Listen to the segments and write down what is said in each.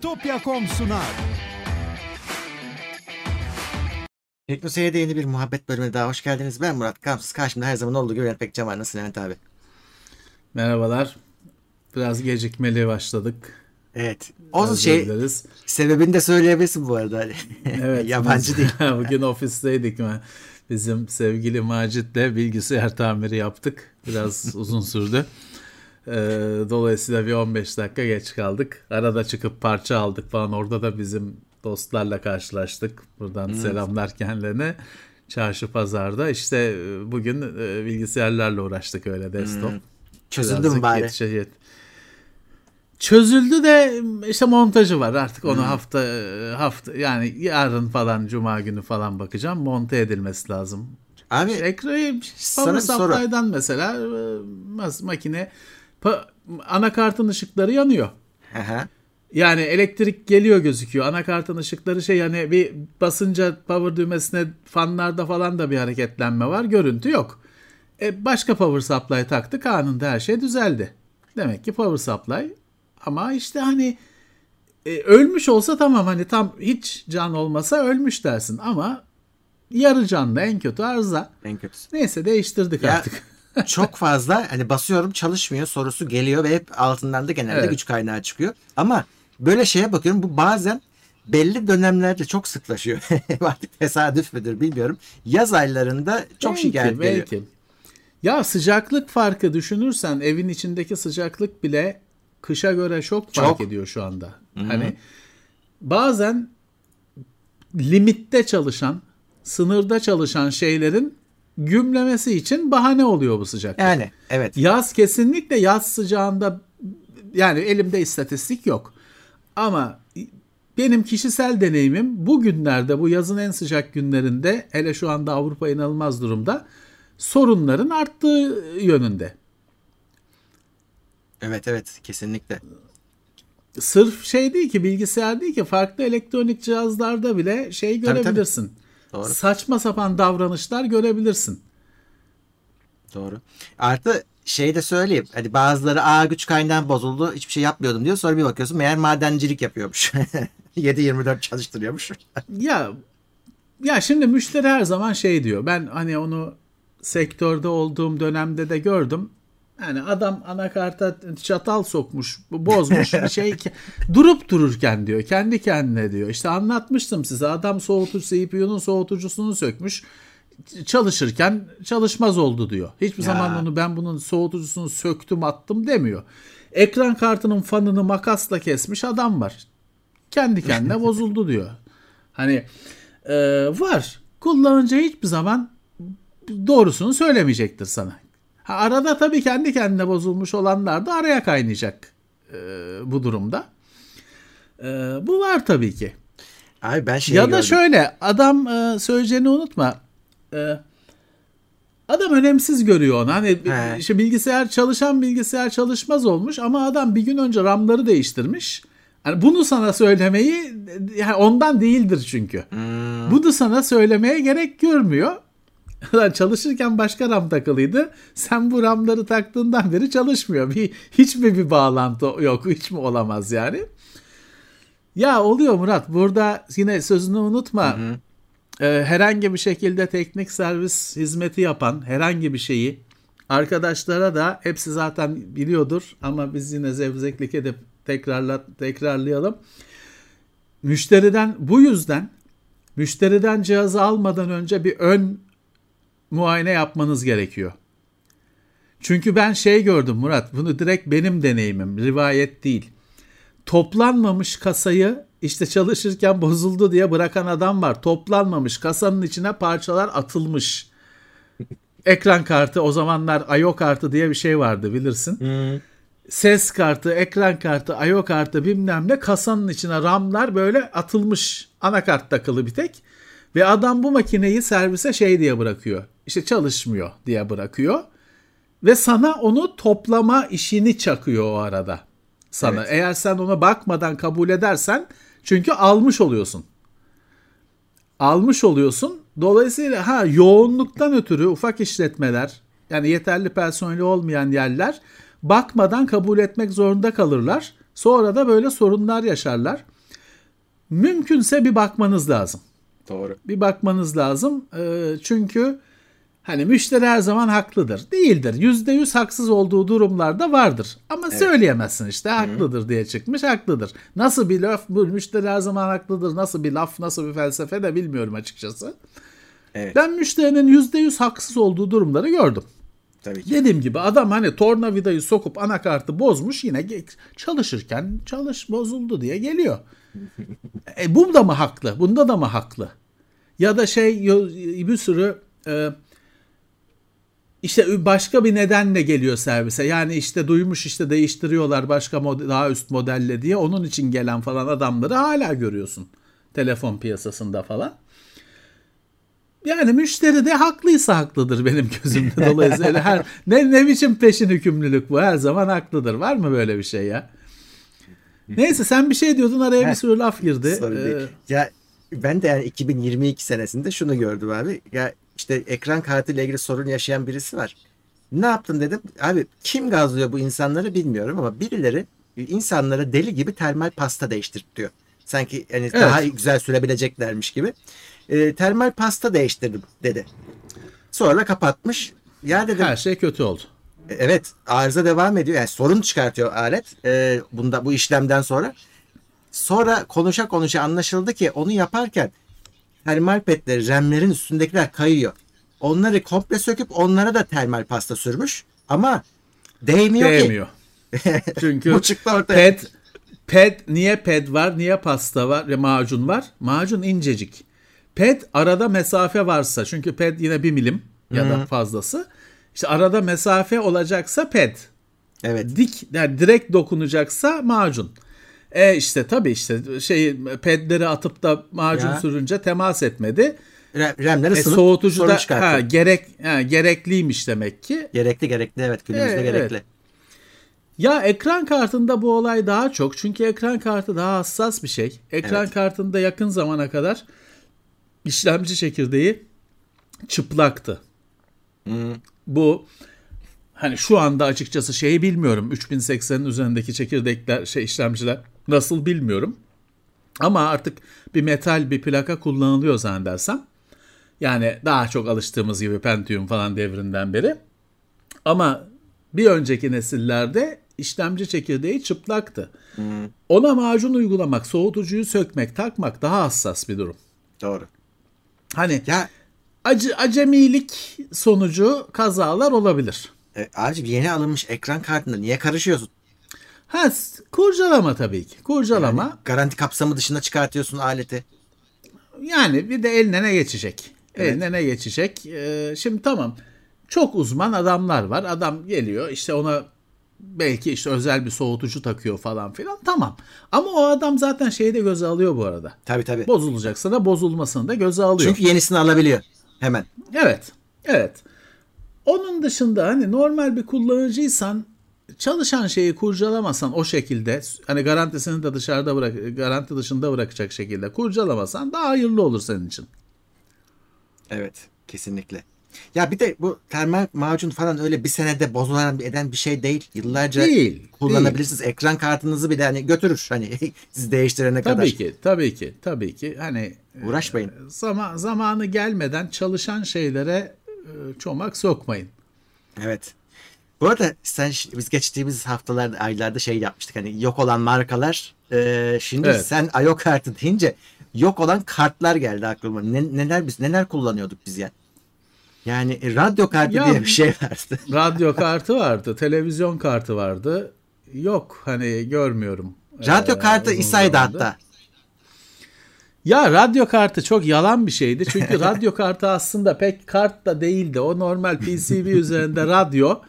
Bitopya.com sunar. Teknoseyir'de yeni bir muhabbet bölümüne daha hoş geldiniz. Ben Murat Kamsız. Karşımda her zaman olduğu gibi Levent Pekcan var. Nasılsın Levent abi? Merhabalar. Biraz gecikmeli başladık. Evet. O şey dileriz. sebebini de söyleyebilirsin bu arada. Evet. Yabancı değil. Bugün ofisteydik mi? Bizim sevgili Macit'le bilgisayar tamiri yaptık. Biraz uzun sürdü. Ee, dolayısıyla bir 15 dakika geç kaldık. Arada çıkıp parça aldık falan. Orada da bizim dostlarla karşılaştık. Buradan Hmm. selamlar kendilerine. Çarşı pazarda. İşte e, bugün e, bilgisayarlarla uğraştık öyle desktop. Hmm. Çözüldü mü bari? yetişe- Çözüldü de işte montajı var artık Hmm. onu hafta hafta yani yarın falan cuma günü falan bakacağım monte edilmesi lazım. Abi Ekranı Sana bir soru. mesela e, mas- makine anakartın ışıkları yanıyor. Yani elektrik geliyor gözüküyor. Anakartın ışıkları şey yani bir basınca power düğmesine fanlarda falan da bir hareketlenme var. Görüntü yok. E, başka power supply taktık anında her şey düzeldi. Demek ki power supply ama işte hani e, ölmüş olsa tamam hani tam hiç can olmasa ölmüş dersin ama yarı canlı en kötü arıza. en kötüsü. Neyse değiştirdik Ya- artık. Çok fazla hani basıyorum çalışmıyor sorusu geliyor ve hep altından da genelde Evet. güç kaynağı çıkıyor. Ama böyle şeye bakıyorum bu bazen belli dönemlerde çok sıklaşıyor. Artık tesadüf müdür bilmiyorum. Yaz aylarında çok Belki, şikayet geliyor. belki. Ya sıcaklık farkı düşünürsen evin içindeki sıcaklık bile kışa göre çok fark Çok. ediyor şu anda. Hani bazen limitte çalışan, sınırda çalışan şeylerin gümlemesi için bahane oluyor bu sıcaklık. Yani evet. Yaz kesinlikle yaz sıcağında yani elimde istatistik yok. Ama benim kişisel deneyimim bugünlerde bu yazın en sıcak günlerinde hele şu anda Avrupa inanılmaz durumda sorunların arttığı yönünde. Evet evet kesinlikle. Sırf şey değil ki bilgisayar değil ki farklı elektronik cihazlarda bile şey tabii. görebilirsin. Doğru. Saçma sapan davranışlar görebilirsin. Doğru. Artı şey de söyleyeyim. Hadi bazıları a güç kaynağım bozuldu hiçbir şey yapmıyordum diyor. Sonra bir bakıyorsun meğer madencilik yapıyormuş. 7-24 çalıştırıyormuş. Ya ya şimdi müşteri her zaman şey diyor. Ben hani onu sektörde olduğum dönemde de gördüm. Yani adam anakarta çatal sokmuş, bozmuş bir şey durup dururken diyor. Kendi kendine diyor. İşte anlatmıştım size. Adam soğutucu CPU'nun soğutucusunu sökmüş. Çalışırken çalışmaz oldu diyor. Hiçbir Ya. zaman onu ben bunun soğutucusunu söktüm attım demiyor. Ekran kartının fanını makasla kesmiş adam var kendi kendine bozuldu diyor. Hani e, var. Kullanıcı hiçbir zaman doğrusunu söylemeyecektir sana. Ha, arada tabii kendi kendine bozulmuş olanlar da araya kaynayacak e, bu durumda. E, bu var tabii ki. Abi ben şey ya gördüm. da şöyle adam e, söyleyeceğini unutma. E, adam önemsiz görüyor onu. Hani He. işte bilgisayar çalışan bilgisayar çalışmaz olmuş ama adam bir gün önce RAM'ları değiştirmiş. Yani bunu sana söylemeyi yani ondan değildir çünkü. Hmm, Bunu sana söylemeye gerek görmüyor. Lan Çalışırken başka RAM takılıydı. Sen bu RAM'ları taktığından beri çalışmıyor. Bir, hiç mi bir bağlantı yok? Hiç mi olamaz yani? Ya oluyor Murat. Burada yine sözünü unutma. Ee, herhangi bir şekilde teknik servis hizmeti yapan herhangi bir şeyi arkadaşlara da hepsi zaten biliyordur ama biz yine zevzeklik edip tekrarla, tekrarlayalım. Müşteriden bu yüzden müşteriden cihazı almadan önce bir ön muayene yapmanız gerekiyor. Çünkü ben şey gördüm Murat, bunu direkt benim deneyimim, rivayet değil. Toplanmamış kasayı işte çalışırken bozuldu diye bırakan adam var. Toplanmamış kasanın içine parçalar atılmış. Ekran kartı o zamanlar IO kartı diye bir şey vardı bilirsin. hmm. Ses kartı, ekran kartı, IO kartı bilmem ne kasanın içine RAM'lar böyle atılmış. Anakart takılı bir tek. Ve adam bu makineyi servise şey diye bırakıyor. İşte çalışmıyor diye bırakıyor. Ve sana onu toplama işini çakıyor o arada. Sana. Evet. Eğer sen ona bakmadan kabul edersen çünkü almış oluyorsun. Almış oluyorsun. Dolayısıyla ha yoğunluktan ötürü ufak işletmeler yani yeterli personeli olmayan yerler bakmadan kabul etmek zorunda kalırlar. Sonra da böyle sorunlar yaşarlar. Mümkünse bir bakmanız lazım. Doğru. Bir bakmanız lazım. Ee, çünkü hani müşteri her zaman haklıdır. Değildir. Yüzde yüz haksız olduğu durumlarda vardır. Ama söyleyemezsin işte haklıdır diye çıkmış haklıdır. Nasıl bir laf bu müşteri her zaman haklıdır. Nasıl bir laf nasıl bir felsefe de bilmiyorum açıkçası. Evet. Ben müşterinin yüzde yüz haksız olduğu durumları gördüm. Tabii ki. Dediğim gibi adam hani tornavidayı sokup anakartı bozmuş yine çalışırken çalış bozuldu diye geliyor. e, bu da mı haklı? Bunda da mı haklı? Ya da şey bir sürü e, işte başka bir nedenle geliyor servise. Yani işte duymuş işte değiştiriyorlar başka mod- daha üst modelle diye. Onun için gelen falan adamları hala görüyorsun. Telefon piyasasında falan. Yani müşteri de haklıysa haklıdır benim gözümde. Dolayısıyla her ne, ne biçim peşin hükümlülük bu? Her zaman haklıdır. Var mı böyle bir şey ya? Neyse sen bir şey diyordun araya bir sürü laf girdi. Ee. Ya ben de yani 2022 senesinde şunu gördüm abi. Ya işte ekran kartıyla ilgili sorun yaşayan birisi var. Ne yaptın dedim. Abi kim gazlıyor bu insanları bilmiyorum ama birileri insanlara deli gibi termal pasta değiştirtiyor. Sanki hani daha güzel sürebileceklermiş gibi. Ee, termal pasta değiştirdim dedi. Sonra kapatmış. Ya dedim her şey kötü oldu. Evet arıza devam ediyor. Yani sorun çıkartıyor alet e, bunda bu işlemden sonra. Sonra konuşa konuşa anlaşıldı ki onu yaparken termal petleri, remlerin üstündekiler kayıyor. Onları komple söküp onlara da termal pasta sürmüş. Ama değmiyor, Değmiyor. ki. Çünkü Bu çıktı ortaya. ped ped niye ped var, niye pasta var ve macun var? Macun incecik. Ped arada mesafe varsa çünkü ped yine bir milim ya da fazlası. İşte arada mesafe olacaksa ped. Evet. Dik yani direkt dokunacaksa macun. E işte tabii işte şey pedleri atıp da macun Ya. sürünce temas etmedi. Re- Remler E, soğutucu da ha, gerek ha, gerekliymiş demek ki. Gerekli gerekli evet günümüzde Evet, gerekli. evet. Ya ekran kartında bu olay daha çok çünkü ekran kartı daha hassas bir şey. Ekran Evet. kartında yakın zamana kadar işlemci çekirdeği çıplaktı. Bu hani şu anda açıkçası şeyi bilmiyorum. 3080'in üzerindeki çekirdekler şey işlemciler nasıl bilmiyorum. Ama artık bir metal bir plaka kullanılıyor zannedersem. Yani daha çok alıştığımız gibi Pentium falan devrinden beri. Ama bir önceki nesillerde işlemci çekirdeği çıplaktı. Ona macun uygulamak, soğutucuyu sökmek, takmak daha hassas bir durum. Doğru. Hani Ya acı acemilik sonucu kazalar olabilir. e, abi yeni alınmış ekran kartında niye karışıyorsun? Ha, kurcalama tabii ki. Kurcalama. Garanti kapsamı dışında çıkartıyorsun aleti. Yani bir de eline ne geçecek? Evet. Eline ne geçecek? Ee, şimdi tamam. Çok uzman adamlar var. Adam geliyor işte ona belki işte özel bir soğutucu takıyor falan filan. Tamam. Ama o adam zaten şeyi de göze alıyor bu arada. Tabii tabii. Bozulacaksa da bozulmasını da göze alıyor. Çünkü yenisini alabiliyor. Hemen. Evet. Evet. Onun dışında hani normal bir kullanıcıysan çalışan şeyi kurcalamasan o şekilde hani garantisini de dışarıda bırak garanti dışında bırakacak şekilde kurcalamasan daha hayırlı olur senin için. Evet. Kesinlikle. Ya bir de bu termal macun falan öyle bir senede bozulan bir eden bir şey değil. Yıllarca Değil, kullanabilirsiniz. Ekran kartınızı bile hani götürür. Hani siz değiştirene kadar. Tabii ki, tabii ki, tabii ki. Hani Uğraşmayın. zaman zamanı gelmeden çalışan şeylere e, çomak sokmayın. Evet. Bu arada sen biz geçtiğimiz haftalarda aylarda şey yapmıştık hani yok olan markalar e, şimdi Evet. sen IO kartı deyince yok olan kartlar geldi aklıma. Ne, neler biz neler kullanıyorduk biz ya? Yani e, radyo kartı Ya- diye bir şey vardı. Radyo kartı vardı, televizyon kartı vardı. Yok hani görmüyorum. Radyo Ee, kartı İsa'ydı hatta. Ya radyo kartı çok yalan bir şeydi. Çünkü radyo kartı aslında pek kart da değildi. O normal PCB üzerinde radyo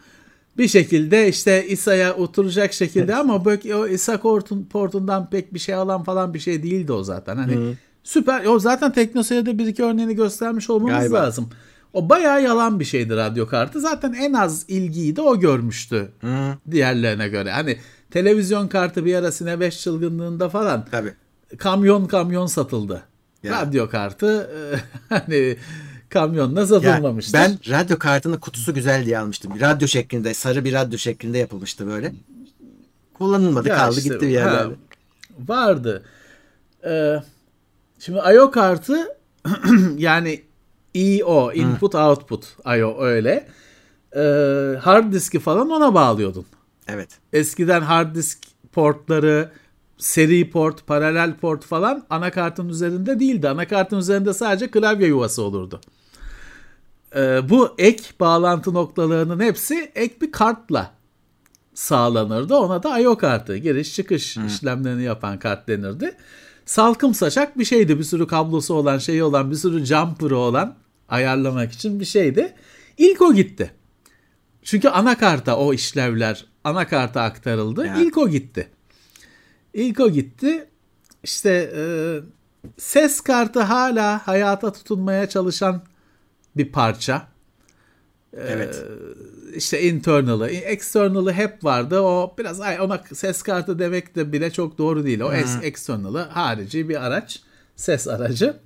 bir şekilde işte İSA'ya oturacak şekilde ama böyle o İSA portun, portundan pek bir şey alan falan bir şey değildi o zaten. Hani süper. O zaten Teknoseyir'de bir iki örneğini göstermiş olmamız Galiba. lazım. O bayağı yalan bir şeydi radyo kartı. Zaten en az ilgiyi de o görmüştü diğerlerine göre. Hani televizyon kartı bir ara Sine 5 çılgınlığında falan Tabii. kamyon kamyon satıldı. Ya. Radyo kartı e, hani kamyonla satılmamıştır. ben radyo kartının kutusu güzel diye almıştım. Radyo şeklinde, sarı bir radyo şeklinde yapılmıştı böyle. Kullanılmadı Ya kaldı işte, gitti bir yerlerde. ha, vardı. Ee, şimdi I.O. kartı yani I.O. input output I.O. öyle. Ee, hard diski falan ona bağlıyordun. Evet. Eskiden hard disk portları, seri port, paralel port falan anakartın üzerinde değildi. Anakartın üzerinde sadece klavye yuvası olurdu. Ee, bu ek bağlantı noktalarının hepsi ek bir kartla sağlanırdı. Ona da I.O. kartı, giriş çıkış işlemlerini yapan kart denirdi. Salkım saçak bir şeydi. Bir sürü kablosu olan, şeyi olan, bir sürü jumper'ı olan ayarlamak için bir şeydi. İlk o gitti. Çünkü anakarta o işlevler anakarta aktarıldı. Ya. İlk o gitti. İlk o gitti. İşte e, ses kartı hala hayata tutunmaya çalışan bir parça. Evet. İşte internal'ı, external'ı hep vardı. O biraz ay ona ses kartı demek de bile çok doğru değil. O es- external'ı harici bir araç, ses aracı.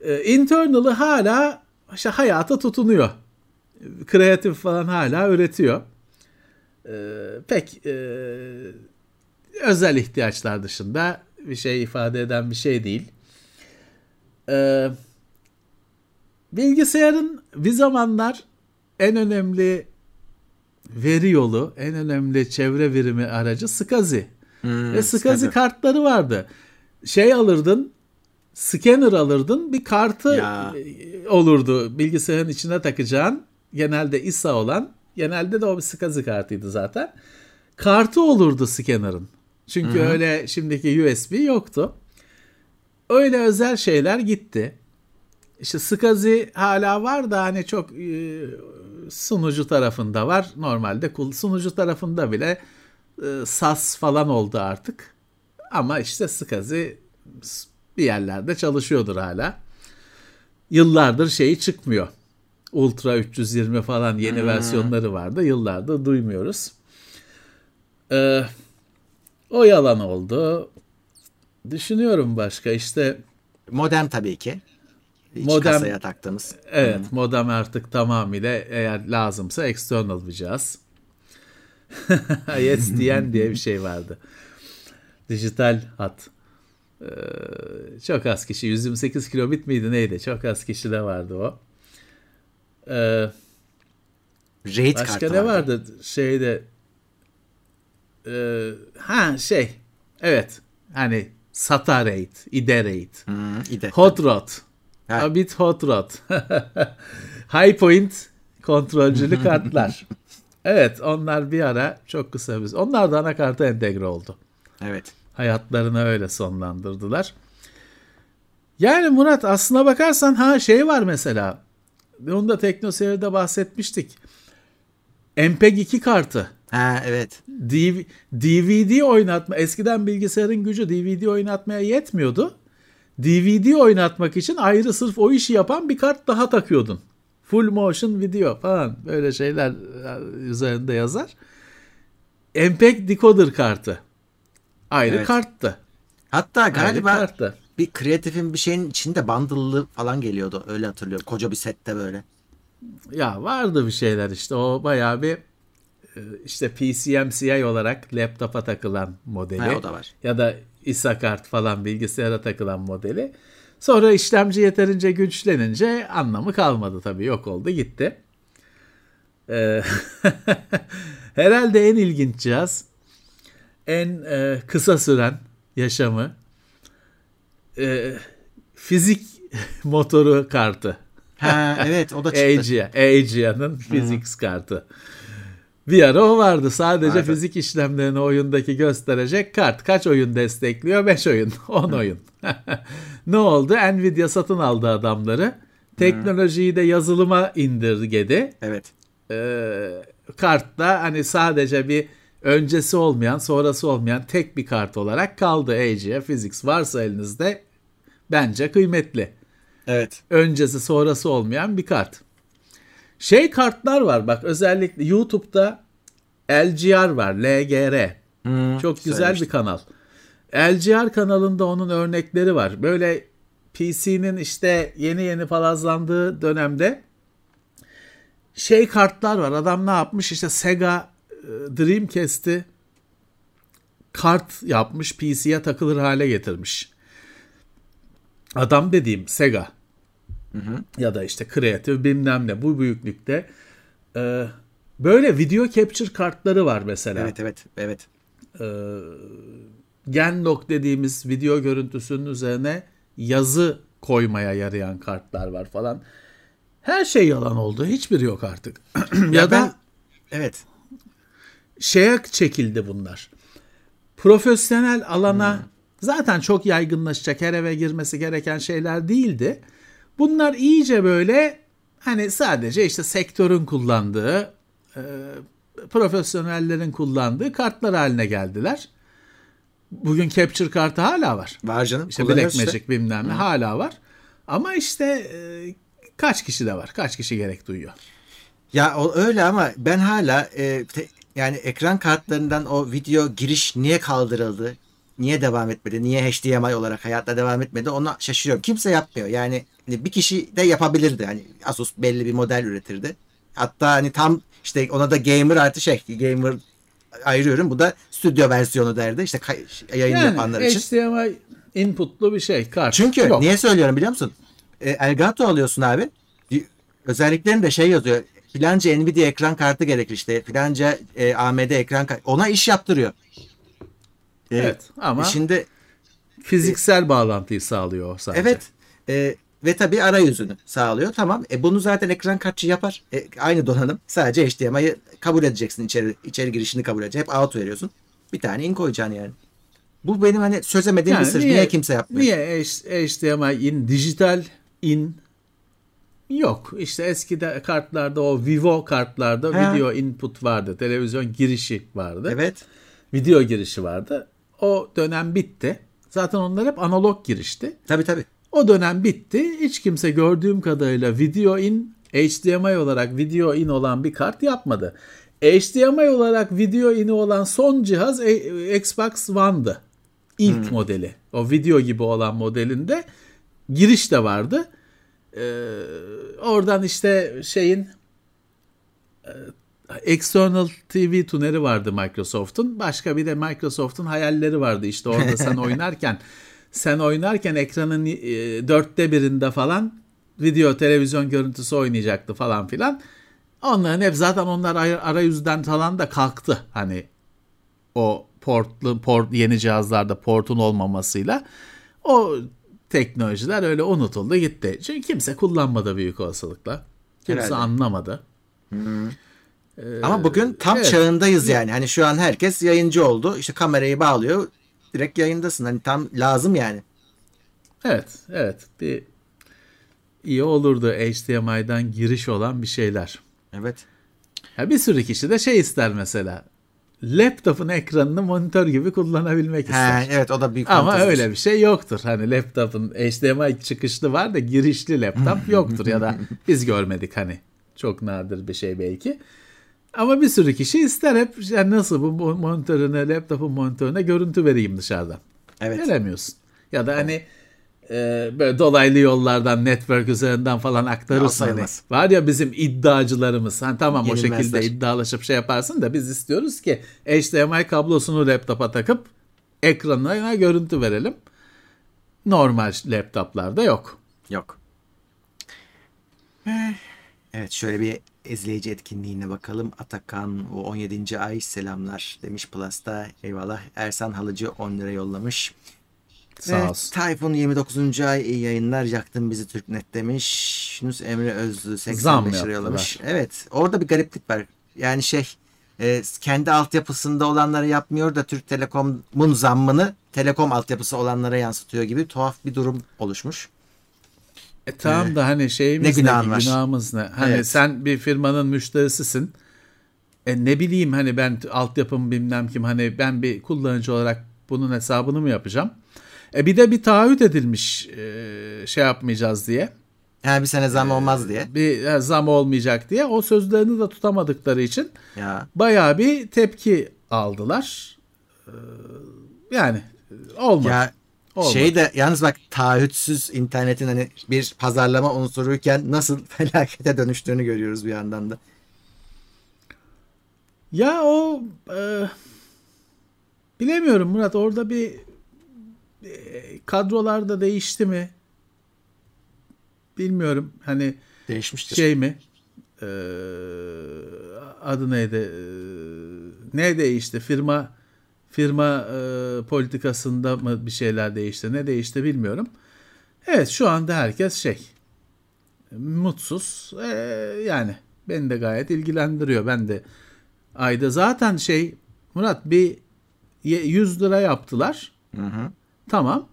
Ee, internal'ı hala işte hayata tutunuyor. Kreatif falan hala üretiyor. Ee, pek e, özel ihtiyaçlar dışında bir şey ifade eden bir şey değil. Ee, bilgisayarın bir zamanlar en önemli veri yolu, en önemli çevre verimi aracı SCSI. Hmm, Ve SCSI kartları vardı. Şey alırdın, scanner alırdın, bir kartı Ya. e, olurdu bilgisayarın içine takacağın. Genelde ISA olan, genelde de o bir SCSI kartıydı zaten. Kartı olurdu scanner'ın. Çünkü öyle şimdiki USB yoktu. Öyle özel şeyler gitti. İşte SCSI hala var da hani çok e, sunucu tarafında var. Normalde kul- sunucu tarafında bile e, SAS falan oldu artık. Ama işte SCSI s- bir yerlerde çalışıyordur hala. Yıllardır şeyi çıkmıyor. Ultra 320 falan yeni versiyonları vardı. Yıllardır duymuyoruz. Ee, o yalan oldu. Düşünüyorum başka işte Modem tabii ki. İç Modem- kasaya taktığımız. Evet, modem artık tamamıyla eğer lazımsa external bir cihaz. ISDN diye bir şey vardı. Dijital hat. Ee, çok az kişi, 128 kilobit miydi neydi? Çok az kişi de vardı o. Ee, RAID başka kartı ne vardı. vardı? Şeyde Ee, ha şey evet hani SATA RAID, IDE RAID. Hmm, İde. Hot Rod. Ha. A bit Hot Rod. High Point kontrolcülü kartlar. Evet onlar bir ara çok kısa bir onlar da anakarta entegre oldu. Evet. Hayatlarını öyle sonlandırdılar. Yani Murat aslına bakarsan ha şey var mesela. Onu da TeknoSeyir'de bahsetmiştik. MPEG 2 kartı. Ha evet. DV DVD oynatma eskiden bilgisayarın gücü DVD oynatmaya yetmiyordu. DVD oynatmak için ayrı sırf o işi yapan bir kart daha takıyordun. Full motion video falan böyle şeyler e, üzerinde yazar. MPEG decoder kartı. Ayrı Evet. karttı. Hatta Ayrı galiba karttı. bir kreatifin bir şeyin içinde bundle'lı falan geliyordu. Öyle hatırlıyorum. Koca bir sette böyle. Ya vardı bir şeyler işte o bayağı bir e, işte PCMCI olarak laptopa takılan modeli. Ha, o da var. Ya da ISA kart falan bilgisayara takılan modeli. Sonra işlemci yeterince güçlenince anlamı kalmadı tabii yok oldu gitti. Ee, herhalde en ilginç cihaz en e, kısa süren yaşamı e, fizik motoru kartı. Ha evet o da çıktı. Aegea, Aegea'nın physics kartı. Ara o vardı. Sadece Vardı. fizik işlemlerini oyundaki gösterecek kart. Kaç oyun destekliyor? 5 oyun, 10 oyun. ne oldu? Nvidia satın aldı adamları. Teknolojiyi de yazılıma indirgedi. Evet. Ee, kartta hani sadece bir öncesi olmayan, sonrası olmayan tek bir kart olarak kaldı Aegea Physics. Varsa elinizde bence kıymetli Evet. öncesi sonrası olmayan bir kart. Şey kartlar var bak özellikle YouTube'da LGR var, LGR. Hmm, Çok güzel söylemiştim. bir kanal. LGR kanalında onun örnekleri var. Böyle PC'nin işte yeni yeni palazlandığı dönemde şey kartlar var. Adam ne yapmış? İşte Sega e, Dreamcast'i kart yapmış PC'ye takılır hale getirmiş. Adam dediğim Sega ya da işte Creative bilmem ne bu büyüklükte e, böyle video capture kartları var mesela. Evet evet evet. E, Genlock dediğimiz video görüntüsünün üzerine yazı koymaya yarayan kartlar var falan. Her şey yalan oldu. Hiçbiri yok artık. ya, Ya da ben evet. şeye çekildi bunlar. Profesyonel alana zaten çok yaygınlaşacak her eve girmesi gereken şeyler değildi. Bunlar iyice böyle hani sadece işte sektörün kullandığı, e, profesyonellerin kullandığı kartlar haline geldiler. Bugün capture kartı hala var. Var canım. İşte Black işte. Magic bilmem ne hala var. Ama işte e, kaç kişi de var? Kaç kişi gerek duyuyor? Ya o öyle ama ben hala e, te- yani ekran kartlarından o video giriş niye kaldırıldı? Niye devam etmedi? Niye HDMI olarak hayatta devam etmedi? Ona şaşırıyorum. Kimse yapmıyor. Yani hani bir kişi de yapabilirdi. Hani Asus belli bir model üretirdi. Hatta hani tam işte ona da gamer artı şey gamer ayırıyorum. Bu da stüdyo versiyonu derdi. İşte yayın yapanlar için. HDMI inputlu bir şey kart. Çünkü Yok. niye söylüyorum biliyor musun? E, Elgato alıyorsun abi. Özelliklerinde şey yazıyor. Filanca Nvidia ekran kartı gerekir işte. Filanca e, AMD ekran kartı. Ona iş yaptırıyor. E, Evet ama Şimdi fiziksel bağlantıyı sağlıyor sadece. evet. E, ve tabii arayüzünü sağlıyor. Tamam. E, bunu zaten ekran kartçı yapar. E, aynı donanım. Sadece HDMI'yi kabul edeceksin. içeri içeri girişini kabul edeceksin. Hep out veriyorsun. Bir tane in koyacaksın yani. Bu benim hani çözemediğim bir sır. Niye, kimse yapmıyor? Niye HDMI in, dijital in yok. İşte eskide kartlarda o Vivo kartlarda Ha. video input vardı. Televizyon girişi vardı. Evet. Video girişi vardı. O dönem bitti. Zaten onlar hep analog girişti. Tabii tabii. O dönem bitti. Hiç kimse gördüğüm kadarıyla video in HDMI olarak video in olan bir kart yapmadı. HDMI olarak video in'i olan son cihaz e- Xbox One'dı. İlk modeli. O video gibi olan modelinde giriş de vardı. Ee, oradan işte şeyin e, External TV tuneri vardı Microsoft'un. Başka bir de Microsoft'un hayalleri vardı. İşte orada sen oynarken sen oynarken ekranın e, dörtte birinde falan video televizyon görüntüsü oynayacaktı falan filan. Onların hep zaten onlar ay- arayüzden falan da kalktı. Hani o portlu port yeni cihazlarda portun olmamasıyla o teknolojiler öyle unutuldu gitti. Çünkü kimse kullanmadı büyük olasılıkla. Kimse Herhalde. anlamadı. Ama bugün tam evet. çağındayız yani. Hani şu an herkes yayıncı oldu. İşte kamerayı bağlıyor. Direkt yayındasın. Hani tam lazım yani. Evet, evet. Bir iyi olurdu HDMI'den giriş olan bir şeyler. Evet. Ya bir sürü kişi de şey ister mesela. Laptopun ekranını monitör gibi kullanabilmek ister. He, evet o da büyük Ama fantezidir. öyle bir şey yoktur. Hani laptopun HDMI çıkışlı var da girişli laptop yoktur ya da biz görmedik hani. Çok nadir bir şey belki. Ama bir sürü kişi ister hep yani nasıl bu monitörüne, laptopun monitörüne görüntü vereyim dışarıdan. Evet. Veremiyorsun. Ya da hani e, böyle dolaylı yollardan network üzerinden falan o aktarırsın. Hani. Var ya bizim iddiacılarımız. Hani tamam o Yenilmezler. şekilde iddialaşıp şey yaparsın da biz istiyoruz ki HDMI kablosunu laptopa takıp ekranına görüntü verelim. Normal laptoplarda yok. Yok. Eh, Evet şöyle bir izleyici etkinliğine bakalım. Atakan o 17. ay selamlar demiş Plus'ta. Eyvallah. Ersan Halıcı 10 lira yollamış. Sağ Evet, olsun. Tayfun 29. ay iyi yayınlar yaktın bizi Türknet demiş. Yunus Emre Özlü Zam 85 lira yollamış. Evet orada bir gariplik var. Yani şey e, kendi altyapısında olanları yapmıyor da Türk Telekom'un zammını Telekom altyapısı olanlara yansıtıyor gibi tuhaf bir durum oluşmuş. E tamam da hani şeyimiz Ne ne, günahımız ne? Hani Evet. sen bir firmanın müşterisisin. E ne bileyim hani ben altyapım bilmem kim hani ben bir kullanıcı olarak bunun hesabını mı yapacağım? E bir de bir taahhüt edilmiş e, şey yapmayacağız diye. Yani bir sene zam olmaz diye. Bir e, zam olmayacak diye. O sözlerini de tutamadıkları için Ya bayağı bir tepki aldılar. E, yani olmadı. Ya Olmadı. şey de yalnız bak taahhütsüz internetin hani bir pazarlama unsuruyken nasıl felakete dönüştüğünü görüyoruz bir yandan da. Ya o e, bilemiyorum Murat orada bir e, kadrolarda değişti mi? Bilmiyorum. Hani Değişmiştir. şey mi? Ee, adı neydi? Ee, ne değişti? Firma firma e, politikasında mı bir şeyler değişti? Ne değişti bilmiyorum. Evet şu anda herkes şey mutsuz. Ee, yani beni de gayet ilgilendiriyor. Ben de ayda zaten şey Murat bir ye- 100 lira yaptılar. Hı hı. Tamam.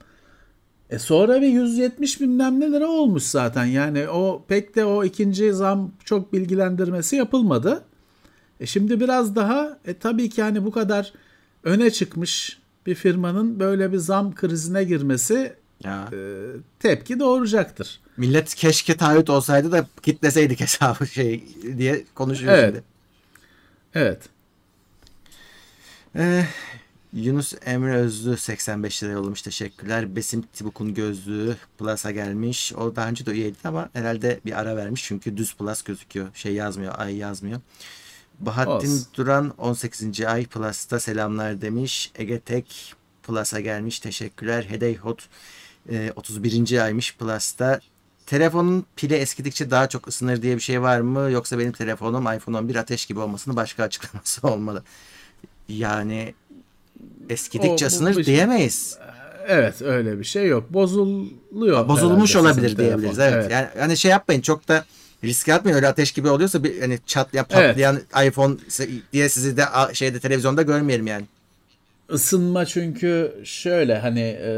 E sonra bir 170 bilmem ne lira olmuş zaten. Yani o pek de o ikinci zam çok bilgilendirmesi yapılmadı. E şimdi biraz daha e tabii ki hani bu kadar öne çıkmış bir firmanın böyle bir zam krizine girmesi Ya. e, tepki doğuracaktır. Millet keşke taahhüt olsaydı da kitleseydik hesabı şey diye konuşuyor Evet. şimdi. Evet. Ee, Yunus Emre Özlü 85 lira yollamış teşekkürler. Besim Tibuk'un gözlüğü Plus'a gelmiş. O daha önce de üyeydi ama herhalde bir ara vermiş çünkü düz Plus gözüküyor. Şey yazmıyor, ay yazmıyor. Bahattin Olsun. Duran 18. ay Plus'ta selamlar demiş. Ege Tek Plus'a gelmiş teşekkürler. Hedey Hot e, 31. aymış Plus'ta. Telefonun pili eskidikçe daha çok ısınır diye bir şey var mı? Yoksa benim telefonum iPhone 11 ateş gibi olmasının başka açıklaması olmalı. Yani eskidikçe O- ısınır bu- diyemeyiz. Evet öyle bir şey yok. Bozuluyor. Bozulmuş olabilir diyebiliriz. telefon. Evet. Yani hani şey yapmayın çok da riske atmayın öyle ateş gibi oluyorsa bir hani çatlayan patlayan iPhone diye sizi de şeyde televizyonda görmeyelim yani. Isınma çünkü şöyle hani e,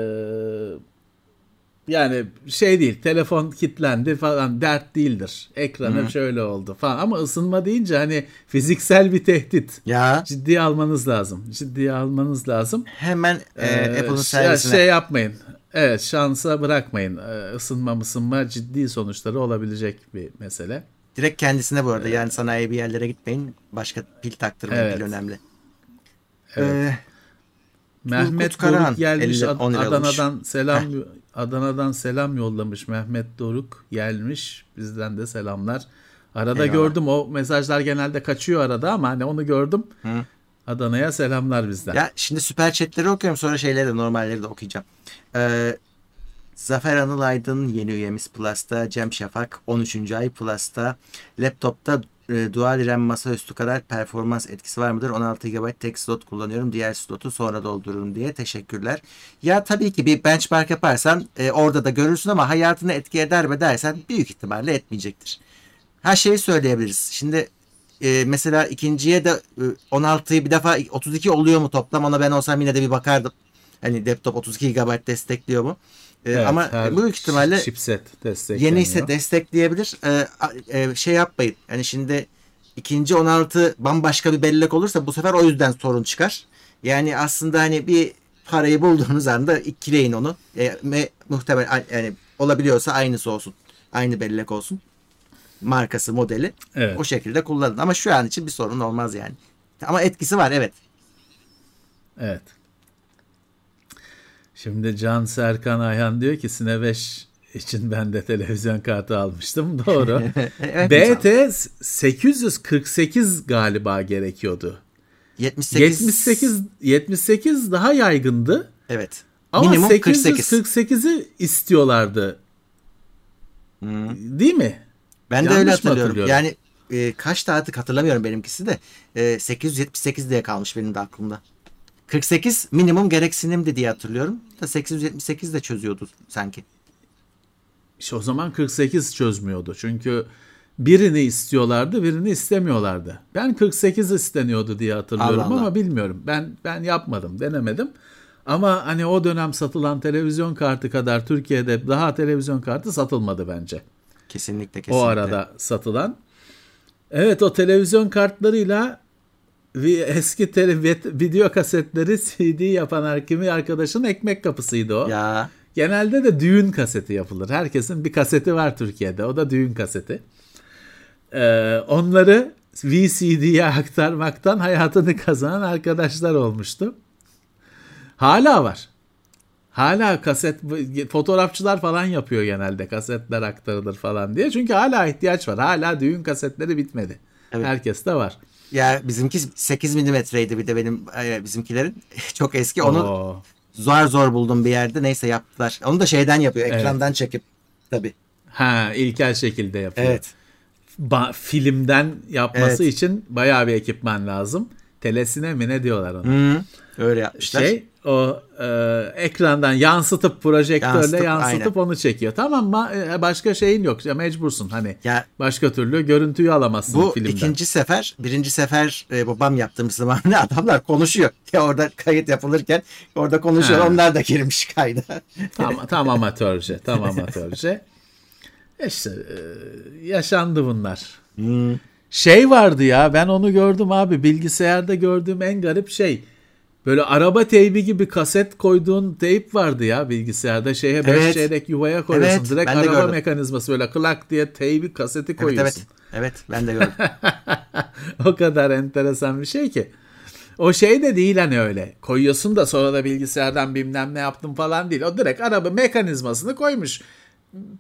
yani şey değil telefon kilitlendi falan dert değildir. Ekranı şöyle oldu falan ama ısınma deyince hani fiziksel bir tehdit. Ya Ciddiye almanız lazım. Ciddiye almanız lazım. hemen e, Ee, Apple'ın şey- servisine Şey yapmayın. Evet şansa bırakmayın. Ee, Isınma mısınma ciddi sonuçları olabilecek bir mesele. direkt kendisine bu arada yani sanayi bir yerlere gitmeyin. Başka pil taktırmayın Evet. pil önemli. Evet. Ee, Mehmet Karahan, gelmiş 50 Ad- 10 lira Adana'dan selam Adana'dan selam yollamış Mehmet Doruk gelmiş bizden de selamlar. Arada Eyvallah. gördüm o mesajlar genelde kaçıyor arada ama hani onu gördüm. Hı. Adana'ya selamlar bizden. Ya şimdi süper chatleri okuyorum sonra şeyleri de normalleri de okuyacağım. Ee, Zafer Anıl Aydın yeni üyemiz Plus'ta. Cem Şafak 13. ay Plus'ta. Laptopta e, dual RAM masaüstü kadar performans etkisi var mıdır? 16 GB tek slot kullanıyorum. Diğer slotu sonra doldururum diye. Teşekkürler. Ya tabii ki bir benchmark yaparsan e, orada da görürsün ama hayatını etki eder mi dersen büyük ihtimalle etmeyecektir. Her şeyi söyleyebiliriz. Şimdi e, mesela ikinciye de e, 16'yı bir defa 32 oluyor mu toplam ona ben olsam yine de bir bakardım. Hani laptop 32 GB destekliyor mu? E, Evet, ama büyük ihtimalle chipset yeni ise destekleyebilir. E, a- e, şey yapmayın. Yani şimdi ikinci 16 bambaşka bir bellek olursa bu sefer o yüzden sorun çıkar. Yani aslında hani bir parayı bulduğunuz anda ikileyin onu. E, me- muhtemel yani olabiliyorsa aynısı olsun. Aynı bellek olsun. Markası, modeli. Evet. O şekilde kullanın. Ama şu an için bir sorun olmaz yani. Ama etkisi var evet. Evet. Şimdi Can Serkan Ayhan diyor ki Sine 5 için ben de televizyon kartı almıştım. Doğru. evet BT 848 galiba gerekiyordu. 78 78 78 daha yaygındı. evet. Ama Minimum 48. 848'i istiyorlardı. Hı. Değil mi? Ben de Yanlış öyle mı hatırlıyorum. hatırlıyorum? Yani e, kaç artık hatırlamıyorum benimkisi de. E, 878 diye kalmış benim de aklımda. 48 minimum gereksinimdi diye hatırlıyorum. Da 878 de çözüyordu sanki. İşte o zaman 48 çözmüyordu. Çünkü birini istiyorlardı, birini istemiyorlardı. Ben 48 isteniyordu diye hatırlıyorum Allah Allah. ama bilmiyorum. Ben ben yapmadım, denemedim. Ama hani o dönem satılan televizyon kartı kadar Türkiye'de daha televizyon kartı satılmadı bence. Kesinlikle kesinlikle. O arada satılan. Evet o televizyon kartlarıyla eski tele, video kasetleri CD yapan kimi arkadaşın ekmek kapısıydı o. Ya Genelde de düğün kaseti yapılır. Herkesin bir kaseti var Türkiye'de. O da düğün kaseti. Ee, onları VCD'ye aktarmaktan hayatını kazanan arkadaşlar olmuştu. Hala var. Hala kaset fotoğrafçılar falan yapıyor genelde kasetler aktarılır falan diye. Çünkü hala ihtiyaç var. Hala düğün kasetleri bitmedi. Evet. Herkes de var. Ya bizimki 8 milimetreydi bir de benim e, bizimkilerin. Çok eski. Onu Oo. zor zor buldum bir yerde. Neyse yaptılar. Onu da şeyden yapıyor. Evet. Ekrandan çekip. Tabii. Ha ilkel şekilde yapıyor. Evet. Ba- filmden yapması Evet. için bayağı bir ekipman lazım. Telesine mi ne diyorlar ona? Hı, öyle yapmışlar. Şey o e, ekrandan yansıtıp projektörle Yansıtıp, yansıtıp, aynen. onu çekiyor. Tamam mı? E, Başka şeyin yok. Ya mecbursun hani. Ya Başka türlü görüntüyü alamazsın bu filmden. ikinci sefer, birinci sefer e, babam yaptığımız zaman ne adamlar konuşuyor. Ya orada kayıt yapılırken orada konuşuyor. Ha. Onlar da girmiş kayda. Tam, tam amatörce. Tam amatörce. İşte e, yaşandı bunlar. Hmm. Şey vardı ya ben onu gördüm abi bilgisayarda gördüğüm en garip şey. Böyle araba teybi gibi kaset koyduğun teyp vardı ya bilgisayarda şeye 5 Evet. çeyrek yuvaya koyuyorsun. Evet, Direkt araba gördüm. mekanizması böyle klak diye teybi kaseti Evet koyuyorsun. evet. Evet ben de gördüm. o kadar enteresan bir şey ki. O şey de değil hani öyle. Koyuyorsun da sonra da bilgisayardan bilmem ne yaptım falan değil. O direkt araba mekanizmasını koymuş.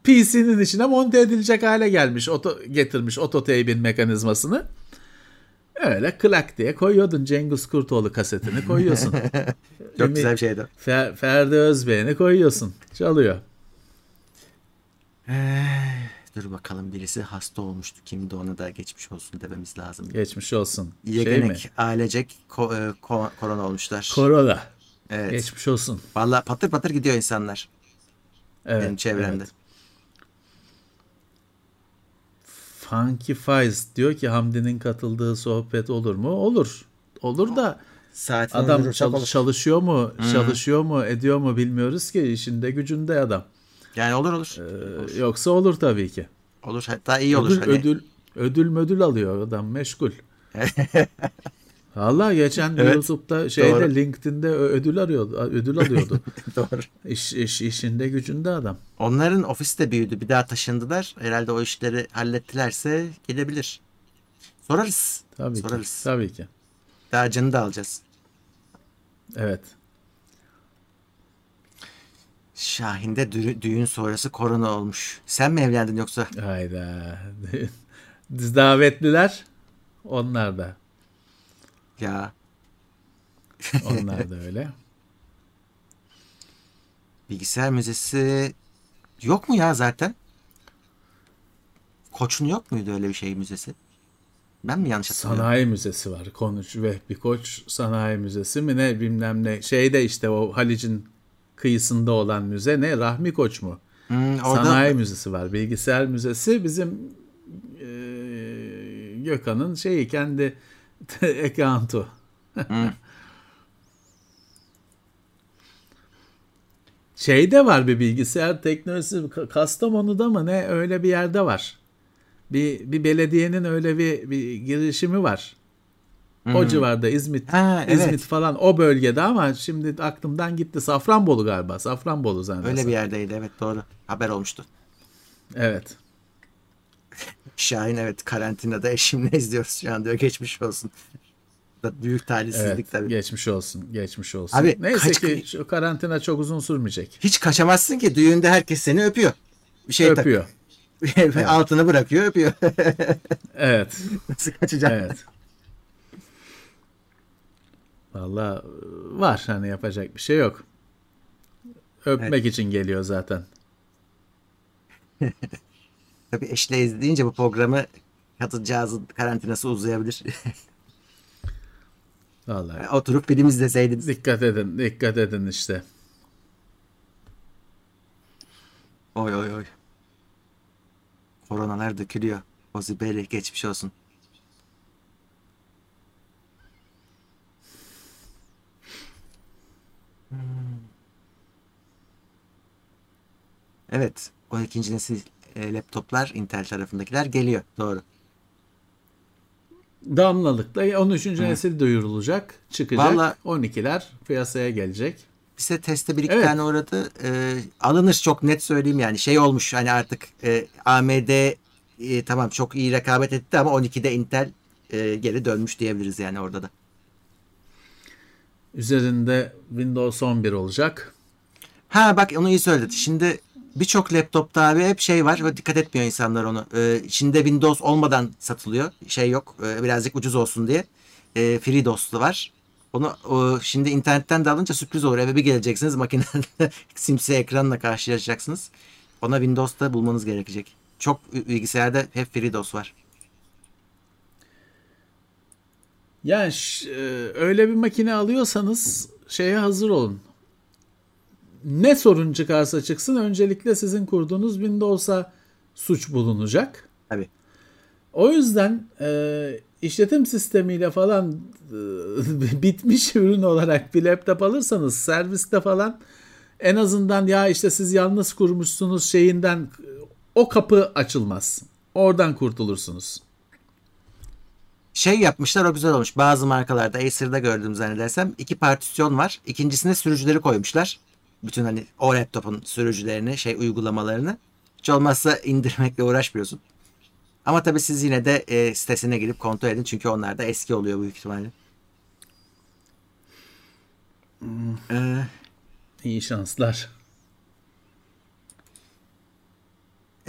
PC'nin içine monte edilecek hale gelmiş. Oto, getirmiş ototeybin mekanizmasını. Öyle klak diye koyuyordun Cengiz Kurtoğlu kasetini koyuyorsun. Çok Ümit- güzel bir şeydi. Fer- Ferdi Özbey'ini koyuyorsun. Çalıyor. Dur bakalım birisi hasta olmuştu. Kimdi ona da geçmiş olsun dememiz lazım. Geçmiş olsun. Şey mi? Yegenek, ailecek ko- e, ko- korona olmuşlar. Korona. evet. Geçmiş olsun. Vallahi patır patır gidiyor insanlar Evet, benim çevremde. evet. Funky Files diyor ki Hamdi'nin katıldığı sohbet olur mu? Olur. Olur da Saatini adam çal- olur. çalışıyor mu, çalışıyor mu, ediyor mu bilmiyoruz ki işinde gücünde adam. Yani olur olur. Ee, yoksa olur tabii ki. olur hatta iyi olur. Ödül, hani. ödül ödül mödül alıyor adam meşgul. Vallahi geçen Evet, YouTube'da şeyde doğru. LinkedIn'de ödül arıyordu, ödül alıyordu. Doğru. iş, iş işinde gücünde adam. Onların ofisi de büyüdü. Bir daha taşındılar. Herhalde o işleri hallettilerse gelebilir. Sorarız. Tabii Sorarız. ki. Tabii ki. Daha canı da alacağız. Evet. Şahin'de dü- düğün sonrası korona olmuş. Sen mi evlendin yoksa? Hayda. Davetliler onlar da. Ya Onlar da öyle. bilgisayar müzesi yok mu ya zaten? Koç'un yok muydu öyle bir şey müzesi? Ben mi yanlış hatırlıyorum? Sanayi Müzesi var. Konuş Vehbi Koç Sanayi Müzesi mi ne bilmem ne. Şeyde işte o Halic'in kıyısında olan müze ne? Rahmi Koç mu? Hmm, orada Sanayi Müzesi var. Bilgisayar Müzesi bizim e, Gökhan'ın şeyi kendi account'u. Şeyde var bir bilgisayar teknolojisi Ka- Kastamonu'da mı ne öyle bir yerde var. Bir, bir belediyenin öyle bir, bir girişimi var. O civarda İzmit, Hmm. Ha, evet. İzmit falan o bölgede ama şimdi aklımdan gitti. Safranbolu galiba. Safranbolu zannedersem. öyle bir yerdeydi evet doğru. Haber olmuştu. Evet. Şahin evet karantinada eşimle izliyoruz şu an diyor. Geçmiş olsun. Büyük talihsizlik Evet, tabii. geçmiş olsun, geçmiş olsun. Abi, Neyse kaç- ki şu karantina çok uzun sürmeyecek. Hiç kaçamazsın ki düğünde herkes seni öpüyor. Bir şey tak- Öpüyor. altını bırakıyor öpüyor. Evet, Nasıl kaçacaksın? evet. Vallahi var hani yapacak bir şey yok. Öpmek için geliyor zaten. Tabii eşle izleyince bu programı kadıncağızın karantinası uzayabilir. Vallahi Oturup film izleseydiniz. dikkat edin, dikkat edin işte. Oy oy oy. Koronalar dökülüyor. Ozi Beyli geçmiş olsun. Evet. 12. nesil e, laptoplar Intel tarafındakiler geliyor. Doğru. Damlalıkta 13. nesil duyurulacak, çıkacak. Vallahi- 12'ler piyasaya gelecek. Bize teste bir iki Evet. tane uğradı. Ee, alınır çok net söyleyeyim yani. Şey olmuş hani artık e, AMD e, tamam çok iyi rekabet etti ama 12'de Intel e, geri dönmüş diyebiliriz yani orada da. Üzerinde Windows 11 olacak. Ha bak onu iyi söyledi. Şimdi birçok laptopta abi hep şey var dikkat etmiyor insanlar onu. Ee, içinde Windows olmadan satılıyor. Şey yok. e, birazcık ucuz olsun diye. Ee, FreeDOS'lu var. Onu o, şimdi internetten de alınca sürpriz olur. Eve bir geleceksiniz makinede simsiyah ekranla karşılaşacaksınız. Ona Windows'ta bulmanız gerekecek. Çok bilgisayarda hep FreeDOS var. Yani ş- e, öyle bir makine alıyorsanız şeye hazır olun. Ne sorun çıkarsa çıksın öncelikle sizin kurduğunuz Windows'a suç bulunacak. Tabii. O yüzden e, işletim sistemiyle falan e, bitmiş ürün olarak bir laptop alırsanız serviste falan en azından ya işte siz yalnız kurmuşsunuz şeyinden o kapı açılmaz. Oradan kurtulursunuz. Şey yapmışlar o güzel olmuş. Bazı markalarda Acer'da gördüm zannedersem iki partisyon var. İkincisine sürücüleri koymuşlar. Bütün hani o laptopun sürücülerini, şey uygulamalarını. Hiç olmazsa indirmekle uğraşmıyorsun. Ama tabii siz yine de e, sitesine girip kontrol edin. Çünkü onlar da eski oluyor büyük ihtimalle. Ee, İyi şanslar.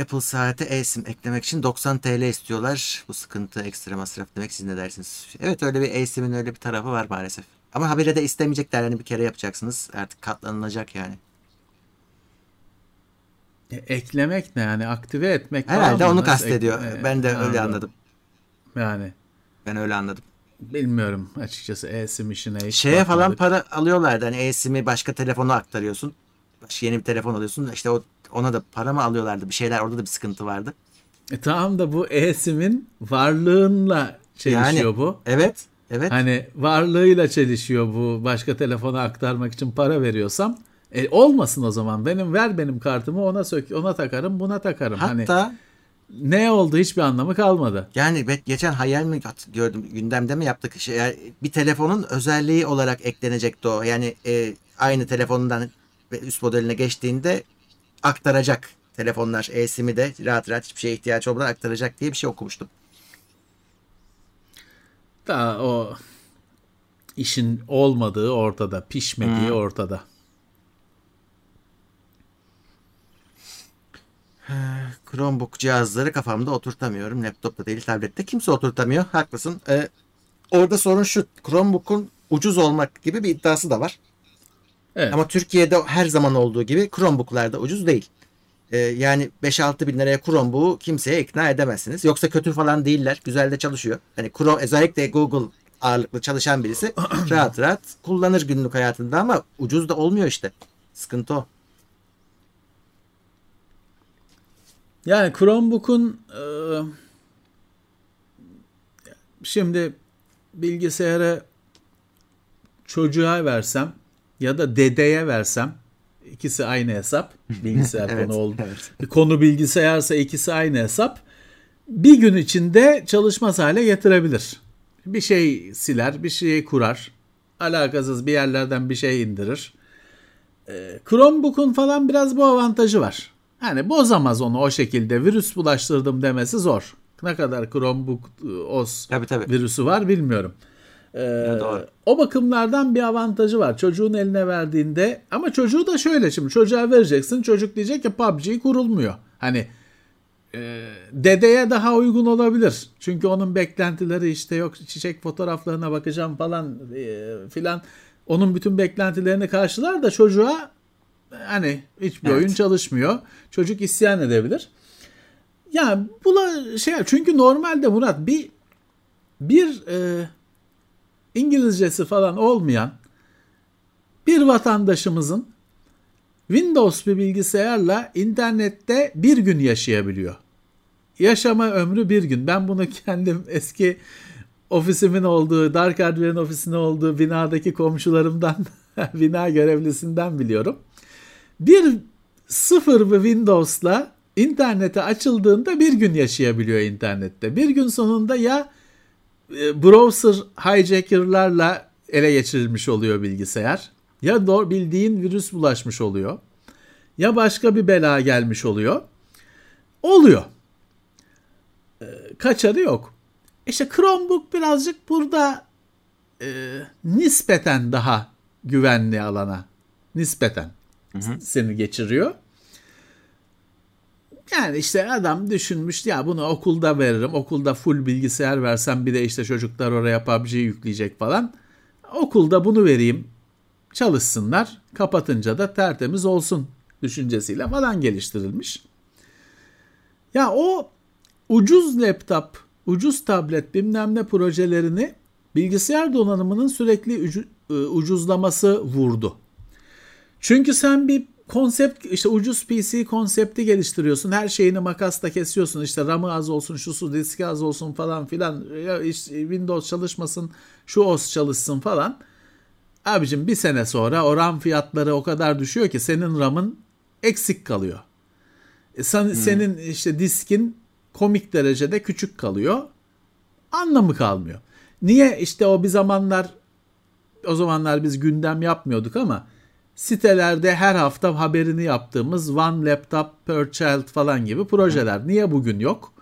Apple saate eSIM eklemek için 90 TL istiyorlar. Bu sıkıntı ekstra masraf demek siz ne dersiniz? Evet öyle bir eSIM'in öyle bir tarafı var maalesef. Ama habire de istemeyecekler. Yani bir kere yapacaksınız. Artık katlanılacak yani. E, eklemek ne yani aktive etmek falan Herhalde onu kastediyor. ek- e, Ben de öyle anladım. anladım. Yani Ben öyle anladım. bilmiyorum açıkçası e-sim işine Şeye falan bakmadık. para alıyorlardı. Hani eSIM'i başka telefona aktarıyorsun. Başka yeni bir telefon alıyorsun. İşte o ona da para mı alıyorlardı? Bir şeyler orada da bir sıkıntı vardı. E, tamam da bu e-simin varlığınla çelişiyor Yani- bu. Evet. Evet. Hani varlığıyla çelişiyor bu başka telefona aktarmak için para veriyorsam. E, olmasın o zaman. Benim ver benim kartımı ona sök ona takarım buna takarım. Hani Hatta ne oldu hiçbir anlamı kalmadı. Yani geçen hayal mi gördüm gündemde mi yaptık şey yani bir telefonun özelliği olarak eklenecekti o. Yani e, aynı telefonundan ve üst modeline geçtiğinde aktaracak telefonlar eSIM'i de rahat rahat hiçbir şeye ihtiyaç olmadan aktaracak diye bir şey okumuştum. Daha o işin olmadığı ortada, pişmediği ortada. Chromebook cihazları kafamda oturtamıyorum. Laptopta değil tablette. Kimse oturtamıyor. Haklısın. Ee, orada sorun şu. Chromebook'un ucuz olmak gibi bir iddiası da var. Evet. Ama Türkiye'de her zaman olduğu gibi Chromebook'lar da ucuz değil. Ee, yani 5-6 bin liraya Chromebook'u kimseye ikna edemezsiniz. Yoksa kötü falan değiller. Güzel de çalışıyor. Hani Chrome özellikle Google ağırlıklı çalışan birisi rahat rahat kullanır günlük hayatında ama ucuz da olmuyor işte. Sıkıntı o. Yani Chromebook'un e, şimdi bilgisayarı çocuğa versem ya da dedeye versem ikisi aynı hesap. Bilgisayar Evet, konu oldu. evet. Konu bilgisayarsa ikisi aynı hesap. Bir gün içinde çalışmaz hale getirebilir. Bir şey siler, bir şeyi kurar. Alakasız bir yerlerden bir şey indirir. Ee, Chromebook'un falan biraz bu avantajı var. Hani bozamaz onu o şekilde. Virüs bulaştırdım demesi zor. Ne kadar Chromebook e, OS Tabii tabii. virüsü var bilmiyorum. Ee, doğru. o bakımlardan bir avantajı var. Çocuğun eline verdiğinde ama çocuğu da şöyle şimdi çocuğa vereceksin. Çocuk diyecek ki PUBG kurulmuyor. Hani e, dedeye daha uygun olabilir. Çünkü onun beklentileri işte yok çiçek fotoğraflarına bakacağım falan e, filan. Onun bütün beklentilerini karşılar da çocuğa hani hiçbir Evet. oyun çalışmıyor. Çocuk isyan edebilir. Ya bula şey çünkü normalde Murat bir bir e, İngilizcesi falan olmayan bir vatandaşımızın Windows bir bilgisayarla internette bir gün yaşayabiliyor. Yaşama ömrü bir gün. Ben bunu kendim eski ofisimin olduğu, Dark Hardware'in ofisinin olduğu binadaki komşularımdan, bina görevlisinden biliyorum. Bir sıfır bir Windows'la internete açıldığında bir gün yaşayabiliyor internette. Bir gün sonunda ya browser hijacker'larla ele geçirilmiş oluyor bilgisayar. Ya bildiğin virüs bulaşmış oluyor. Ya başka bir bela gelmiş oluyor. Oluyor. E, kaçarı yok. İşte Chromebook birazcık burada e, nispeten daha güvenli alana nispeten seni geçiriyor. Yani işte adam düşünmüş ya bunu okulda veririm. Okulda full bilgisayar versem bir de işte çocuklar oraya PUBG yükleyecek falan. Okulda bunu vereyim. Çalışsınlar. Kapatınca da tertemiz olsun düşüncesiyle falan geliştirilmiş. Ya o ucuz laptop, ucuz tablet bilmem ne projelerini bilgisayar donanımının sürekli ucu, ucuzlaması vurdu. Çünkü sen bir konsept işte ucuz PC konsepti geliştiriyorsun. Her şeyini makasla kesiyorsun. İşte RAM'ı az olsun, şu su diski az olsun falan filan. Ya işte Windows çalışmasın, şu OS çalışsın falan. Abicim bir sene sonra o RAM fiyatları o kadar düşüyor ki senin RAM'ın eksik kalıyor. E sen, hmm. Senin işte diskin komik derecede küçük kalıyor. Anlamı kalmıyor. Niye işte o bir zamanlar o zamanlar biz gündem yapmıyorduk ama sitelerde her hafta haberini yaptığımız One Laptop Per Child falan gibi projeler. Niye bugün yok?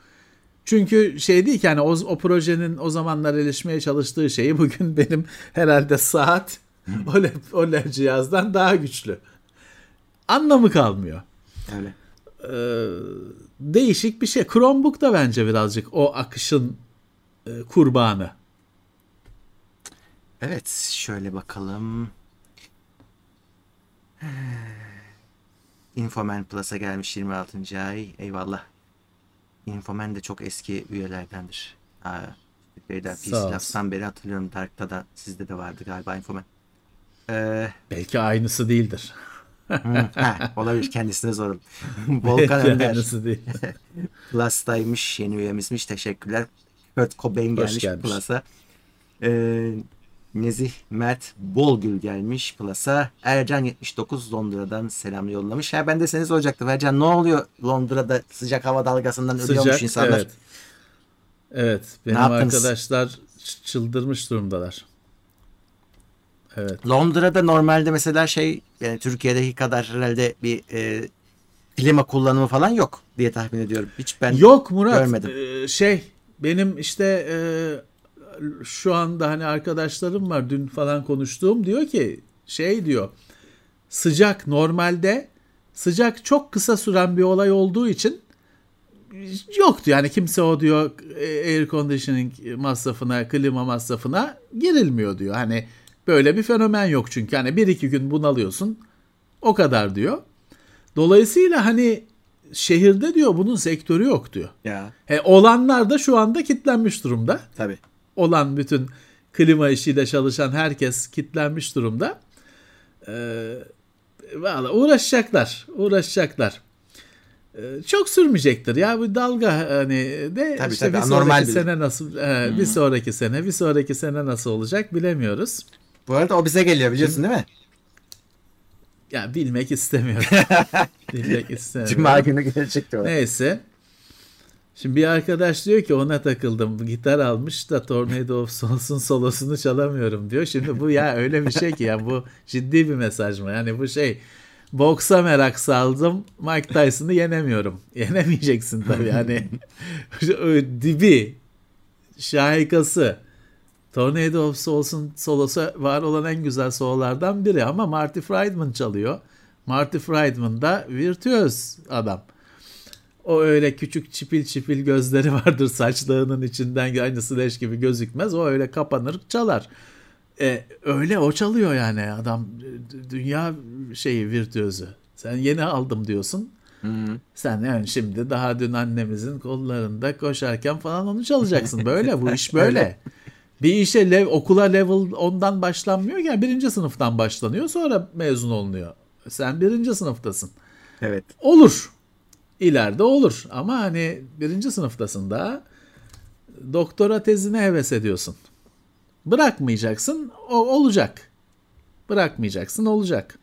Çünkü şey değil ki hani o, o projenin o zamanlar erişmeye çalıştığı şeyi bugün benim herhalde saat o, lap, o cihazdan daha güçlü. Anlamı kalmıyor. Öyle. Ee, değişik bir şey. Chromebook da bence birazcık o akışın e, kurbanı. Evet şöyle bakalım. Infoman Plus'a gelmiş 26. ay. Eyvallah. Infoman de çok eski üyelerdendir. Ha, Türkiye'de PCLabs'tan beri hatırlıyorum. Dark'ta da sizde de vardı galiba Infoman. Ee, Belki aynısı değildir. ha, olabilir kendisine sorun. Volkan Önder. Plus'taymış yeni üyemizmiş. Teşekkürler. Kurt Cobain gelmiş Plus'a. Ee, Nezih Mert Bolgül gelmiş Plus'a. Ercan 79 Londra'dan selam yollamış. Ha ben de seni soracaktım. Ercan ne oluyor Londra'da sıcak hava dalgasından sıcak, ölüyormuş insanlar. Evet. Evet. Benim arkadaşlar çıldırmış durumdalar. Evet. Londra'da normalde mesela şey yani Türkiye'deki kadar herhalde bir e, klima kullanımı falan yok diye tahmin ediyorum. Hiç ben Yok Murat. Görmedim. E, şey benim işte e, şu anda hani arkadaşlarım var dün falan konuştuğum diyor ki şey diyor sıcak normalde sıcak çok kısa süren bir olay olduğu için yoktu yani kimse o diyor air conditioning masrafına klima masrafına girilmiyor diyor hani böyle bir fenomen yok çünkü hani bir iki gün bunalıyorsun o kadar diyor dolayısıyla hani şehirde diyor bunun sektörü yok diyor. Ya. He, olanlar da şu anda kitlenmiş durumda. Tabii olan bütün klima işiyle çalışan herkes kitlenmiş durumda. Ee, valla uğraşacaklar, uğraşacaklar. Ee, çok sürmeyecektir ya bu dalga hani de tabii, işte tabii, bir sonraki bile. sene nasıl e, hmm. bir sonraki sene bir sonraki sene nasıl olacak bilemiyoruz. Bu arada o bize geliyor biliyorsun değil mi? Ya bilmek istemiyorum. bilmek istemiyorum. Cuma günü gelecekti o. Neyse. Şimdi bir arkadaş diyor ki ona takıldım. Gitar almış da Tornado of Souls'un solosunu çalamıyorum diyor. Şimdi bu ya öyle bir şey ki ya bu ciddi bir mesaj mı? Yani bu şey boksa merak saldım. Mike Tyson'ı yenemiyorum. Yenemeyeceksin tabii yani. dibi şahikası. Tornado of Souls'un solosu var olan en güzel sololardan biri ama Marty Friedman çalıyor. Marty Friedman da virtüöz adam. O öyle küçük çipil çipil gözleri vardır saçlarının içinden aynısı leş gibi gözükmez. O öyle kapanır çalar. E, öyle o çalıyor yani adam dünya şeyi virtüözü. Sen yeni aldım diyorsun. Hı-hı. Sen yani şimdi daha dün annemizin kollarında koşarken falan onu çalacaksın. Böyle bu iş böyle. bir işe lev, okula level ondan başlanmıyor yani birinci sınıftan başlanıyor sonra mezun olunuyor. Sen birinci sınıftasın. Evet. Olur ileride olur. Ama hani birinci sınıftasın da doktora tezine heves ediyorsun. Bırakmayacaksın o olacak. Bırakmayacaksın olacak.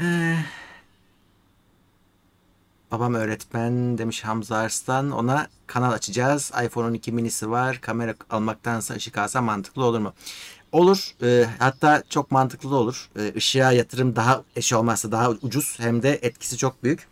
Ee, babam öğretmen demiş Hamza Arslan. Ona kanal açacağız. iPhone 12 minisi var. Kamera almaktansa ışık alsa mantıklı olur mu? Olur. E, hatta çok mantıklı da olur. E, ışığa yatırım daha eşi olmazsa daha ucuz hem de etkisi çok büyük.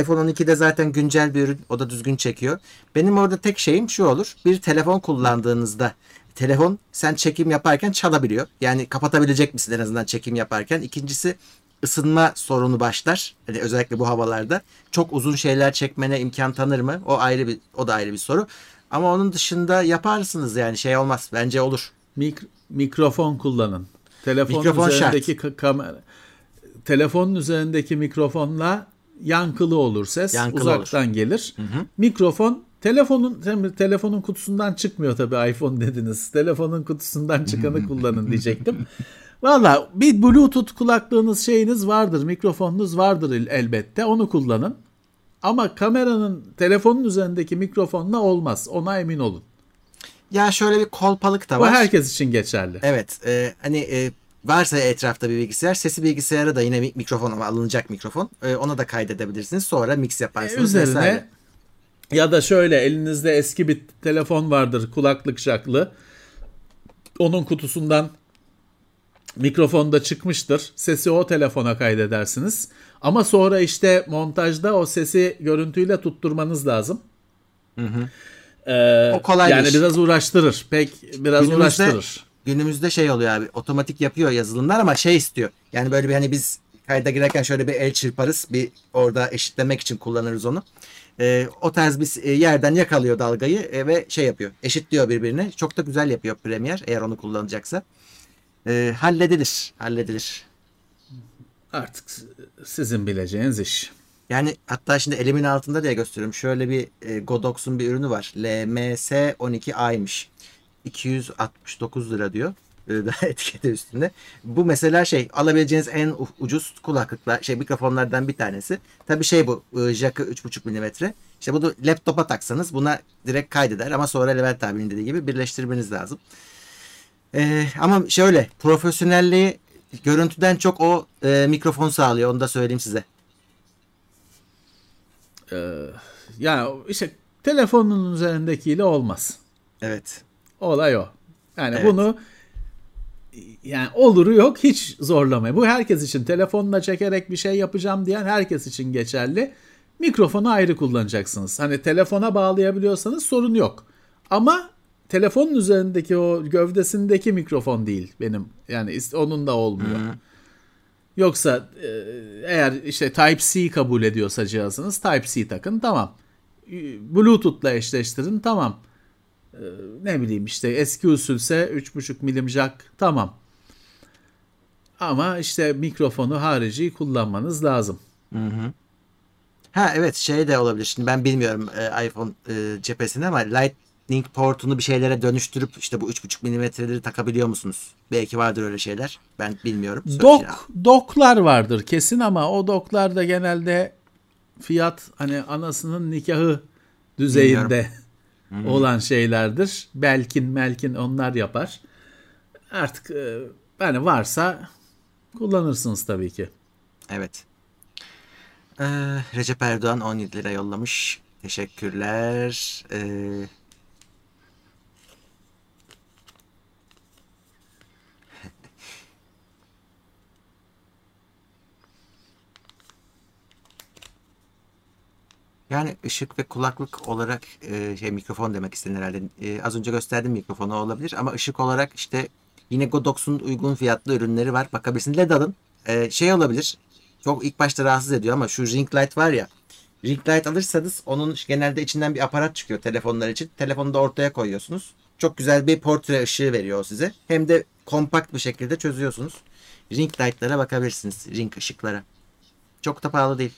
iPhone 12'de zaten güncel bir ürün. O da düzgün çekiyor. Benim orada tek şeyim şu olur. Bir telefon kullandığınızda telefon sen çekim yaparken çalabiliyor. Yani kapatabilecek misin en azından çekim yaparken. İkincisi ısınma sorunu başlar. Hani özellikle bu havalarda. Çok uzun şeyler çekmene imkan tanır mı? O ayrı bir o da ayrı bir soru. Ama onun dışında yaparsınız yani şey olmaz. Bence olur. Mik- mikrofon kullanın. Telefonun Mikrofon üzerindeki ka- kamera telefonun üzerindeki mikrofonla yankılı olur ses. Yankılı uzaktan gelir. Mikrofon telefonun telefonun kutusundan çıkmıyor tabii iPhone dediniz. Telefonun kutusundan çıkanı kullanın diyecektim. Valla bir Bluetooth kulaklığınız şeyiniz vardır, mikrofonunuz vardır el- elbette. Onu kullanın. Ama kameranın telefonun üzerindeki mikrofonla olmaz. Ona emin olun. Ya şöyle bir kolpalık da Bu var. herkes için geçerli. Evet. e, hani e, varsa etrafta bir bilgisayar, sesi bilgisayara da yine mi- mikrofon ama alınacak mikrofon. E, ona da kaydedebilirsiniz. Sonra mix yaparsınız üzerine vesaire. ya da şöyle elinizde eski bir telefon vardır kulaklık jaklı. Onun kutusundan mikrofon da çıkmıştır. Sesi o telefona kaydedersiniz. Ama sonra işte montajda o sesi görüntüyle tutturmanız lazım. Ee, O kolay yani iş. biraz uğraştırır. Pek biraz Günümüzde- uğraştırır. Günümüzde şey oluyor abi. Otomatik yapıyor yazılımlar ama şey istiyor. Yani böyle bir hani biz kayda girerken şöyle bir el çırparız. Bir orada eşitlemek için kullanırız onu. E, o tarz bir e, yerden yakalıyor dalgayı e, ve şey yapıyor. Eşitliyor birbirine. Çok da güzel yapıyor Premiere eğer onu kullanacaksa. E, halledilir. Halledilir. Artık sizin bileceğiniz iş. Yani hatta şimdi elimin altında diye gösteriyorum. Şöyle bir e, Godox'un bir ürünü var. LMS12A'ymış. 269 lira diyor. E, etiketi üstünde. Bu mesela şey alabileceğiniz en ucuz kulaklıklar şey mikrofonlardan bir tanesi. Tabii şey bu e, jack'ı 3.5 milimetre. İşte bunu laptopa taksanız buna direkt kaydeder ama sonra Levent abinin dediği gibi birleştirmeniz lazım. E, ama şöyle profesyonelliği görüntüden çok o e, mikrofon sağlıyor onu da söyleyeyim size. Yani işte telefonun üzerindekiyle olmaz. Evet. Olay o. Yani Evet. bunu yani oluru yok hiç zorlamayın. Bu herkes için telefonla çekerek bir şey yapacağım diyen herkes için geçerli. Mikrofonu ayrı kullanacaksınız. Hani telefona bağlayabiliyorsanız sorun yok. Ama telefonun üzerindeki o gövdesindeki mikrofon değil benim. Yani onun da olmuyor. Yoksa e, eğer işte Type-C kabul ediyorsa cihazınız Type-C takın tamam. Bluetooth'la eşleştirin tamam. E, Ne bileyim işte eski usulse 3.5 milim jack tamam. Ama işte mikrofonu harici kullanmanız lazım. Ha evet şey de olabilir. Şimdi ben bilmiyorum e, iPhone e, cephesini ama Lightning portunu bir şeylere dönüştürüp işte bu 3.5 milimetreleri takabiliyor musunuz? Belki vardır öyle şeyler. Ben bilmiyorum. Söyle- Dok, doklar vardır kesin ama o doklar da genelde fiyat hani anasının nikahı düzeyinde olan şeylerdir. Belkin melkin onlar yapar. Artık e, hani varsa kullanırsınız tabii ki. Evet. Ee, Recep Erdoğan 17 lira yollamış. Teşekkürler. Ee, Yani ışık ve kulaklık olarak e, şey mikrofon demek istedin herhalde. E, az önce gösterdim mikrofonu olabilir ama ışık olarak işte yine Godox'un uygun fiyatlı ürünleri var. Bakabilirsin. LED alın. E, şey olabilir. Çok ilk başta rahatsız ediyor ama şu ring light var ya. Ring light alırsanız onun genelde içinden bir aparat çıkıyor telefonlar için. Telefonu da ortaya koyuyorsunuz. Çok güzel bir portre ışığı veriyor size. Hem de kompakt bir şekilde çözüyorsunuz. Ring light'lara bakabilirsiniz. Ring ışıklara. Çok da pahalı değil.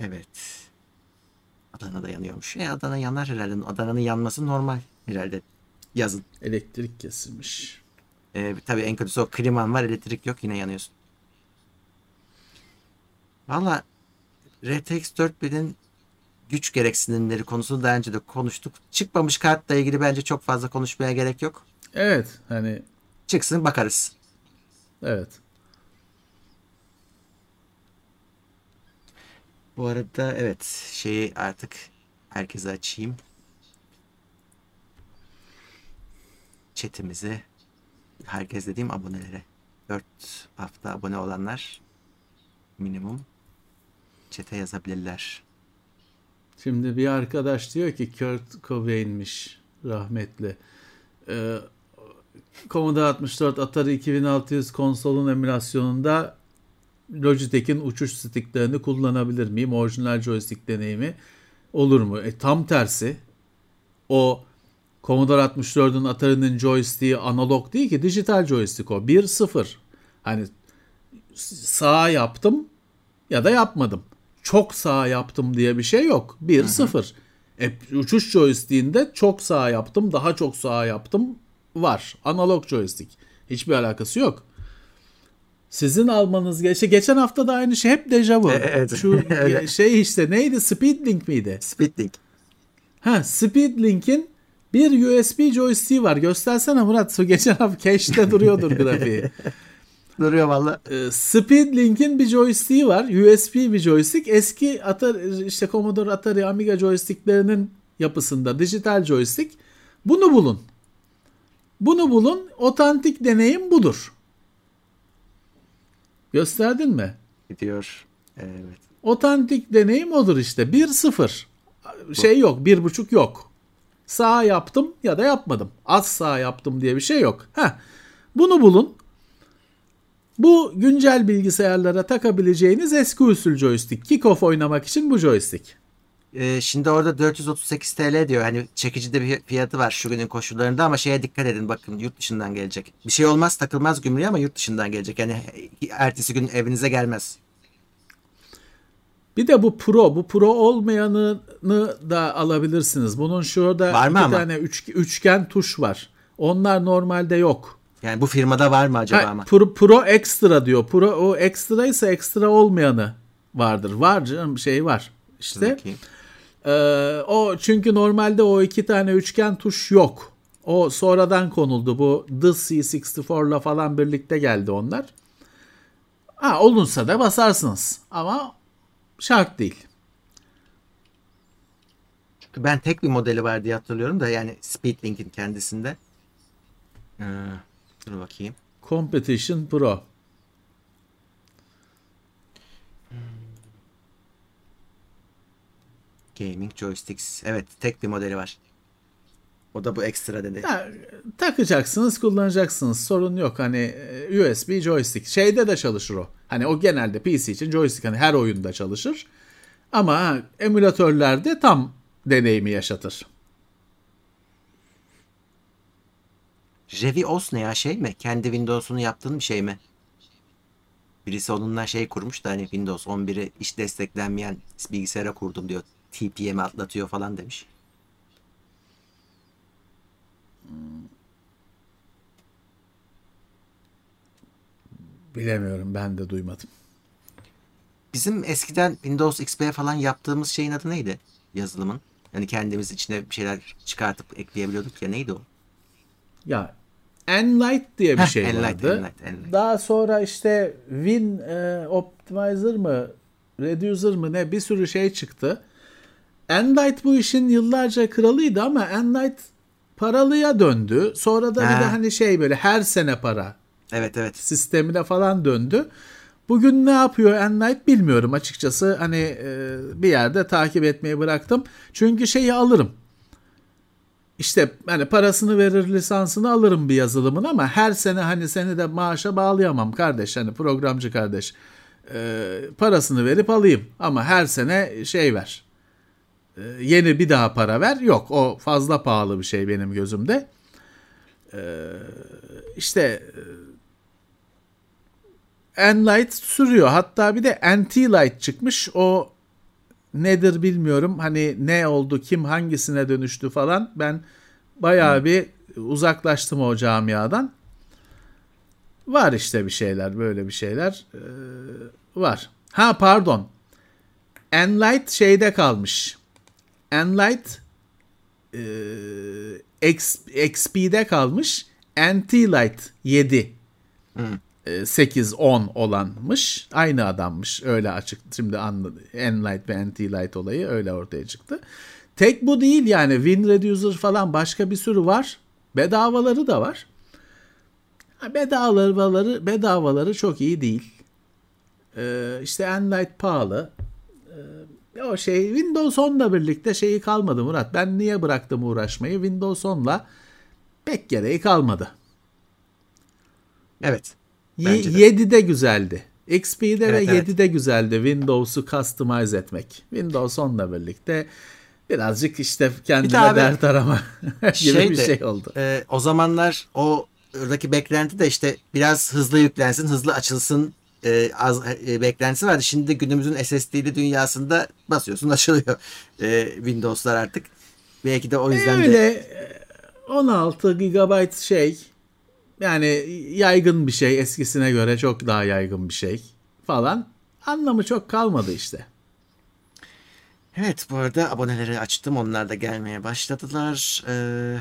Evet. Adana'da yanıyormuş. E Adana yanar herhalde. Adana'nın yanması normal herhalde. Yazın. Elektrik kesilmiş. E, tabii en kötüsü o kliman var. Elektrik yok. Yine yanıyorsun. Valla RTX 4000'in güç gereksinimleri konusunu daha önce de konuştuk. Çıkmamış kartla ilgili bence çok fazla konuşmaya gerek yok. Evet hani Çıksın bakarız. evet. Bu arada evet şeyi artık herkese açayım. Chatimizi herkes dediğim abonelere 4 hafta abone olanlar minimum chat'e yazabilirler. Şimdi bir arkadaş diyor ki Kurt Cobain'miş rahmetli. Ee, Commodore 64 Atari 2600 konsolun emülasyonunda Logitech'in uçuş sticklerini kullanabilir miyim? Orijinal joystick deneyimi olur mu? E, tam tersi. O Commodore 64'ün Atari'nin joystick'i analog değil ki dijital joystick o. 1-0. Hani sağ yaptım ya da yapmadım. Çok sağ yaptım diye bir şey yok. 1-0. E, uçuş joystick'inde çok sağ yaptım, daha çok sağ yaptım var. Analog joystick. Hiçbir alakası yok. Sizin almanız geçe geçen hafta da aynı şey hep dejavu. Evet. Şu şey işte neydi? Speedlink miydi? Speedlink. Ha, Speedlink'in bir USB joystick var. Göstersene Murat. Geçen hafta cache'de duruyordur grafiği. Duruyor valla. Ee, Speedlink'in bir joystick'i var. USB bir joystick. Eski Atari, işte Commodore Atari Amiga joysticklerinin yapısında dijital joystick. Bunu bulun. Bunu bulun. Otantik deneyim budur. Gösterdin mi? Gidiyor. Evet. Otantik deneyim odur işte. 1-0. Şey yok. 1.5 yok. Sağ yaptım ya da yapmadım. Az sağ yaptım diye bir şey yok. Heh. Bunu bulun. Bu güncel bilgisayarlara takabileceğiniz eski usul joystick. Kickoff oynamak için bu joystick. Ee, şimdi orada 438 TL diyor. Hani çekici de bir fiyatı var şu günün koşullarında ama şeye dikkat edin bakın yurt dışından gelecek. Bir şey olmaz takılmaz gümrüğe ama yurt dışından gelecek. Yani ertesi gün evinize gelmez. Bir de bu Pro, bu Pro olmayanını da alabilirsiniz. Bunun şurada Var mı iki ama? tane üç, üçgen tuş var. Onlar normalde yok. Yani bu firmada var mı acaba Ha, ama? Pro, Pro Extra diyor. Pro o ekstra ise ekstra olmayanı vardır. Var canım şey var. İşte Bakayım. Ee, o çünkü normalde o iki tane üçgen tuş yok. O sonradan konuldu. Bu The C64'la falan birlikte geldi onlar. Ha olunsa da basarsınız. Ama şart değil. Çünkü ben tek bir modeli var diye hatırlıyorum da yani Speedlink'in kendisinde. Ee, dur bakayım. Competition Pro. Gaming Joysticks. Evet tek bir modeli var. O da bu ekstra dedi. Ya, takacaksınız, kullanacaksınız. Sorun yok. Hani e, USB joystick. Şeyde de çalışır o. Hani o genelde PC için joystick hani her oyunda çalışır. Ama emülatörlerde tam deneyimi yaşatır. Revios ne ya şey mi? Kendi Windows'unu yaptığın bir şey mi? Birisi onunla şey kurmuş da hani Windows 11'i hiç desteklenmeyen bilgisayara kurdum diyor. TPM'i atlatıyor falan demiş. Bilemiyorum ben de duymadım. Bizim eskiden Windows XP falan yaptığımız şeyin adı neydi? Yazılımın. Yani kendimiz içine bir şeyler çıkartıp ekleyebiliyorduk ya neydi o? Ya Enlight diye bir Heh, şey Enlight, vardı. Enlight, Enlight. Daha sonra işte Win e, Optimizer mı Reducer mı ne bir sürü şey çıktı. Enlight bu işin yıllarca kralıydı ama Enlight paralıya döndü. Sonra da bir Ha. de hani şey böyle her sene para Evet evet. sistemine falan döndü. Bugün ne yapıyor Enlight bilmiyorum açıkçası. Hani e, bir yerde takip etmeyi bıraktım. Çünkü şeyi alırım. İşte hani parasını verir lisansını alırım bir yazılımın ama her sene hani seni de maaşa bağlayamam kardeş. Hani programcı kardeş. E, parasını verip alayım ama her sene şey ver. E, yeni bir daha para ver. Yok o fazla pahalı bir şey benim gözümde. E, işte Enlight sürüyor. Hatta bir de Anti-Light çıkmış. O nedir bilmiyorum. Hani ne oldu, kim hangisine dönüştü falan. Ben bayağı bir uzaklaştım o camiadan. Var işte bir şeyler, böyle bir şeyler ee, var. Ha pardon. Enlight şeyde kalmış. Enlight e, X, XP'de kalmış. Anti-Light 7. 8-10 olanmış. Aynı adammış. Öyle açık. Şimdi anladı. Enlight ve Anti-Light olayı öyle ortaya çıktı. Tek bu değil yani. Win Reducer falan başka bir sürü var. Bedavaları da var. Bedavaları, bedavaları çok iyi değil. Ee, işte Enlight pahalı. Ee, o şey Windows 10'la birlikte şeyi kalmadı Murat. Ben niye bıraktım uğraşmayı? Windows 10'la pek gereği kalmadı. Evet. Y- Bence de. 7'de güzeldi. XP'de Evet, ve evet. 7'de güzeldi Windows'u customize etmek. Windows 10'la birlikte birazcık işte kendine abi, dert arama gibi şey bir şey oldu. e, o zamanlar o oradaki beklenti de işte biraz hızlı yüklensin, hızlı açılsın e, az e, beklentisi vardı. Şimdi günümüzün SSD'li dünyasında basıyorsun açılıyor e, Windows'lar artık. Belki de o yüzden Öyle de e, 16 GB şey yani yaygın bir şey eskisine göre çok daha yaygın bir şey falan. Anlamı çok kalmadı işte. Evet bu arada aboneleri açtım. Onlar da gelmeye başladılar. Ee,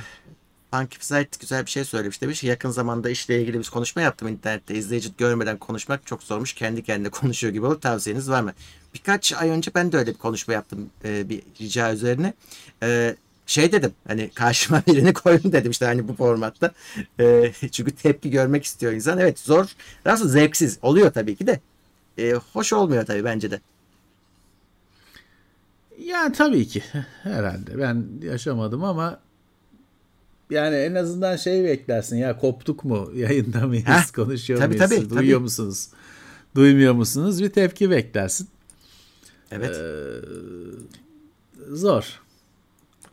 Funky Flight güzel bir şey söylemiş. Demiş yakın zamanda işle ilgili bir konuşma yaptım internette. İzleyici görmeden konuşmak çok zormuş. Kendi kendine konuşuyor gibi olur. Tavsiyeniz var mı? Birkaç ay önce ben de öyle bir konuşma yaptım. e, bir rica üzerine. Ee, şey dedim hani karşıma birini koyun dedim işte hani bu formatta. Ee, çünkü tepki görmek istiyor insan. Evet zor. Nasıl zevksiz. Oluyor tabii ki de. Ee, hoş olmuyor tabii bence de. Ya tabii ki herhalde ben yaşamadım ama yani en azından şey beklersin ya koptuk mu? Yayında mıyız? Heh, konuşuyor tabii, muyuz? tabii, duyuyor tabii. musunuz? Duymuyor musunuz? Bir tepki beklersin. Evet. zor.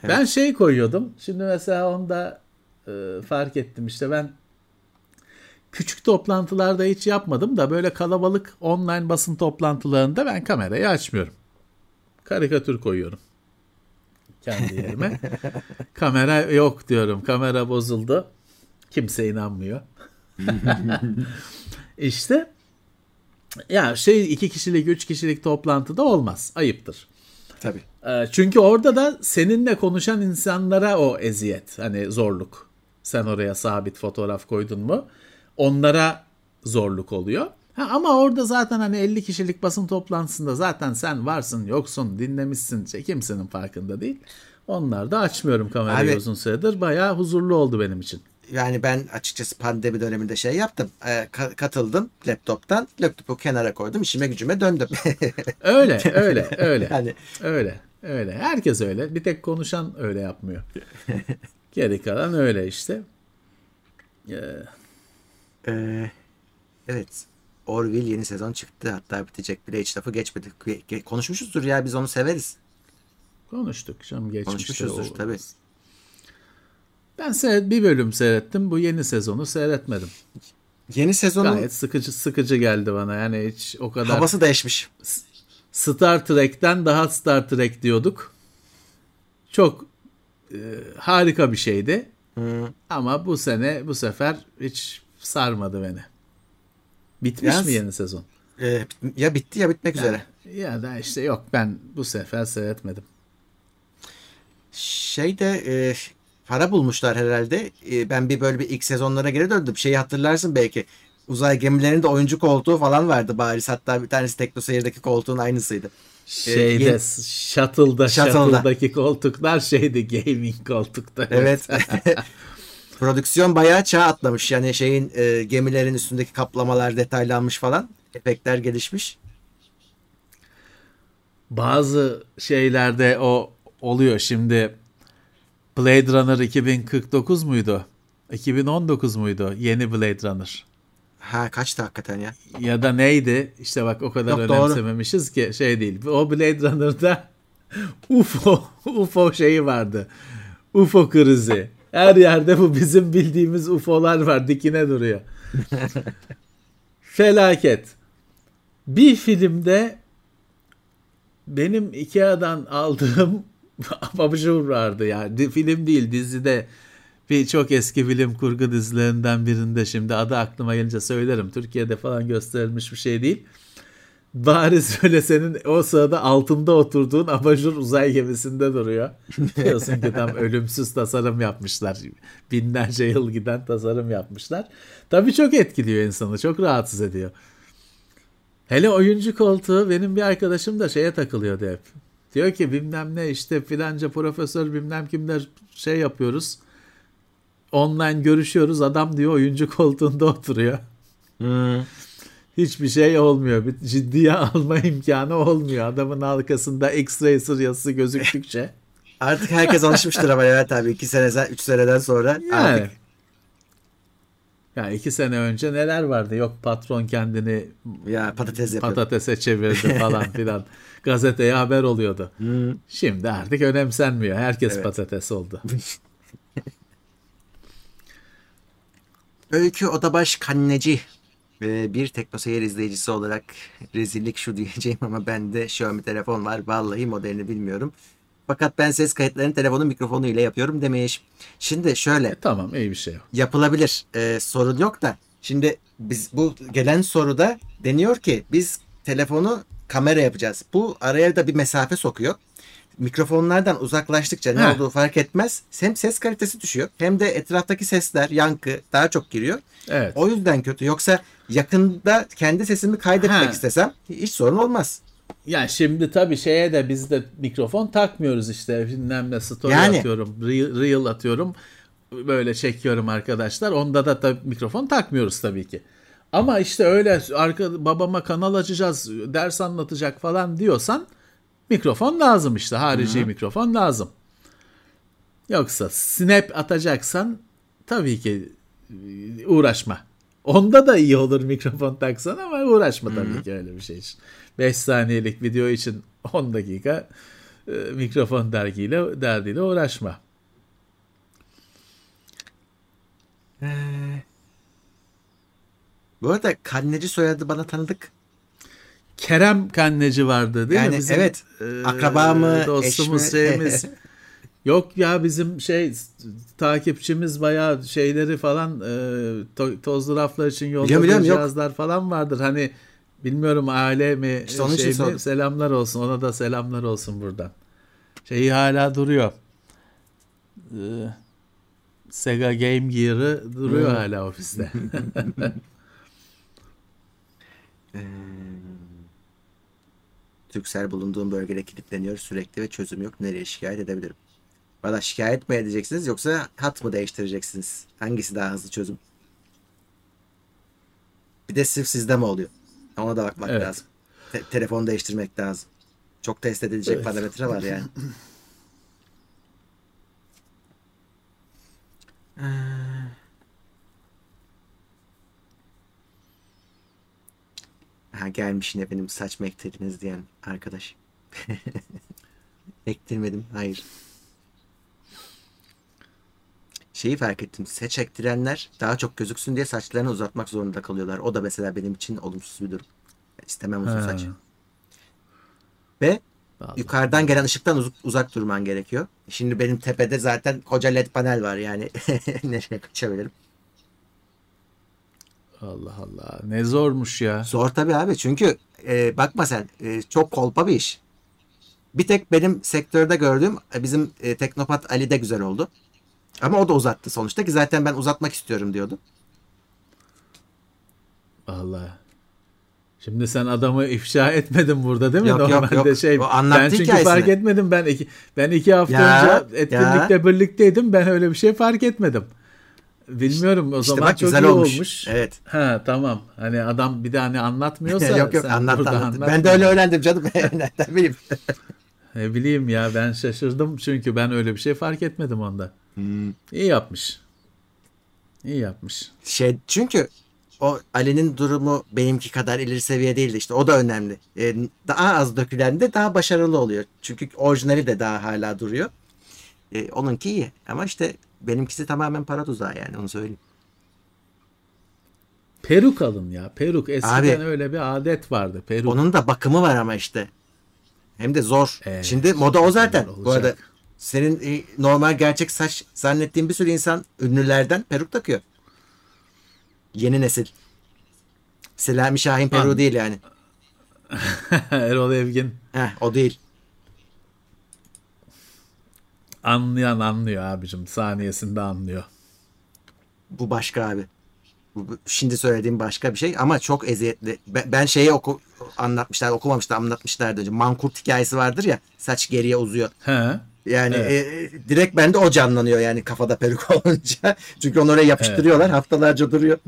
Ben şey koyuyordum. Şimdi mesela onda e, fark ettim. İşte ben küçük toplantılarda hiç yapmadım da böyle kalabalık online basın toplantılarında ben kamerayı açmıyorum. Karikatür koyuyorum kendi yerime. Kamera yok diyorum. Kamera bozuldu. Kimse inanmıyor. işte ya şey iki kişilik üç kişilik toplantıda olmaz. Ayıptır. Tabii. Ee, Çünkü orada da seninle konuşan insanlara o eziyet, hani zorluk. Sen oraya sabit fotoğraf koydun mu? Onlara zorluk oluyor. Ha, ama orada zaten hani 50 kişilik basın toplantısında zaten sen varsın, yoksun, dinlemişsin, şey, kimsenin farkında değil. Onlar da açmıyorum kamerayı Abi- uzun süredir. Bayağı huzurlu oldu benim için. Yani ben açıkçası pandemi döneminde şey yaptım. Ee, ka- katıldım laptoptan. Laptopu kenara koydum. işime gücüme döndüm. Öyle, öyle, öyle. yani Öyle, öyle. Herkes öyle. Bir tek konuşan öyle yapmıyor. Geri kalan öyle işte. Ee, e, evet. Orville yeni sezon çıktı. Hatta bitecek bile hiç lafı geçmedi. Ge- ge- Konuşmuşuzdur ya biz onu severiz. Konuştuk canım geçmişte. Konuşmuşuzdur o- tabii. Ben seyret, bir bölüm seyrettim. Bu yeni sezonu seyretmedim. Yeni sezonun Gayet sıkıcı sıkıcı geldi bana. Yani hiç o kadar havası değişmiş. Star Trek'ten daha Star Trek diyorduk. Çok e, harika bir şeydi. Hı. Ama bu sene bu sefer hiç sarmadı beni. Bitmiş Yalnız- mi yeni sezon? Ee, bit- ya bitti ya bitmek üzere. Ya da işte yok ben bu sefer seyretmedim. Şeyde e, para bulmuşlar herhalde. E, ben bir böyle bir ilk sezonlara geri döndüm. Şeyi hatırlarsın belki. Uzay gemilerinde oyuncu koltuğu falan vardı bariz. Hatta bir tanesi TeknoSeyir'deki koltuğun aynısıydı. Şeyde yeni- shuttle'da, Shuttle'da. shuttle'daki koltuklar şeydi gaming koltukta. Evet. Prodüksiyon bayağı çağ atlamış. Yani şeyin e, gemilerin üstündeki kaplamalar detaylanmış falan. Efektler gelişmiş. Bazı şeylerde o oluyor şimdi Blade Runner 2049 muydu? 2019 muydu? Yeni Blade Runner. Ha kaçtı hakikaten ya. Ya da neydi? İşte bak o kadar Yok, doğru. önemsememişiz ki şey değil. O Blade Runner'da UFO UFO şeyi vardı. UFO krizi. Her yerde bu bizim bildiğimiz UFO'lar var. Dikine duruyor. Felaket. Bir filmde benim Ikea'dan aldığım abajur vardı yani. Film değil dizide bir çok eski bilim kurgu dizilerinden birinde şimdi adı aklıma gelince söylerim. Türkiye'de falan gösterilmiş bir şey değil. Bariz öyle senin o sırada altında oturduğun abajur uzay gemisinde duruyor. Diyorsun ki tam ölümsüz tasarım yapmışlar. Binlerce yıl giden tasarım yapmışlar. Tabii çok etkiliyor insanı. Çok rahatsız ediyor. Hele oyuncu koltuğu benim bir arkadaşım da şeye takılıyordu hep. Diyor ki bilmem ne işte filanca profesör bilmem kimler şey yapıyoruz. Online görüşüyoruz. Adam diyor oyuncu koltuğunda oturuyor. Hiçbir şey olmuyor. Bir ciddiye alma imkanı olmuyor. Adamın arkasında X-Racer yazısı gözüktükçe. Artık herkes alışmıştır ama evet abi iki seneden üç seneden sonra Yani. artık Ya iki sene önce neler vardı? Yok patron kendini ya patates yapıyor. patatese çevirdi falan filan. Gazeteye haber oluyordu. Şimdi artık önemsenmiyor. Herkes Evet. patates oldu. Öykü Odabaş Kanneci ve bir teknoseyir izleyicisi olarak rezillik şu diyeceğim ama bende Xiaomi telefon var. Vallahi modelini bilmiyorum. Fakat ben ses kayıtlarını telefonun mikrofonu ile yapıyorum demiş. Şimdi şöyle tamam iyi bir şey. yapılabilir. Ee, sorun yok da. Şimdi biz bu gelen soruda deniyor ki biz telefonu kamera yapacağız. Bu araya da bir mesafe sokuyor. Mikrofonlardan uzaklaştıkça ne Heh. olduğu fark etmez. Hem ses kalitesi düşüyor hem de etraftaki sesler, yankı daha çok giriyor. Evet. O yüzden kötü. Yoksa yakında kendi sesimi kaydetmek Ha. istesem hiç sorun olmaz. Ya şimdi tabii şeye de biz de mikrofon takmıyoruz işte. Bilmem ne story Yani. atıyorum, reel, reel atıyorum. Böyle çekiyorum arkadaşlar. Onda da tabii mikrofon takmıyoruz tabii ki. Ama işte öyle arka babama kanal açacağız, ders anlatacak falan diyorsan mikrofon lazım işte. Harici mikrofon lazım. Yoksa snap atacaksan tabii ki e, uğraşma. Onda da iyi olur mikrofon taksan ama uğraşma tabii ki öyle bir şey için. 5 saniyelik video için 10 dakika e, mikrofon dergiyle derdiyle uğraşma. Bu arada kanneci soyadı bana tanıdık. Kerem Kanneci vardı değil Yani mi? Bizim, evet, e, akraba mı, Dostumuz, şeyimiz. Yok ya bizim şey takipçimiz bayağı şeyleri falan e, to- tozlu raflar için yolladığı biliyorum, yok. cihazlar falan vardır. Hani bilmiyorum aile mi İşte onun şey mi sordum. selamlar olsun ona da selamlar olsun buradan. Şeyi hala duruyor. E, Sega Game Gear'ı duruyor Hmm. hala ofiste. Türksel bulunduğum bölgede kilitleniyor sürekli ve çözüm yok. Nereye şikayet edebilirim? Valla şikayet mi edeceksiniz yoksa hat mı değiştireceksiniz? Hangisi daha hızlı çözüm? Bir de sırf sizde mi oluyor? Ona da bakmak Evet. lazım. Te- telefonu değiştirmek lazım. Çok test edilecek Evet. parametre var yani. Ha gelmiş yine benim saçma ektirdiniz diyen arkadaş. Ektirmedim. Hayır. Şeyi fark ettim. Saç ektirenler daha çok gözüksün diye saçlarını uzatmak zorunda kalıyorlar. O da mesela benim için olumsuz bir durum. İstemem uzun saç. Ve Vallahi. yukarıdan gelen ışıktan uz- uzak durman gerekiyor. Şimdi benim tepede zaten koca led panel var yani. Nereye kaçabilirim? Allah Allah ne zormuş ya. Zor tabii abi çünkü e, bakma sen e, çok kolpa bir iş. Bir tek benim sektörde gördüğüm e, bizim e, Teknopat Ali de güzel oldu. Ama o da uzattı sonuçta ki zaten ben uzatmak istiyorum diyordu. Allah. Şimdi sen adamı ifşa etmedin burada değil mi? Yok, yok, Normalde yok. şey O anlattı ben çünkü hikayesini. fark etmedim ben iki ben iki hafta Ya, önce etkinlikte birlikteydim. Ben öyle bir şey fark etmedim. Bilmiyorum o İşte zaman bak çok güzel iyi olmuş. olmuş. Evet. Ha tamam. Hani adam bir de hani anlatmıyorsa yok yok anlattı. anlat. Ben de öyle öğrendim canım. Nereden bileyim. Ne bileyim ya ben şaşırdım çünkü ben öyle bir şey fark etmedim onda. Hmm. İyi yapmış. İyi yapmış. Şey çünkü o Ali'nin durumu benimki kadar ileri seviye değildi işte o da önemli. E, daha az dökülende daha başarılı oluyor. Çünkü orijinali de daha hala duruyor. E, onunki iyi ama işte benimkisi tamamen para tuzağı yani onu söyleyeyim. Peruk alın ya. Peruk. Eskiden Abi, öyle bir adet vardı. Peruk. Onun da bakımı var ama işte. Hem de zor. Evet, Şimdi moda o zaten. olacak. Bu arada senin e, normal gerçek saç zannettiğin bir sürü insan ünlülerden peruk takıyor. Yeni nesil. Selami Şahin peruğu değil yani. Erol Evgin Heh, o değil. Anlayan anlıyor abicim. Saniyesinde anlıyor. Bu başka abi. Bu, bu- şimdi söylediğim başka bir şey ama çok eziyetli. Ben, ben şeyi oku, anlatmışlar, okumamışlar, anlatmışlardı önce. Mankurt hikayesi vardır ya. Saç geriye uzuyor. He. Yani Evet. e, direkt bende o canlanıyor yani kafada peruk olunca. Çünkü onu oraya yapıştırıyorlar. Haftalarca duruyor.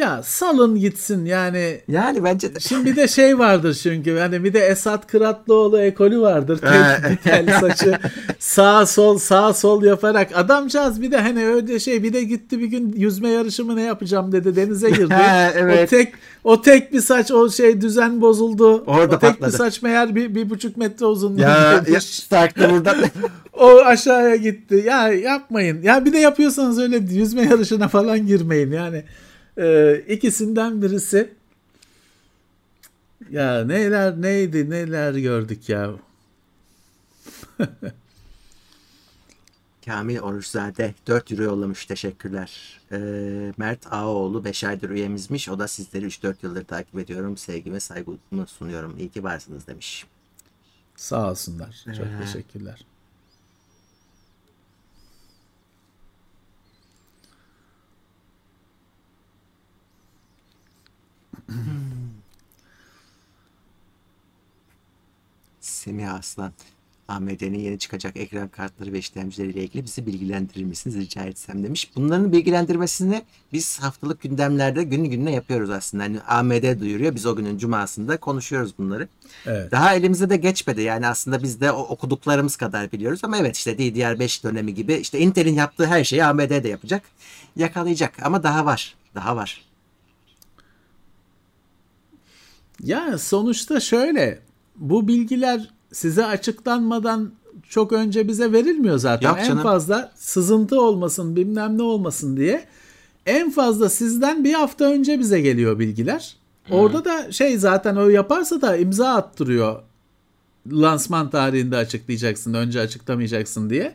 Ya salın gitsin yani. Yani bence de. Şimdi bir de şey vardır çünkü hani bir de Esat Kıratlıoğlu ekolü vardır. Tek dikel saçı sağ sol sağ sol yaparak adamcağız bir de hani öyle şey bir de gitti bir gün yüzme yarışı mı ne yapacağım dedi denize girdi. Ha, evet. O tek o tek bir saç o şey düzen bozuldu. Orada o tek patladı. bir saç meğer bir, bir buçuk metre Ya, uzunluğundaymış. ya sarktı buradan. O aşağıya gitti. Ya yapmayın. Ya bir de yapıyorsanız öyle yüzme yarışına falan girmeyin. Yani e, ikisinden birisi ya neler neydi neler gördük ya. Kamil Oruçzade 4 euro yollamış. Teşekkürler. Ee, Mert Ağaoğlu 5 aydır üyemizmiş. O da sizleri 3-4 yıldır takip ediyorum. Sevgimi saygımı sunuyorum. İyi ki varsınız demiş. Sağ olsunlar. Çok Ee. teşekkürler. Semih Aslan. AMD'nin yeni çıkacak ekran kartları ve işlemcileriyle ilgili bizi bilgilendirir misiniz rica etsem demiş. Bunların bilgilendirmesini biz haftalık gündemlerde günü gününe yapıyoruz aslında. Hani AMD duyuruyor. Biz o günün cumasında konuşuyoruz bunları. Evet. Daha elimize de geçmedi. Yani aslında biz de okuduklarımız kadar biliyoruz. Ama evet işte DDR5 dönemi gibi işte Intel'in yaptığı her şeyi AMD de yapacak. Yakalayacak. Ama daha var. Daha var. Ya sonuçta şöyle bu bilgiler size açıklanmadan çok önce bize verilmiyor zaten. Yok en canım. fazla sızıntı olmasın bilmem ne olmasın diye en fazla sizden bir hafta önce bize geliyor bilgiler. Orada da şey zaten o yaparsa da imza attırıyor. Lansman tarihinde açıklayacaksın önce açıklamayacaksın diye.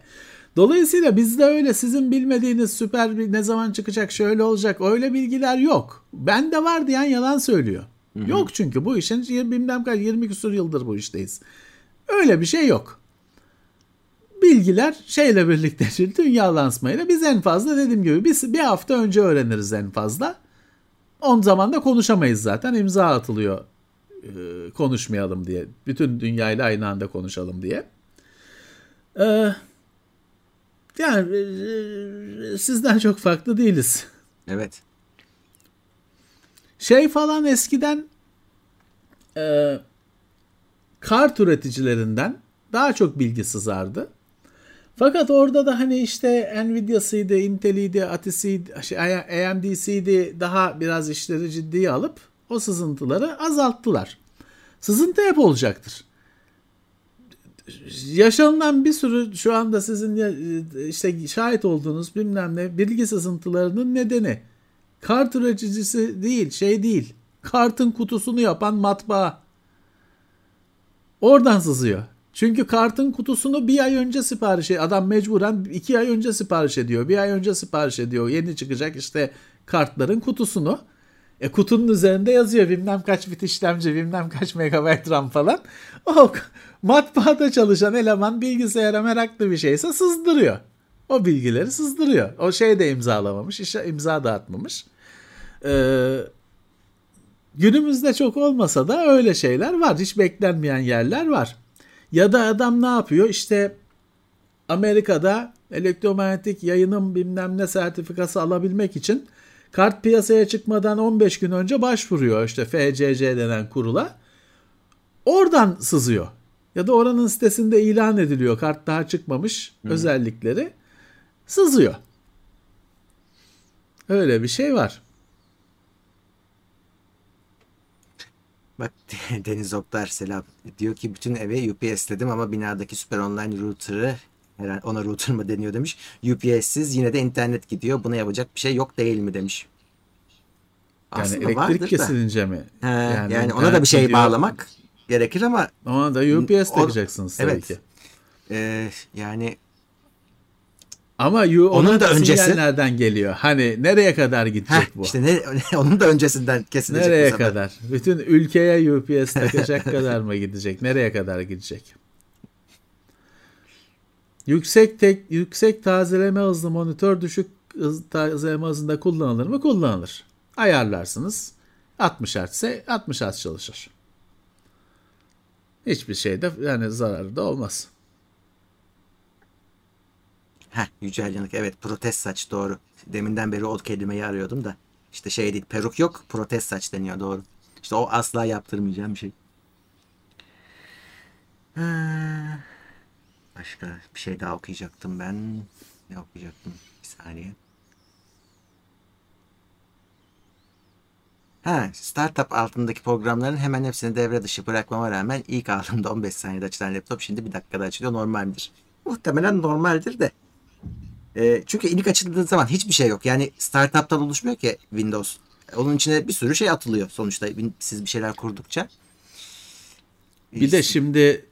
Dolayısıyla bizde öyle sizin bilmediğiniz süper bir ne zaman çıkacak şöyle olacak öyle bilgiler yok. Bende var diyen yalan söylüyor. Yok çünkü bu işin bilmem kaç 20 küsur yıldır bu işteyiz. Öyle bir şey yok. Bilgiler şeyle birlikte şimdi dünya lansmanıyla biz en fazla dediğim gibi biz bir hafta önce öğreniriz en fazla. On zaman da konuşamayız zaten imza atılıyor e, konuşmayalım diye. Bütün dünyayla aynı anda konuşalım diye. Ee, yani e, sizden çok farklı değiliz. Evet. Şey falan eskiden e, kart üreticilerinden daha çok bilgi sızardı. Fakat orada da hani işte Nvidia'sıydı, Intel'iydi, Atis'iydi, şey, AMD'siydi daha biraz işleri ciddiye alıp o sızıntıları azalttılar. Sızıntı hep olacaktır. Yaşanılan bir sürü şu anda sizin işte şahit olduğunuz bilmem ne bilgi sızıntılarının nedeni kart üreticisi değil, şey değil. Kartın kutusunu yapan matbaa. Oradan sızıyor. Çünkü kartın kutusunu bir ay önce sipariş ediyor. Adam mecburen iki ay önce sipariş ediyor. Bir ay önce sipariş ediyor. Yeni çıkacak işte kartların kutusunu. E kutunun üzerinde yazıyor bilmem kaç bit işlemci, bilmem kaç megabayt RAM falan. O matbaada çalışan eleman bilgisayara meraklı bir şeyse sızdırıyor. O bilgileri sızdırıyor. O şey de imzalamamış, işe imza dağıtmamış. Ee, günümüzde çok olmasa da öyle şeyler var. Hiç beklenmeyen yerler var. Ya da adam ne yapıyor? İşte Amerika'da elektromanyetik yayının bilmem ne sertifikası alabilmek için kart piyasaya çıkmadan 15 gün önce başvuruyor işte FCC denen kurula. Oradan sızıyor. Ya da oranın sitesinde ilan ediliyor kart daha çıkmamış özellikleri. Sızıyor. Öyle bir şey var. Bak Deniz Oktar selam. Diyor ki bütün eve UPS dedim ama binadaki süper online router'ı herhalde ona router mı deniyor demiş. UPS'siz yine de internet gidiyor. Buna yapacak bir şey yok değil mi demiş. Yani Aslında elektrik vardır da. kesilince mi? He, yani, ona internet da bir şey gidiyor. bağlamak gerekir ama Ona da UPS takacaksınız tabii evet. ki. e, yani Ama you, Onun onun da öncesi- nereden geliyor? Hani nereye kadar gidecek heh, bu? işte ne, onun da öncesinden kesilecek Nereye kadar? Bütün ülkeye UPS takacak kadar mı gidecek? Nereye kadar gidecek? Yüksek tek yüksek tazeleme hızlı monitör düşük hız, tazeleme hızında kullanılır mı? Kullanılır. Ayarlarsınız. 60 Hz ise 60 Hz çalışır. Hiçbir şeyde yani zararı da olmaz. Heh, Yücel Yanık evet protest saç doğru. Deminden beri o kelimeyi arıyordum da. İşte şey değil peruk yok protez saç deniyor doğru. İşte o asla yaptırmayacağım bir şey. Ha, Başka bir şey daha okuyacaktım ben. Ne okuyacaktım? Bir saniye. Ha, startup altındaki programların hemen hepsini devre dışı bırakmama rağmen ilk aldığımda 15 saniyede açılan laptop şimdi bir dakikada açılıyor normaldir. Muhtemelen normaldir de. E, çünkü ilk açıldığı zaman hiçbir şey yok. Yani startup'tan oluşmuyor ki Windows. Onun içine bir sürü şey atılıyor sonuçta siz bir şeyler kurdukça. Bir de şimdi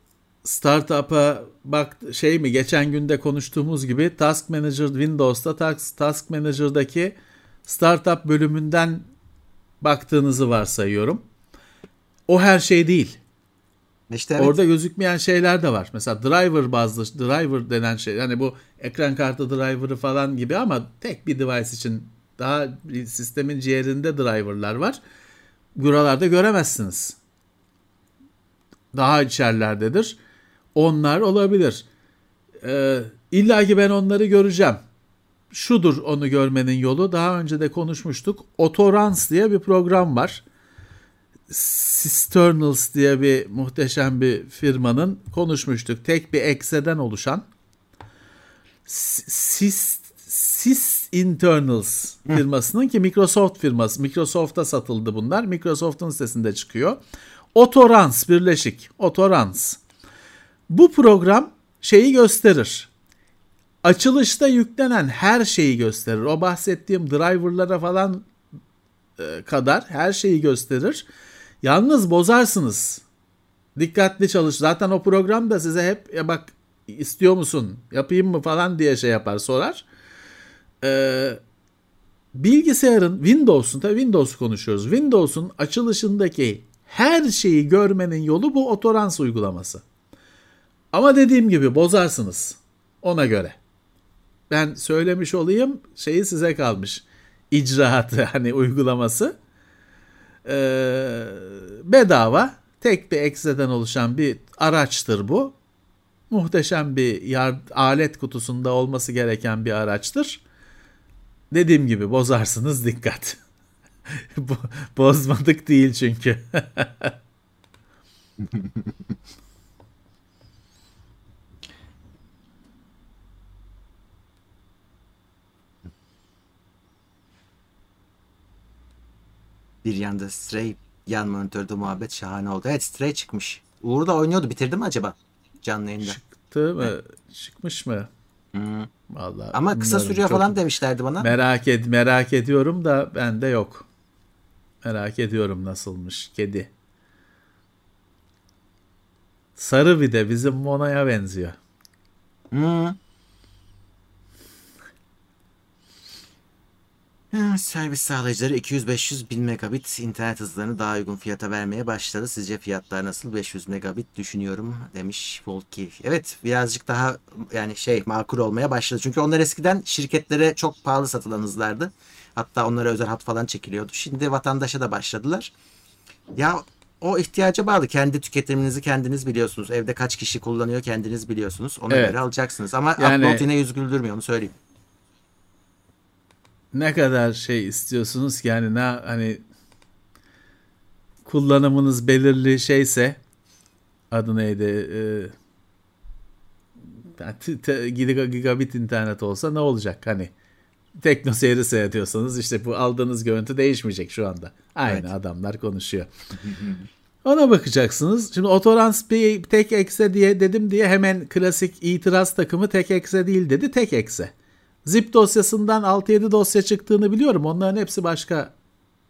startup'a bak şey mi geçen günde konuştuğumuz gibi Task Manager Windows'ta Task, Task Manager'daki startup bölümünden baktığınızı varsayıyorum. O her şey değil. İşte evet. Orada gözükmeyen şeyler de var. Mesela driver bazlı driver denen şey. Hani bu ekran kartı driver'ı falan gibi ama tek bir device için daha sistemin ciğerinde driver'lar var. Buralarda göremezsiniz. Daha içerlerdedir. Onlar olabilir. Ee, İlla ki ben onları göreceğim. Şudur onu görmenin yolu. Daha önce de konuşmuştuk. Otorans diye bir program var. Cisternals diye bir muhteşem bir firmanın konuşmuştuk. Tek bir ekseden oluşan Sys, Sys Internals firmasının ki Microsoft firması. Microsoft'a satıldı bunlar. Microsoft'un sitesinde çıkıyor. Otorans birleşik. Otorans. Bu program şeyi gösterir. Açılışta yüklenen her şeyi gösterir. O bahsettiğim driverlara falan kadar her şeyi gösterir. Yalnız bozarsınız. Dikkatli çalış. Zaten o program da size hep ya bak istiyor musun yapayım mı falan diye şey yapar sorar. Ee, bilgisayarın Windows'un tabii Windows konuşuyoruz. Windows'un açılışındaki her şeyi görmenin yolu bu otorans uygulaması. Ama dediğim gibi bozarsınız ona göre. Ben söylemiş olayım şeyi size kalmış. İcraatı hani uygulaması. Ee, bedava tek bir ekseden oluşan bir araçtır bu. Muhteşem bir yard, alet kutusunda olması gereken bir araçtır. Dediğim gibi bozarsınız dikkat. Bozmadık değil çünkü. Bir yanda Stray yan monitörde muhabbet şahane oldu. Evet Stray çıkmış. Uğur da oynuyordu. Bitirdi mi acaba? Canlı yayında. Çıktı mı? Evet. Çıkmış mı? Hmm. Vallahi Ama kısa sürüyor Çok falan demişlerdi bana. Merak et merak ediyorum da bende yok. Merak ediyorum nasılmış kedi. Sarı bir de bizim Mona'ya benziyor. Hmm. Servis sağlayıcıları 200-500 bin megabit internet hızlarını daha uygun fiyata vermeye başladı. Sizce fiyatlar nasıl? 500 megabit düşünüyorum demiş Volki. Evet birazcık daha yani şey makul olmaya başladı. Çünkü onlar eskiden şirketlere çok pahalı satılan hızlardı. Hatta onlara özel hat falan çekiliyordu. Şimdi vatandaşa da başladılar. Ya o ihtiyaca bağlı. Kendi tüketiminizi kendiniz biliyorsunuz. Evde kaç kişi kullanıyor kendiniz biliyorsunuz. Ona evet. göre alacaksınız. Ama yani... upload yine yüz güldürmüyor onu söyleyeyim ne kadar şey istiyorsunuz ki yani ne hani kullanımınız belirli şeyse adı neydi e, gigabit internet olsa ne olacak hani tekno seyri seyrediyorsanız işte bu aldığınız görüntü değişmeyecek şu anda. Aynı evet. adamlar konuşuyor. Ona bakacaksınız. Şimdi otorans bir tek ekse diye dedim diye hemen klasik itiraz takımı tek ekse değil dedi. Tek ekse. Zip dosyasından 6-7 dosya çıktığını biliyorum. Onların hepsi başka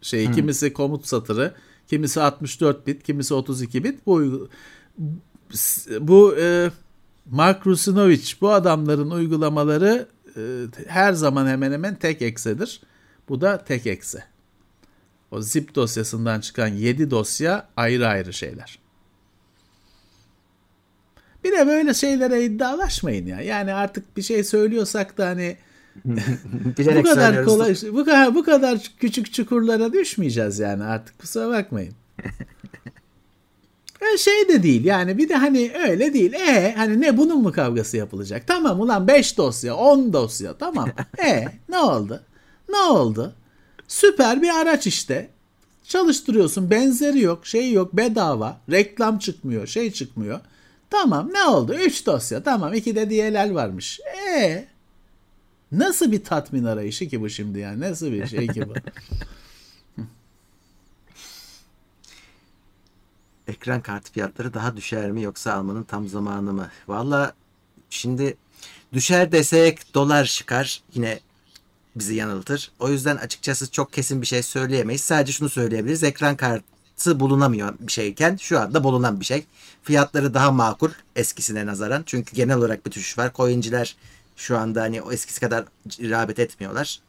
şey. Hmm. Kimisi komut satırı, kimisi 64 bit, kimisi 32 bit. Bu bu e, Mark Rusinovich bu adamların uygulamaları e, her zaman hemen hemen tek eksedir. Bu da tek ekse. O zip dosyasından çıkan 7 dosya ayrı ayrı şeyler. Bir de böyle şeylere iddialaşmayın ya. Yani artık bir şey söylüyorsak da hani bu kadar kolay bu kadar bu kadar küçük çukurlara düşmeyeceğiz yani artık kusura bakmayın. Yani şey de değil yani bir de hani öyle değil. E hani ne bunun mu kavgası yapılacak? Tamam ulan 5 dosya 10 dosya tamam. E ne oldu? Ne oldu? Süper bir araç işte. Çalıştırıyorsun benzeri yok şey yok bedava reklam çıkmıyor şey çıkmıyor. Tamam ne oldu 3 dosya tamam 2 de DLL varmış. E nasıl bir tatmin arayışı ki bu şimdi yani nasıl bir şey ki bu? Ekran kartı fiyatları daha düşer mi yoksa almanın tam zamanı mı? Valla şimdi düşer desek dolar çıkar yine bizi yanıltır. O yüzden açıkçası çok kesin bir şey söyleyemeyiz. Sadece şunu söyleyebiliriz. Ekran kartı bulunamıyor bir şeyken şu anda bulunan bir şey. Fiyatları daha makul eskisine nazaran. Çünkü genel olarak bir düşüş var. Coinciler şu anda hani eskisi kadar rağbet etmiyorlar.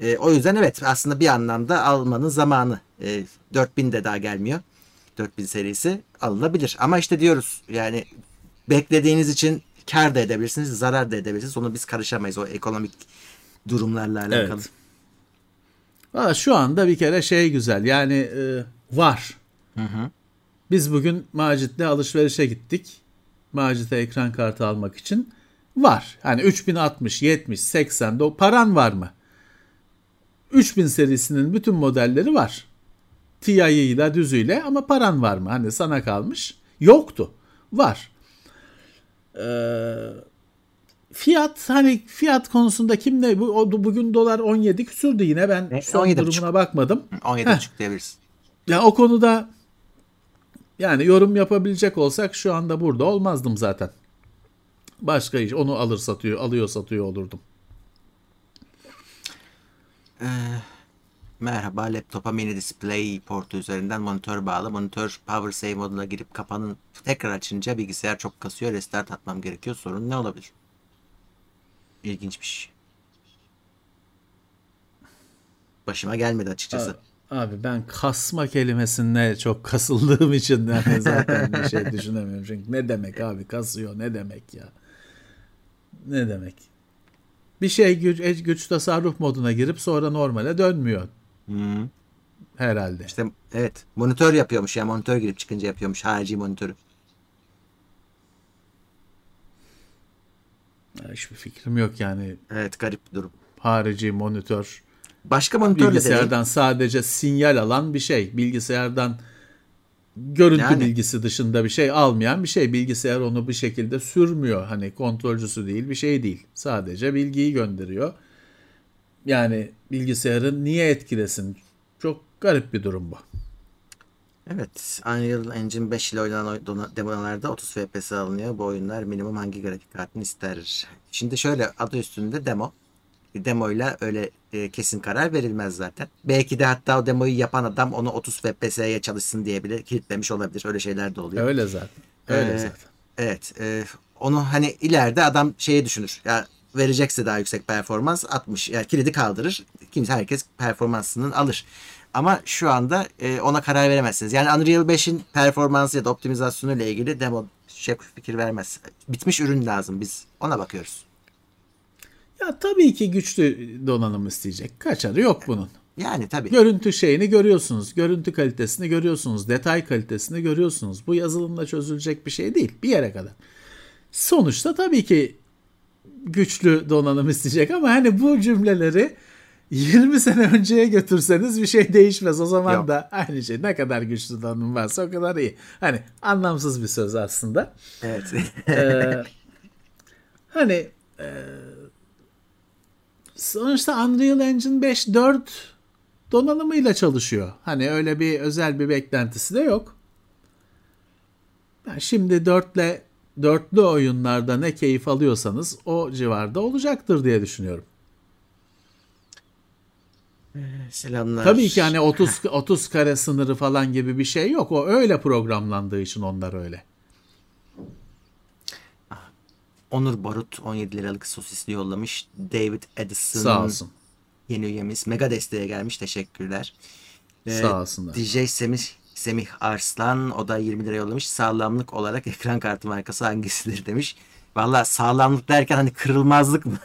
E, o yüzden evet aslında bir anlamda almanın zamanı. E, 4000 de daha gelmiyor. 4000 serisi alınabilir. Ama işte diyoruz yani beklediğiniz için kar da edebilirsiniz, zarar da edebilirsiniz. Onu biz karışamayız o ekonomik durumlarla alakalı. Evet. Valla şu anda bir kere şey güzel yani e, var. Hı hı. Biz bugün Macit'le alışverişe gittik. Macit'e ekran kartı almak için. Var. Hani 3060, 70, 80 o paran var mı? 3000 serisinin bütün modelleri var. TI'yle düzüyle ama paran var mı? Hani sana kalmış. Yoktu. Var. Ee, fiyat hani fiyat konusunda kim ne bu o, bugün dolar 17 küsürdü yine ben ne? son durumuna buçuk. bakmadım. 17 buçuk diyebiliriz. Ya o konuda yani yorum yapabilecek olsak şu anda burada olmazdım zaten. Başka iş onu alır satıyor alıyor satıyor olurdum. Ee, merhaba laptopa mini display portu üzerinden monitör bağlı. Monitör power save moduna girip kapanın tekrar açınca bilgisayar çok kasıyor. Restart atmam gerekiyor. Sorun ne olabilir? İlginçmiş. Başıma gelmedi açıkçası. Abi, abi ben kasma kelimesine çok kasıldığım için yani zaten bir şey düşünemiyorum. Çünkü ne demek abi kasıyor ne demek ya? Ne demek? Bir şey güç, güç tasarruf moduna girip sonra normale dönmüyor. Hmm. Herhalde. İşte evet monitör yapıyormuş ya monitör girip çıkınca yapıyormuş harici monitörü. Hiçbir fikrim yok yani. Evet garip bir durum. Harici monitör. Başka monitörle Bilgisayardan deneyim. sadece sinyal alan bir şey. Bilgisayardan görüntü yani. bilgisi dışında bir şey almayan bir şey. Bilgisayar onu bir şekilde sürmüyor. Hani kontrolcüsü değil bir şey değil. Sadece bilgiyi gönderiyor. Yani bilgisayarın niye etkilesin? Çok garip bir durum bu. Evet, Unreal Engine 5 ile oynanan demolarda 30 FPS alınıyor. Bu oyunlar minimum hangi grafik kartını ister? Şimdi şöyle adı üstünde demo. Demo ile öyle e, kesin karar verilmez zaten. Belki de hatta o demoyu yapan adam onu 30 FPS'ye çalışsın diye bile kilitlemiş olabilir. Öyle şeyler de oluyor. Öyle zaten. Öyle ee, zaten. Evet. E, onu hani ileride adam şeye düşünür. Ya verecekse daha yüksek performans 60. Yani kilidi kaldırır. Kimse herkes performansını alır. Ama şu anda e, ona karar veremezsiniz. Yani Unreal 5'in performansı ya da optimizasyonu ile ilgili demo şey fikir vermez. Bitmiş ürün lazım. Biz ona bakıyoruz. Ya tabii ki güçlü donanım isteyecek. Kaçarı yok bunun. Yani tabii. Görüntü şeyini görüyorsunuz. Görüntü kalitesini görüyorsunuz. Detay kalitesini görüyorsunuz. Bu yazılımla çözülecek bir şey değil. Bir yere kadar. Sonuçta tabii ki güçlü donanım isteyecek ama hani bu cümleleri 20 sene önceye götürseniz bir şey değişmez. O zaman Yok. da aynı şey. Ne kadar güçlü donanım varsa o kadar iyi. Hani anlamsız bir söz aslında. Evet. ee, hani e, sonuçta Unreal Engine 5 4 donanımıyla çalışıyor. Hani öyle bir özel bir beklentisi de yok. Yani şimdi 4 ile dörtlü oyunlarda ne keyif alıyorsanız o civarda olacaktır diye düşünüyorum. Selamlar. Tabii ki hani 30 30 kare sınırı falan gibi bir şey yok. O öyle programlandığı için onlar öyle. Onur Barut 17 liralık sosisli yollamış. David Edison Sağ olsun. Yeni üyemiz. Mega desteğe gelmiş. Teşekkürler. Ee, Sağ olsunlar. DJ Semih Semih Arslan o da 20 lira yollamış. Sağlamlık olarak ekran kartı markası hangisidir demiş. Valla sağlamlık derken hani kırılmazlık mı?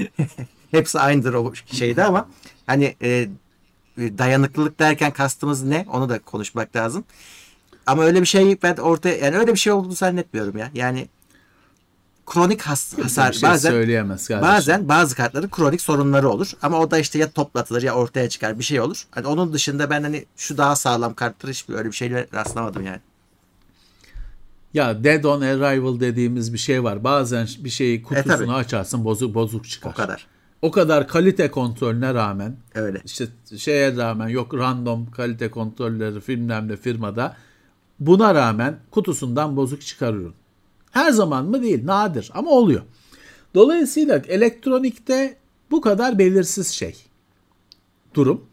Hepsi aynıdır o şeyde ama hani e, dayanıklılık derken kastımız ne? Onu da konuşmak lazım. Ama öyle bir şey ben ortaya yani öyle bir şey olduğunu zannetmiyorum ya. Yani kronik has- hasar şey bazen söyleyemez kardeşim. bazen bazı kartların kronik sorunları olur ama o da işte ya toplatılır ya ortaya çıkar bir şey olur. Hani onun dışında ben hani şu daha sağlam karttır hiçbir öyle bir şeyle rastlamadım yani. Ya dead on arrival dediğimiz bir şey var. Bazen bir şeyi kutusunu E, açarsın bozuk bozuk çıkar. O kadar. O kadar kalite kontrolüne rağmen Öyle. işte şeye rağmen yok random kalite kontrolleri filmden de firmada buna rağmen kutusundan bozuk çıkar ürün. Her zaman mı değil nadir ama oluyor. Dolayısıyla elektronikte bu kadar belirsiz şey durum.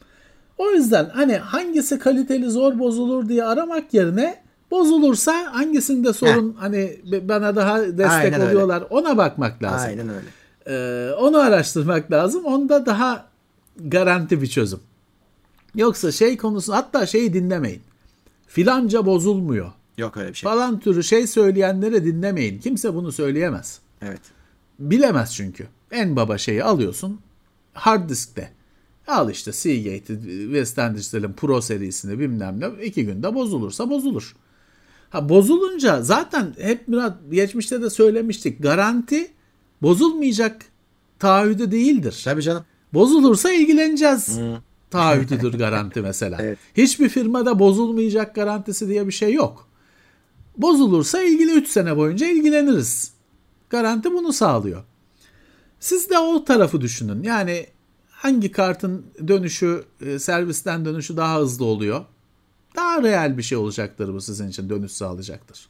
O yüzden hani hangisi kaliteli zor bozulur diye aramak yerine bozulursa hangisinde sorun hani bana daha destek Aynen öyle. oluyorlar ona bakmak lazım. Aynen öyle. Ee, onu araştırmak lazım. Onda daha garanti bir çözüm. Yoksa şey konusu hatta şeyi dinlemeyin. Filanca bozulmuyor. Yok öyle bir şey. Falan türü şey söyleyenleri dinlemeyin. Kimse bunu söyleyemez. Evet. Bilemez çünkü. En baba şeyi alıyorsun hard diskte. Al işte Seagate'i, Western Digital'in Pro serisini bilmem ne. iki günde bozulursa bozulur. Ha bozulunca zaten hep Murat geçmişte de söylemiştik. Garanti bozulmayacak taahhüdü değildir. Tabii canım. Bozulursa ilgileneceğiz. Taahhüdüdür garanti mesela. Evet. Hiçbir firmada bozulmayacak garantisi diye bir şey yok. Bozulursa ilgili 3 sene boyunca ilgileniriz. Garanti bunu sağlıyor. Siz de o tarafı düşünün. Yani hangi kartın dönüşü, e, servisten dönüşü daha hızlı oluyor? Daha real bir şey olacaktır bu sizin için dönüş sağlayacaktır.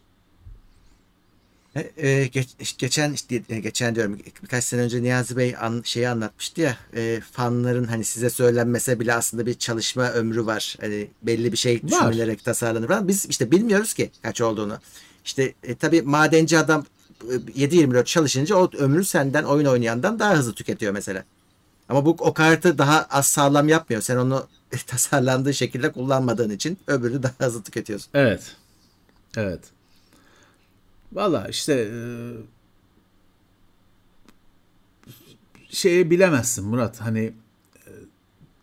E, e, geç- geçen işte e, geçen diyorum birkaç sene önce Niyazi Bey an, şeyi anlatmıştı ya e, fanların hani size söylenmese bile aslında bir çalışma ömrü var. Hani belli bir şey düşünülerek tasarlanır falan. Biz işte bilmiyoruz ki kaç olduğunu. İşte e, tabii madenci adam e, 7-24 çalışınca o ömrü senden oyun oynayandan daha hızlı tüketiyor mesela. Ama bu o kartı daha az sağlam yapmıyor. Sen onu tasarlandığı şekilde kullanmadığın için öbürünü daha hızlı tüketiyorsun. Evet. Evet. Valla işte e, şeyi bilemezsin Murat. Hani e,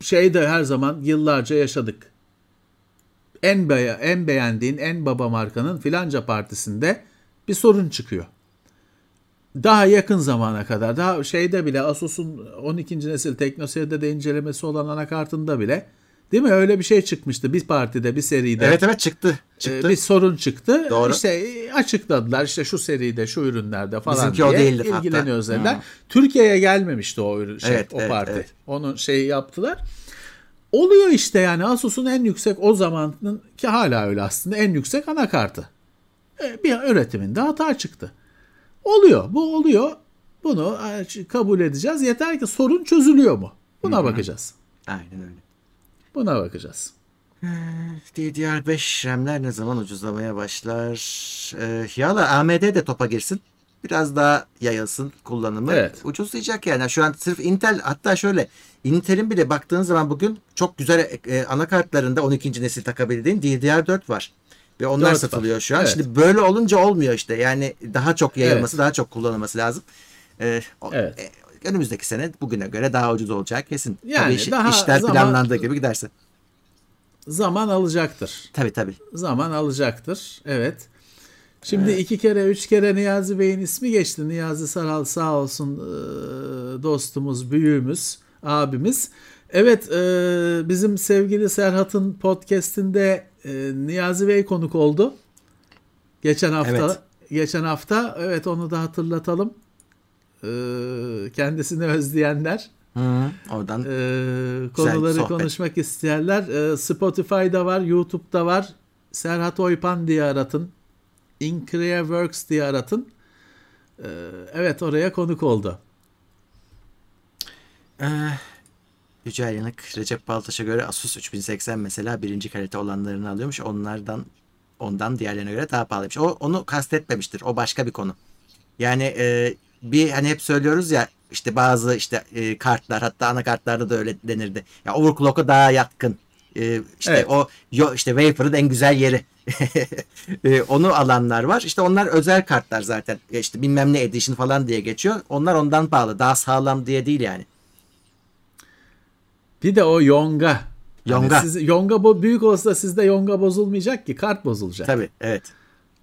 şey de her zaman yıllarca yaşadık. En beğen, en beğendiğin en baba markanın filanca partisinde bir sorun çıkıyor. Daha yakın zamana kadar daha şeyde bile Asus'un 12. nesil teknoseyirde de incelemesi olan anakartında bile değil mi öyle bir şey çıkmıştı bir partide bir seride. Evet evet çıktı. Ee, Çıktı. bir sorun çıktı. Doğru. İşte e, açıkladılar işte şu seride şu ürünlerde falan Bizimki diye o değildi hatta. ilgileniyoruz dediler. Hı. Türkiye'ye gelmemişti o ürün şey Evet, o evet, parti. evet. Onun şeyi yaptılar. Oluyor işte yani Asus'un en yüksek o zamanın ki hala öyle aslında en yüksek anakartı. E, bir üretiminde hata çıktı. Oluyor. Bu oluyor. Bunu e, kabul edeceğiz. Yeter ki sorun çözülüyor mu? Buna bakacağız. Aynen öyle. Buna bakacağız. DDR5 RAM'ler ne zaman ucuzlamaya başlar? Ee, ya da AMD de topa girsin. Biraz daha yayılsın kullanımı. Evet. Ucuzlayacak yani. Şu an sırf Intel hatta şöyle Intel'in bile baktığın zaman bugün çok güzel e, anakartlarında 12. nesil takabildiğin DDR4 var. Ve onlar Dört var. satılıyor şu an. Evet. Şimdi böyle olunca olmuyor işte. Yani daha çok yayılması, Evet. daha çok kullanılması lazım. Ee, Evet. Önümüzdeki sene bugüne göre daha ucuz olacak kesin. Yani Tabii iş- daha işler zaman- planlandığı gibi giderse. Zaman alacaktır. Tabii tabii. zaman alacaktır. Evet. Şimdi iki kere, üç kere Niyazi Bey'in ismi geçti. Niyazi Saral sağ olsun e, dostumuz, büyüğümüz, abimiz. Evet, e, bizim sevgili Serhat'ın podcast'inde e, Niyazi Bey konuk oldu. Geçen hafta. Evet. Geçen hafta. Evet, onu da hatırlatalım. E, kendisini özleyenler. Hı, oradan Ee, konuları konuşmak isteyenler e, Spotify'da var, YouTube'da var. Serhat Oypan diye aratın. Increa Works diye aratın. Ee, evet oraya konuk oldu. Ee, Yücel Yanık, Recep Baltaş'a göre Asus 3080 mesela birinci kalite olanlarını alıyormuş. Onlardan ondan diğerlerine göre daha pahalıymış. O onu kastetmemiştir. O başka bir konu. Yani e, bir hani hep söylüyoruz ya işte bazı işte e, kartlar hatta anakartlarda da öyle denirdi. Ya overclock'a daha yatkın. E, işte Evet. o yo, işte wafer'ın en güzel yeri. E, onu alanlar var. İşte onlar özel kartlar zaten. E, işte bilmem ne edition falan diye geçiyor. Onlar ondan pahalı. Daha sağlam diye değil yani. Bir de o Yonga. Yonga. Hani siz, Yonga bu büyük olsa sizde Yonga bozulmayacak ki kart bozulacak. Tabii evet.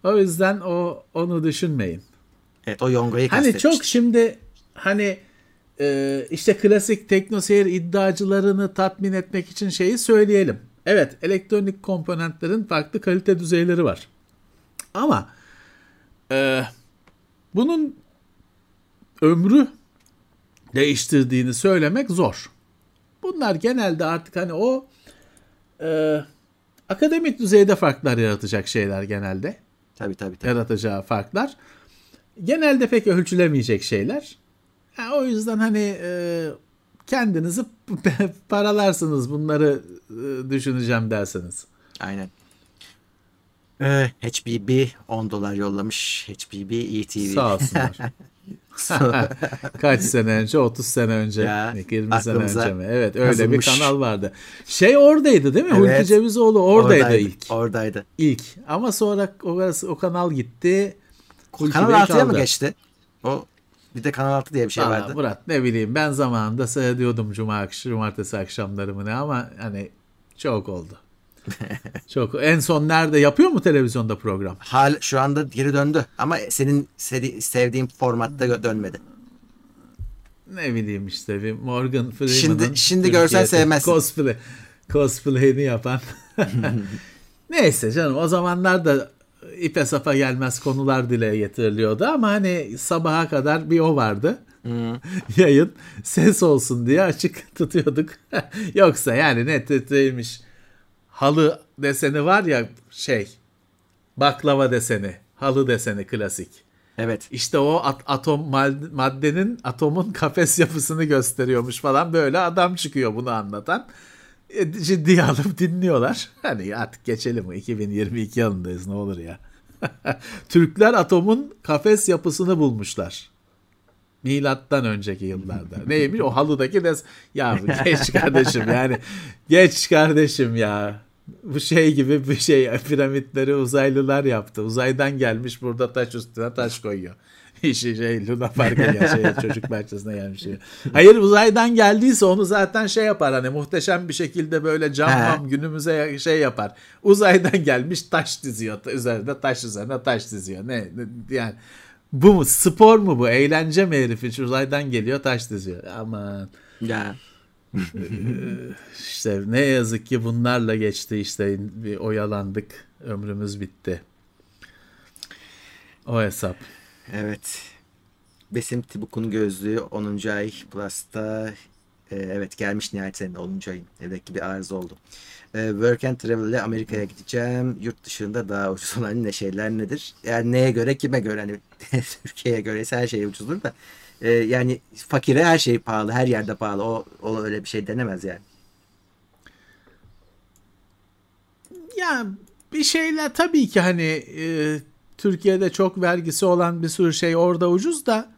O yüzden o onu düşünmeyin. Evet o Yonga'yı Hani çok şimdi hani e, işte klasik teknoseyir iddiacılarını tatmin etmek için şeyi söyleyelim. Evet elektronik komponentlerin farklı kalite düzeyleri var. Ama e, bunun ömrü değiştirdiğini söylemek zor. Bunlar genelde artık hani o e, akademik düzeyde farklar yaratacak şeyler genelde. Tabii tabii. tabii. Yaratacağı farklar. Genelde pek ölçülemeyecek şeyler. Ha, o yüzden hani e, kendinizi paralarsınız bunları e, düşüneceğim derseniz. Aynen. Ee, HBB 10 dolar yollamış. HBB ETV. Sağ olsunlar. Kaç sene önce? 30 sene önce. Ya, 20 sene önce mi? Evet öyle kazınmış. bir kanal vardı. Şey oradaydı değil mi? Evet. Hulki Cevizoğlu oradaydı, ilk. Oradaydı. İlk. Ama sonra o, o kanal gitti. Hulki Kanal Bey 6'ya mı geçti? O bir de Kanal 6 diye bir şey Vallahi vardı. Murat ne bileyim ben zamanında seyrediyordum cuma akşam, cumartesi akşamlarımı ne ama hani çok oldu. çok. En son nerede yapıyor mu televizyonda program? Hal şu anda geri döndü ama senin seri- sevdiğin formatta dönmedi. Ne bileyim işte bir Morgan Freeman'ın Şimdi- şimdi görsen sevmezsin. Cosplay, cosplay'ini yapan. Neyse canım o zamanlar da ipe sapa gelmez konular dile getiriliyordu ama hani sabaha kadar bir o vardı. Yayın ses olsun diye açık tutuyorduk. Yoksa yani ne titreymiş. Halı deseni var ya şey baklava deseni, halı deseni klasik. Evet. İşte o at- atom maddenin atomun kafes yapısını gösteriyormuş falan böyle adam çıkıyor bunu anlatan. E, ciddiye alıp dinliyorlar. Hani artık geçelim mi? 2022 yılındayız ne olur ya. Türkler atomun kafes yapısını bulmuşlar. Milattan önceki yıllarda. Neymiş? O halıdaki des... Ya geç kardeşim yani. Geç kardeşim ya. Bu şey gibi bir şey. Piramitleri uzaylılar yaptı. Uzaydan gelmiş burada taş üstüne taş koyuyor. İşi şey Luna Park'a gel, şey, çocuk bahçesine gelmiş. Şey. Hayır uzaydan geldiyse onu zaten şey yapar hani muhteşem bir şekilde böyle cam günümüze şey yapar. Uzaydan gelmiş taş diziyor. Üzerinde taş üzerine taş diziyor. Ne, ne yani bu mu spor mu bu eğlence mi herif hiç uzaydan geliyor taş diziyor. Aman Ya. işte ne yazık ki bunlarla geçti işte bir oyalandık ömrümüz bitti. O hesap. Evet. Besim Tibuk'un gözlüğü 10. ay Plus'ta e, evet gelmiş nihayet senin 10. ayın. Evdeki bir arıza oldu. E, work and Travel ile Amerika'ya gideceğim. Yurt dışında daha ucuz olan ne şeyler nedir? Yani neye göre kime göre? Hani Türkiye'ye göre her şey ucuzdur da. E, yani fakire her şey pahalı. Her yerde pahalı. O, o öyle bir şey denemez yani. Ya bir şeyler tabii ki hani e, Türkiye'de çok vergisi olan bir sürü şey orada ucuz da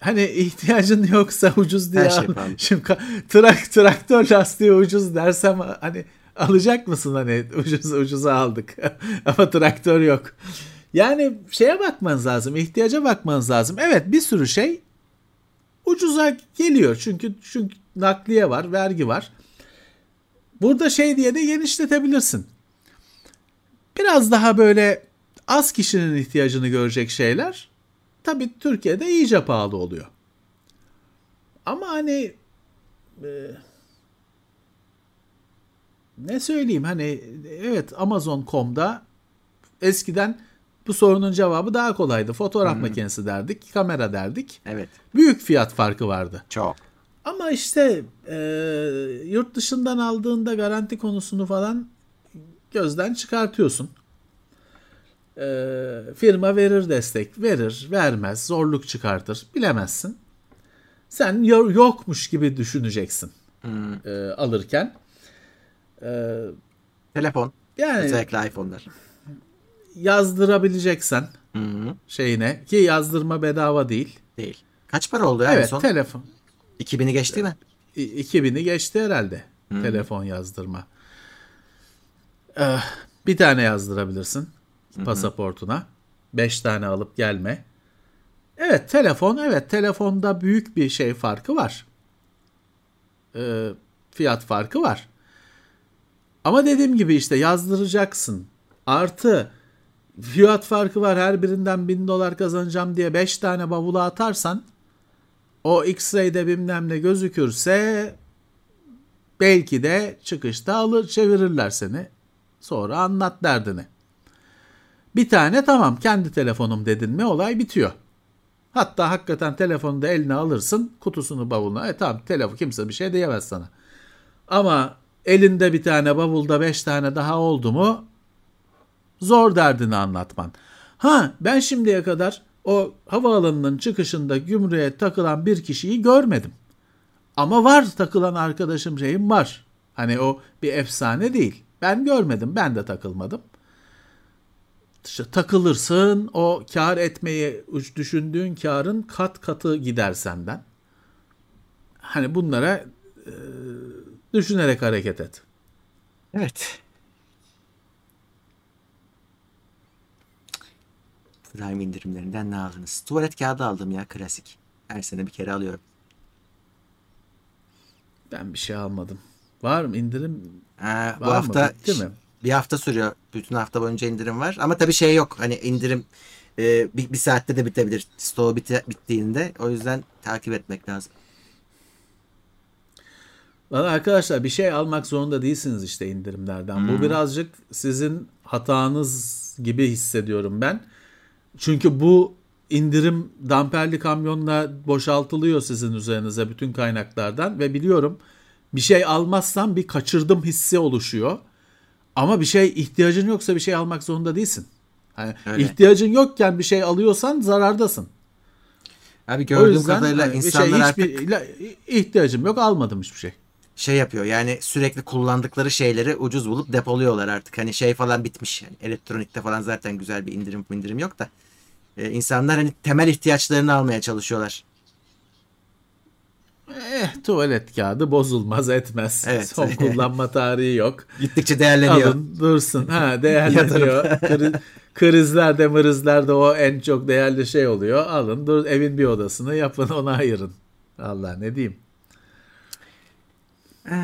hani ihtiyacın yoksa ucuz diye Her şey pahalı. Şimdi trak, traktör lastiği ucuz dersem hani alacak mısın hani ucuz ucuza aldık ama traktör yok. Yani şeye bakmanız lazım, ihtiyaca bakmanız lazım. Evet bir sürü şey ucuza geliyor çünkü çünkü nakliye var, vergi var. Burada şey diye de genişletebilirsin. Biraz daha böyle az kişinin ihtiyacını görecek şeyler tabii Türkiye'de iyice pahalı oluyor. Ama hani e, ne söyleyeyim hani evet Amazon.com'da eskiden bu sorunun cevabı daha kolaydı. Fotoğraf makinesi derdik, kamera derdik. Evet. Büyük fiyat farkı vardı. Çok. Ama işte e, yurt dışından aldığında garanti konusunu falan gözden çıkartıyorsun. E, firma verir destek, verir, vermez, zorluk çıkartır, bilemezsin. Sen yo- yokmuş gibi düşüneceksin Hmm. e, alırken. E, Telefon. yani Özellikle iPhone'lar. yazdırabileceksen -hı. şeyine ki yazdırma bedava değil. Değil. Kaç para oldu ya en Evet son? telefon. 2000'i geçti mi? İ- 2000'i geçti herhalde telefon yazdırma. Eh, bir tane yazdırabilirsin pasaportuna. Beş tane alıp gelme. Evet telefon evet telefonda büyük bir şey farkı var. Ee, fiyat farkı var. Ama dediğim gibi işte yazdıracaksın. Artı fiyat farkı var her birinden 1000 dolar kazanacağım diye 5 tane bavula atarsan o X-ray'de bilmem ne gözükürse belki de çıkışta alır çevirirler seni. Sonra anlat derdini. Bir tane tamam kendi telefonum dedin mi olay bitiyor. Hatta hakikaten telefonu da eline alırsın kutusunu bavuluna. E tamam telefon kimse bir şey diyemez sana. Ama elinde bir tane bavulda beş tane daha oldu mu zor derdini anlatman. Ha ben şimdiye kadar o havaalanının çıkışında gümrüğe takılan bir kişiyi görmedim. Ama var takılan arkadaşım şeyim var. Hani o bir efsane değil. Ben görmedim. Ben de takılmadım. İşte takılırsın o kar etmeyi düşündüğün karın kat katı gider senden. Hani bunlara e, düşünerek hareket et. Evet. Prime indirimlerinden ne aldınız? Tuvalet kağıdı aldım ya klasik. Her sene bir kere alıyorum. Ben bir şey almadım. Var mı indirim? Ha, bu hafta mı? Bitti mi? Bir hafta sürüyor. Bütün hafta boyunca indirim var. Ama tabii şey yok. Hani indirim e, bir, bir saatte de bitebilir. Stoğu bit bittiğinde. O yüzden takip etmek lazım. Valla arkadaşlar bir şey almak zorunda değilsiniz işte indirimlerden. Hmm. Bu birazcık sizin hatanız gibi hissediyorum ben. Çünkü bu indirim damperli kamyonla boşaltılıyor sizin üzerinize bütün kaynaklardan ve biliyorum bir şey almazsam bir kaçırdım hissi oluşuyor. Ama bir şey ihtiyacın yoksa bir şey almak zorunda değilsin. Hani ihtiyacın yokken bir şey alıyorsan zarardasın. Abi gördüğüm yüzden, kadarıyla hani insanlar şey, artık ihtiyacım yok almadım hiçbir şey. Şey yapıyor yani sürekli kullandıkları şeyleri ucuz bulup depoluyorlar artık. Hani şey falan bitmiş. Yani elektronikte falan zaten güzel bir indirim indirim yok da. Ee, insanlar hani temel ihtiyaçlarını almaya çalışıyorlar. Eh, tuvalet kağıdı bozulmaz etmez. Evet. Son kullanma tarihi yok. Gittikçe değerleniyor. Alın dursun. Ha değerleniyor. Kriz, krizlerde mırızlarda o en çok değerli şey oluyor. Alın dur evin bir odasını yapın ona ayırın. Allah ne diyeyim. Ee,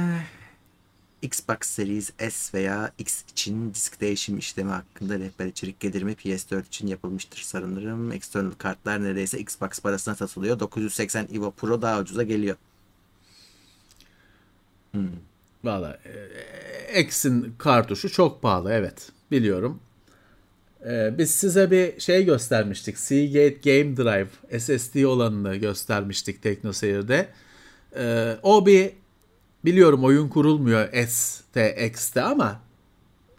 Xbox Series S veya X için disk değişim işlemi hakkında rehber içerik gelir mi PS4 için yapılmıştır sanırım. External kartlar neredeyse Xbox parasına satılıyor. 980 Evo Pro daha ucuza geliyor. Hmm. Valla e, X'in kartuşu çok pahalı evet biliyorum. Ee, biz size bir şey göstermiştik. Seagate Game Drive SSD olanını göstermiştik TeknoSeyir'de. Ee, o bir Biliyorum oyun kurulmuyor S'te, X'te ama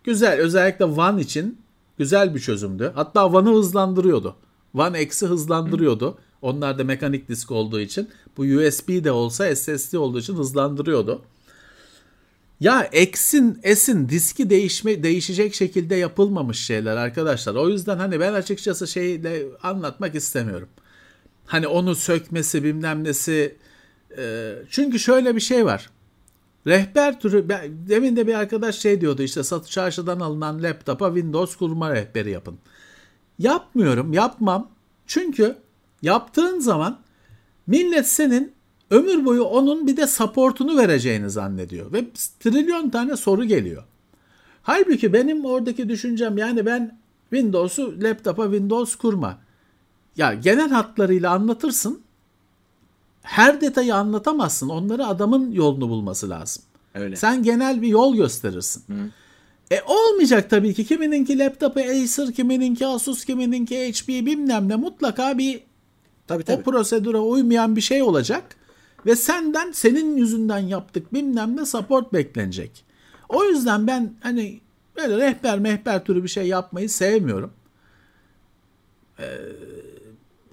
güzel. Özellikle One için güzel bir çözümdü. Hatta One'ı hızlandırıyordu. One X'i hızlandırıyordu. Onlar da mekanik disk olduğu için. Bu USB de olsa SSD olduğu için hızlandırıyordu. Ya X'in S'in diski değişme değişecek şekilde yapılmamış şeyler arkadaşlar. O yüzden hani ben açıkçası şeyle anlatmak istemiyorum. Hani onu sökmesi bilmem nesi. E, çünkü şöyle bir şey var. Rehber türü, demin de bir arkadaş şey diyordu işte satış çarşıdan alınan laptopa Windows kurma rehberi yapın. Yapmıyorum, yapmam. Çünkü yaptığın zaman millet senin ömür boyu onun bir de supportunu vereceğini zannediyor. Ve trilyon tane soru geliyor. Halbuki benim oradaki düşüncem yani ben Windows'u laptopa Windows kurma. Ya genel hatlarıyla anlatırsın her detayı anlatamazsın. Onları adamın yolunu bulması lazım. Öyle. Sen genel bir yol gösterirsin. Hı. E olmayacak tabii ki. Kimininki laptopu Acer, kimininki Asus, kimininki HP bilmem ne mutlaka bir tabii, tabii. o prosedüre uymayan bir şey olacak. Ve senden senin yüzünden yaptık bilmem ne support beklenecek. O yüzden ben hani böyle rehber mehber türü bir şey yapmayı sevmiyorum. Ee,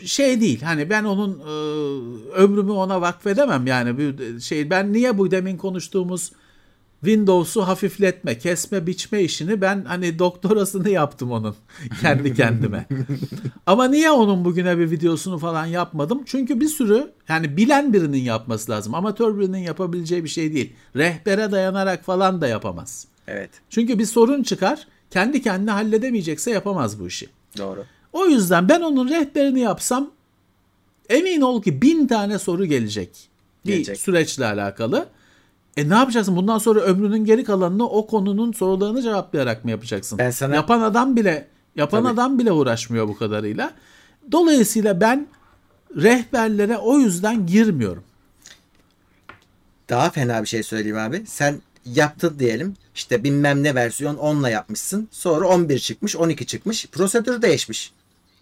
şey değil. Hani ben onun e, ömrümü ona vakfedemem yani bir şey. Ben niye bu demin konuştuğumuz Windows'u hafifletme, kesme, biçme işini ben hani doktorasını yaptım onun kendi kendime. Ama niye onun bugüne bir videosunu falan yapmadım? Çünkü bir sürü yani bilen birinin yapması lazım. Amatör birinin yapabileceği bir şey değil. Rehbere dayanarak falan da yapamaz. Evet. Çünkü bir sorun çıkar. Kendi kendine halledemeyecekse yapamaz bu işi. Doğru. O yüzden ben onun rehberini yapsam emin ol ki bin tane soru gelecek. gelecek. Bir süreçle alakalı. E ne yapacaksın? Bundan sonra ömrünün geri kalanını o konunun sorularını cevaplayarak mı yapacaksın? Ben sana... Yapan adam bile Yapan Tabii. adam bile uğraşmıyor bu kadarıyla. Dolayısıyla ben rehberlere o yüzden girmiyorum. Daha fena bir şey söyleyeyim abi. Sen yaptın diyelim. İşte bilmem ne versiyon 10'la yapmışsın. Sonra 11 çıkmış, 12 çıkmış. Prosedür değişmiş.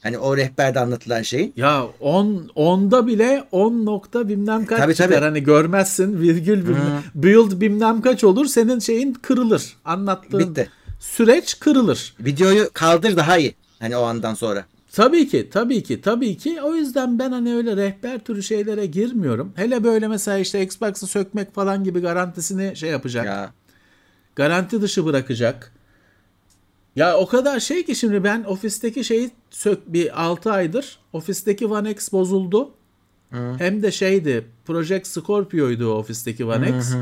Hani o rehberde anlatılan şeyin. Ya 10 onda bile 10 nokta bilmem kaç Tabii, çıkar. tabii. Hani görmezsin virgül bilmem, build bilmem kaç olur senin şeyin kırılır. Anlattığın Bitti. süreç kırılır. Videoyu kaldır daha iyi. Hani o andan sonra. Tabii ki, tabii ki, tabii ki. O yüzden ben hani öyle rehber türü şeylere girmiyorum. Hele böyle mesela işte Xbox'ı sökmek falan gibi garantisini şey yapacak. Ya Garanti dışı bırakacak. Ya o kadar şey ki şimdi ben ofisteki şeyi sök bir 6 aydır. Ofisteki One X bozuldu. Hem de şeydi Project Scorpio'ydu ofisteki One X.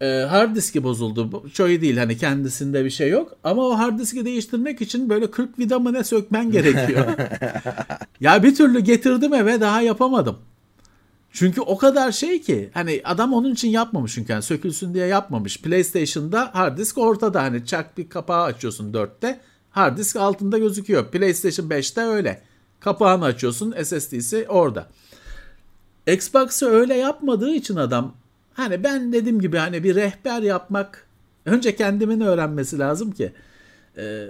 Ee, hard diski bozuldu. İyi değil hani kendisinde bir şey yok. Ama o hard diski değiştirmek için böyle 40 vida mı ne sökmen gerekiyor. ya bir türlü getirdim eve daha yapamadım. Çünkü o kadar şey ki hani adam onun için yapmamış çünkü yani sökülsün diye yapmamış. PlayStation'da hard disk ortada hani çak bir kapağı açıyorsun 4'te hard disk altında gözüküyor. PlayStation 5'te öyle. Kapağını açıyorsun SSD'si orada. Xbox'ı öyle yapmadığı için adam hani ben dediğim gibi hani bir rehber yapmak önce kendimin öğrenmesi lazım ki. Ee,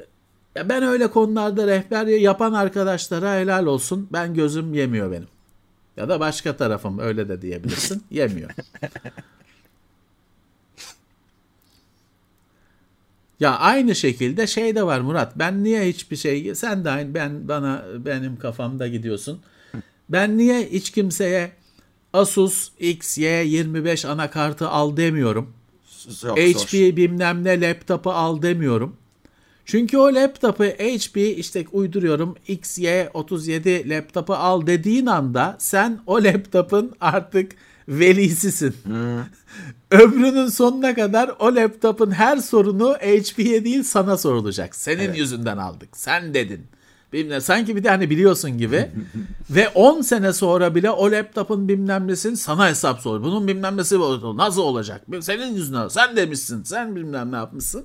ben öyle konularda rehber yapan arkadaşlara helal olsun. Ben gözüm yemiyor benim. Ya da başka tarafım öyle de diyebilirsin. Yemiyor. Ya aynı şekilde şey de var Murat. Ben niye hiçbir şey sen de aynı ben bana benim kafamda gidiyorsun. Ben niye hiç kimseye Asus XY25 anakartı al demiyorum. Çok HP zor. bilmem ne laptopu al demiyorum. Çünkü o laptopu HP işte uyduruyorum XY37 laptopu al dediğin anda sen o laptopun artık velisisin. Ömrünün sonuna kadar o laptopun her sorunu HP'ye değil sana sorulacak. Senin Evet. yüzünden aldık. Sen dedin. Bilmem, sanki bir de hani biliyorsun gibi. Ve 10 sene sonra bile o laptopun bilmem nesinin sana hesap sor. Bunun bilmem nesi nasıl olacak? Senin yüzünden sen demişsin. Sen bilmem ne yapmışsın.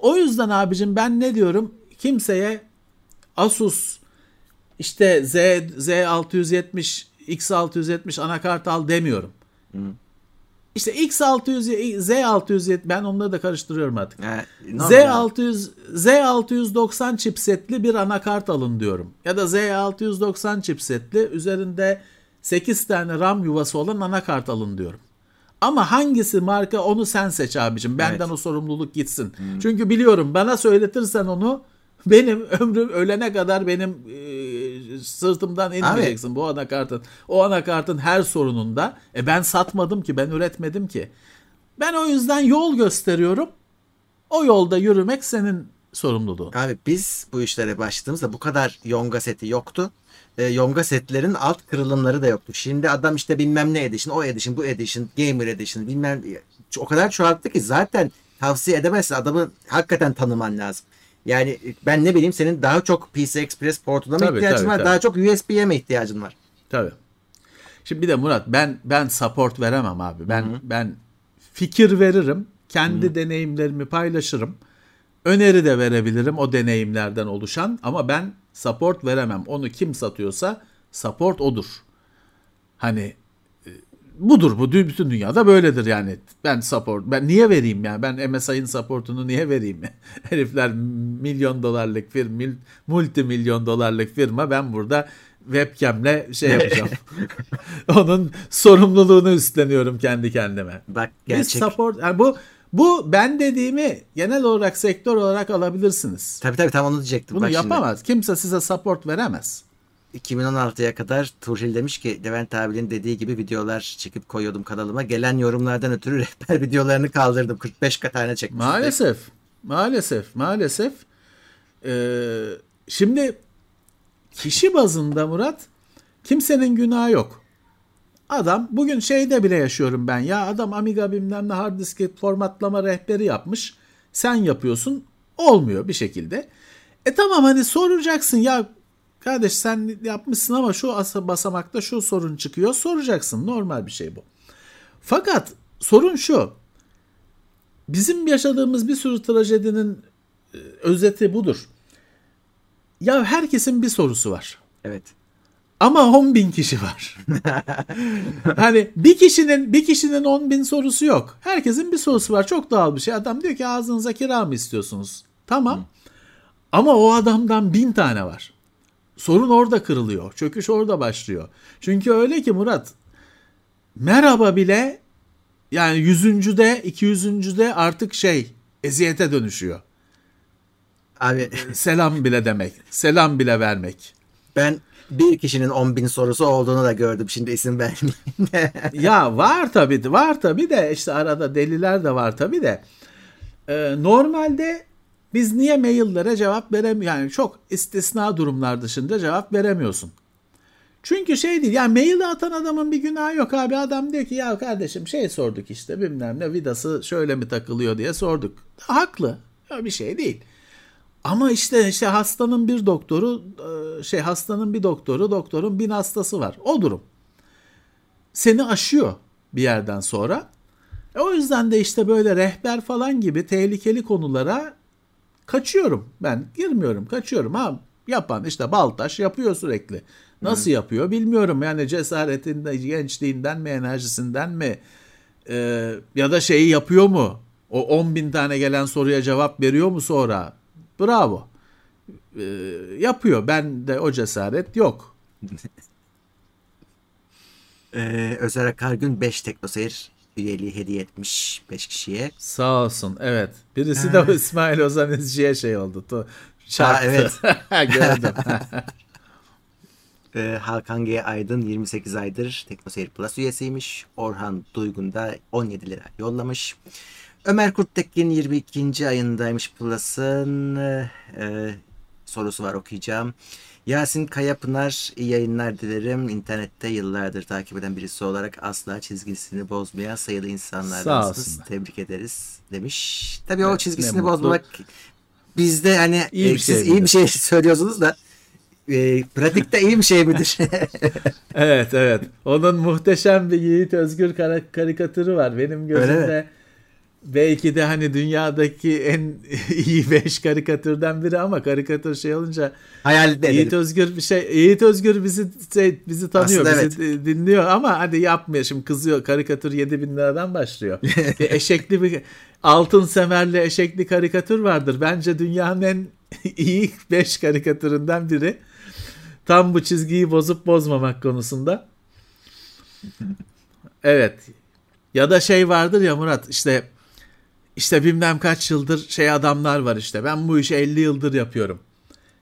O yüzden abicim ben ne diyorum? Kimseye Asus işte Z, Z670 X670 anakart al demiyorum. İşte X600 Z670 ben onları da karıştırıyorum artık. Abi. Z600 Z690 chipsetli bir anakart alın diyorum. Ya da Z690 chipsetli üzerinde 8 tane RAM yuvası olan anakart alın diyorum. Ama hangisi marka onu sen seç abicim. Benden Evet. o sorumluluk gitsin. Çünkü biliyorum bana söyletirsen onu benim ömrüm ölene kadar benim e, sırtımdan inmeyeceksin bu anakartın. O anakartın her sorununda. E ben satmadım ki ben üretmedim ki. Ben o yüzden yol gösteriyorum. O yolda yürümek senin sorumluluğun. Abi biz bu işlere başladığımızda bu kadar yonga seti yoktu. E, yonga setlerin alt kırılımları da yoktu. Şimdi adam işte bilmem ne edition, o edition, bu edition, gamer edition bilmem o kadar çoğalttı ki zaten tavsiye edemezsin. Adamı hakikaten tanıman lazım. Yani ben ne bileyim senin daha çok PC Express portuna mı Tabii, ihtiyacın tabii, var? tabii. Daha çok USB'ye mi ihtiyacın var? Tabii. Şimdi bir de Murat ben ben support veremem abi. Ben ben fikir veririm. Kendi deneyimlerimi paylaşırım. Öneri de verebilirim o deneyimlerden oluşan ama ben support veremem. Onu kim satıyorsa support odur. Hani e, budur bu bütün dünyada böyledir yani. Ben support ben niye vereyim yani ben MSI'ın supportunu niye vereyim? Herifler milyon dolarlık firma, multi milyon dolarlık firma ben burada webcam'le şey yapacağım. Onun sorumluluğunu üstleniyorum kendi kendime. Bak Biz gerçek. support yani bu bu ben dediğimi genel olarak sektör olarak alabilirsiniz. Tabii tabii tam onu diyecektim. Bunu Bak şimdi. yapamaz. Kimse size support veremez. 2016'ya kadar Turhil demiş ki Levent abinin dediği gibi videolar çekip koyuyordum kanalıma. Gelen yorumlardan ötürü rehber videolarını kaldırdım. 45 tane çekmiş. Maalesef. Maalesef. Maalesef. Ee, şimdi kişi bazında Murat kimsenin günahı yok. Adam bugün şeyde bile yaşıyorum ben ya adam Amiga bilmem ne hard diski formatlama rehberi yapmış. Sen yapıyorsun olmuyor bir şekilde. E tamam hani soracaksın ya kardeş sen yapmışsın ama şu asa- basamakta şu sorun çıkıyor soracaksın normal bir şey bu. Fakat sorun şu bizim yaşadığımız bir sürü trajedinin e, özeti budur. Ya herkesin bir sorusu var. Evet. Ama 10 bin kişi var. hani bir kişinin bir kişinin 10 bin sorusu yok. Herkesin bir sorusu var. Çok doğal bir şey. Adam diyor ki ağzınıza kira mı istiyorsunuz? Tamam. Ama o adamdan bin tane var. Sorun orada kırılıyor. Çöküş orada başlıyor. Çünkü öyle ki Murat merhaba bile yani yüzüncüde, iki yüzüncüde artık şey eziyete dönüşüyor. Abi Selam bile demek. Selam bile vermek. ben bir kişinin 10 bin sorusu olduğunu da gördüm. Şimdi isim vermeyeyim. ya var tabii var tabii de işte arada deliler de var tabii de. Ee, normalde biz niye maillere cevap veremiyoruz? Yani çok istisna durumlar dışında cevap veremiyorsun. Çünkü şey değil yani maili atan adamın bir günahı yok abi adam diyor ki ya kardeşim şey sorduk işte bilmem ne vidası şöyle mi takılıyor diye sorduk. Haklı ya bir şey değil. Ama işte işte hastanın bir doktoru şey hastanın bir doktoru doktorun bin hastası var. O durum. Seni aşıyor bir yerden sonra. E o yüzden de işte böyle rehber falan gibi tehlikeli konulara kaçıyorum. Ben girmiyorum, kaçıyorum. Ha yapan işte Baltaş yapıyor sürekli. Nasıl Hı. yapıyor bilmiyorum. Yani cesaretinde, gençliğinden mi, enerjisinden mi? Ee, ya da şeyi yapıyor mu? O 10 bin tane gelen soruya cevap veriyor mu sonra? Bravo. Ee, yapıyor. Ben de o cesaret yok. ee, Özer Akargün 5 teknoseyir üyeliği hediye etmiş 5 kişiye. Sağ olsun. Evet. Birisi de İsmail Ozan İzci'ye şey oldu. Çarptı. Ha, evet. Gördüm. ee, Hakan G. Aydın 28 aydır Teknoseyir Plus üyesiymiş. Orhan Duygun da 17 lira yollamış. Ömer Kurttekin 22. ayındaymış Plus'ın e, sorusu var okuyacağım. Yasin Kayapınar iyi yayınlar dilerim. İnternette yıllardır takip eden birisi olarak asla çizgisini bozmayan sayılı insanlardansınız. Tebrik ederiz demiş. Tabii evet, o çizgisini bozmamak bizde hani iyi bir e, siz şey iyi bir şey söylüyorsunuz da e, pratikte iyi bir şey midir? evet evet. Onun muhteşem bir Yiğit Özgür karikatürü var. Benim gözümde belki de hani dünyadaki en iyi beş karikatürden biri ama karikatür şey olunca hayal edelim. Yiğit Özgür bir şey Yiğit Özgür bizi şey, bizi tanıyor Aslında bizi evet. dinliyor ama hadi yapmıyor. Şimdi kızıyor karikatür 7 bin liradan başlıyor. Bir eşekli bir altın semerli eşekli karikatür vardır. Bence dünyanın en iyi beş karikatüründen biri. Tam bu çizgiyi bozup bozmamak konusunda. Evet. Ya da şey vardır ya Murat işte işte bilmem kaç yıldır şey adamlar var işte. Ben bu işi 50 yıldır yapıyorum.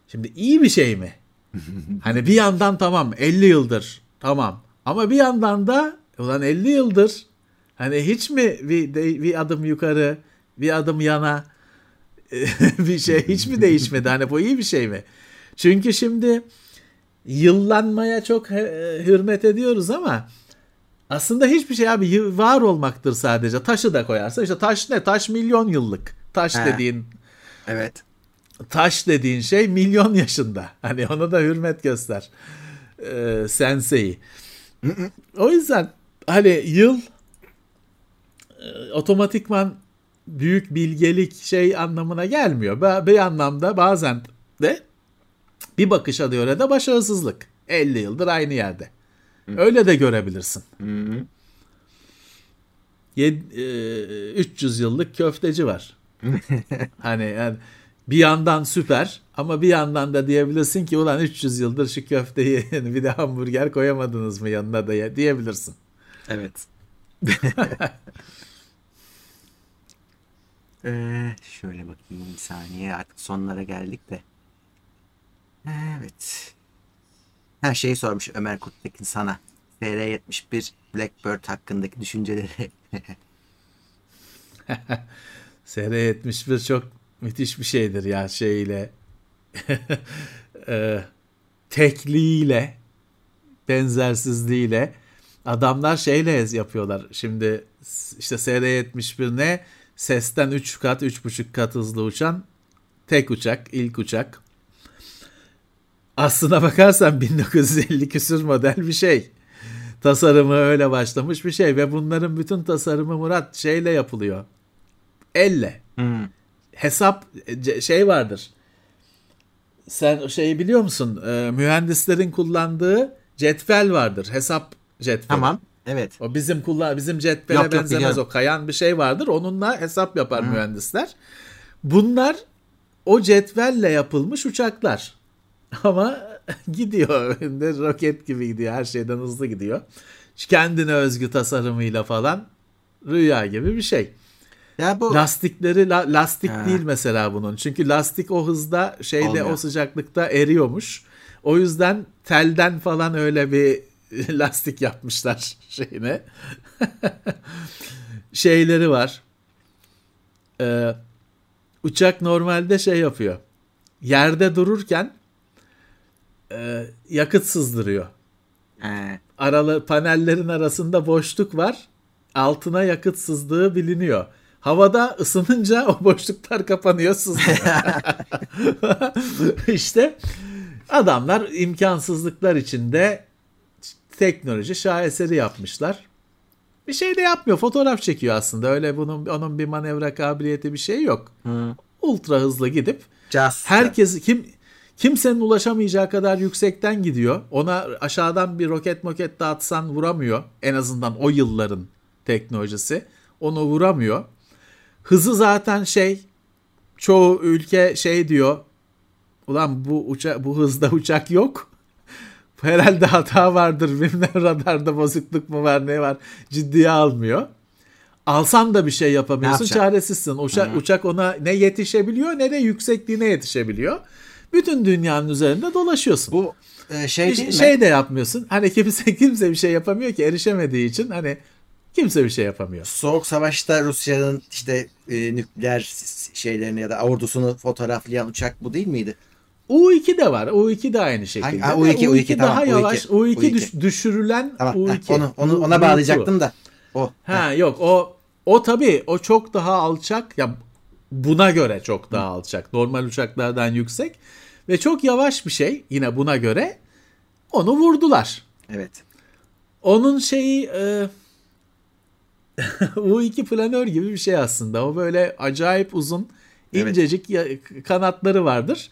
Şimdi iyi bir şey mi? hani bir yandan tamam 50 yıldır tamam. Ama bir yandan da ulan 50 yıldır hani hiç mi bir, bir adım yukarı bir adım yana bir şey hiç mi değişmedi? Hani bu iyi bir şey mi? Çünkü şimdi yıllanmaya çok hürmet ediyoruz ama aslında hiçbir şey abi var olmaktır sadece. Taşı da koyarsa işte taş ne? Taş milyon yıllık. Taş He. dediğin. Evet. Taş dediğin şey milyon yaşında. Hani ona da hürmet göster. Ee, sensei. o yüzden hani yıl e, otomatikman büyük bilgelik şey anlamına gelmiyor. Bir anlamda bazen de bir bakışa göre de başarısızlık. 50 yıldır aynı yerde. Öyle de görebilirsin. Hı. Yed, e, 300 yıllık köfteci var. hani yani bir yandan süper ama bir yandan da diyebilirsin ki ulan 300 yıldır şu köfteyi bir de hamburger koyamadınız mı yanına da diyebilirsin. Evet. ee, şöyle bakayım bir saniye artık sonlara geldik de. Evet. Her şeyi sormuş Ömer Kuttekin sana. SR-71 Blackbird hakkındaki düşünceleri. SR-71 çok müthiş bir şeydir ya şeyle. e, tekliğiyle, benzersizliğiyle. Adamlar şeyle yapıyorlar. Şimdi işte SR-71 ne? Sesten 3 kat, 3,5 kat hızlı uçan tek uçak, ilk uçak. Aslına bakarsan 1950 küsur model bir şey. Tasarımı öyle başlamış bir şey ve bunların bütün tasarımı Murat şeyle yapılıyor. Elle. Hmm. Hesap şey vardır. Sen şeyi biliyor musun? Ee, mühendislerin kullandığı cetvel vardır. Hesap cetveli. Tamam. Evet. O bizim kullan bizim cetvele Yok, yok, benzemez biliyorum. o kayan bir şey vardır. Onunla hesap yapar mühendisler. Bunlar o cetvelle yapılmış uçaklar. Ama gidiyor. Önünde roket gibi gidiyor. Her şeyden hızlı gidiyor. Kendine özgü tasarımıyla falan rüya gibi bir şey. Ya bu Lastikleri la- lastik Ha. değil mesela bunun. Çünkü lastik o hızda şeyde Olmuyor. o sıcaklıkta eriyormuş. O yüzden telden falan öyle bir lastik yapmışlar şeyine. Şeyleri var. Ee, uçak normalde şey yapıyor. Yerde dururken e, yakıt sızdırıyor He. aralı panellerin arasında boşluk var. Altına yakıt sızdığı biliniyor. Havada ısınınca o boşluklar kapanıyor sızmıyor. işte adamlar imkansızlıklar içinde teknoloji şaheseri yapmışlar. Bir şey de yapmıyor. Fotoğraf çekiyor aslında. Öyle bunun onun bir manevra kabiliyeti bir şey yok. Hı. Ultra hızlı gidip Just. Herkes kim kimsenin ulaşamayacağı kadar yüksekten gidiyor. Ona aşağıdan bir roket moket dağıtsan vuramıyor. En azından o yılların teknolojisi. Onu vuramıyor. Hızı zaten şey çoğu ülke şey diyor. Ulan bu uça bu hızda uçak yok. Herhalde hata vardır. Bilmem radarda bozukluk mu var ne var. Ciddiye almıyor. Alsan da bir şey yapamıyorsun. Çaresizsin. Uçak, uçak ona ne yetişebiliyor ne de yüksekliğine yetişebiliyor. Bütün dünyanın üzerinde dolaşıyorsun. Bu e, şey değil mi? şey de yapmıyorsun. Hani kimse kimse bir şey yapamıyor ki erişemediği için hani kimse bir şey yapamıyor. Soğuk Savaş'ta Rusya'nın işte e, nükleer şeylerini ya da ordusunu fotoğraflayan uçak bu değil miydi? U2 de var. U2 de aynı şekilde. Ha, De U2, U2 daha tamam, U2, yavaş. U2, U2. düş- düşürülen Tamam. U2. heh, onu onu ona U2. bağlayacaktım da. O. Ha yok o o tabii o çok daha alçak ya buna göre çok daha alçak. Normal uçaklardan yüksek ve çok yavaş bir şey yine buna göre. Onu vurdular. Evet. Onun şeyi e, U2 planör gibi bir şey aslında. O böyle acayip uzun Evet. incecik ya- kanatları vardır.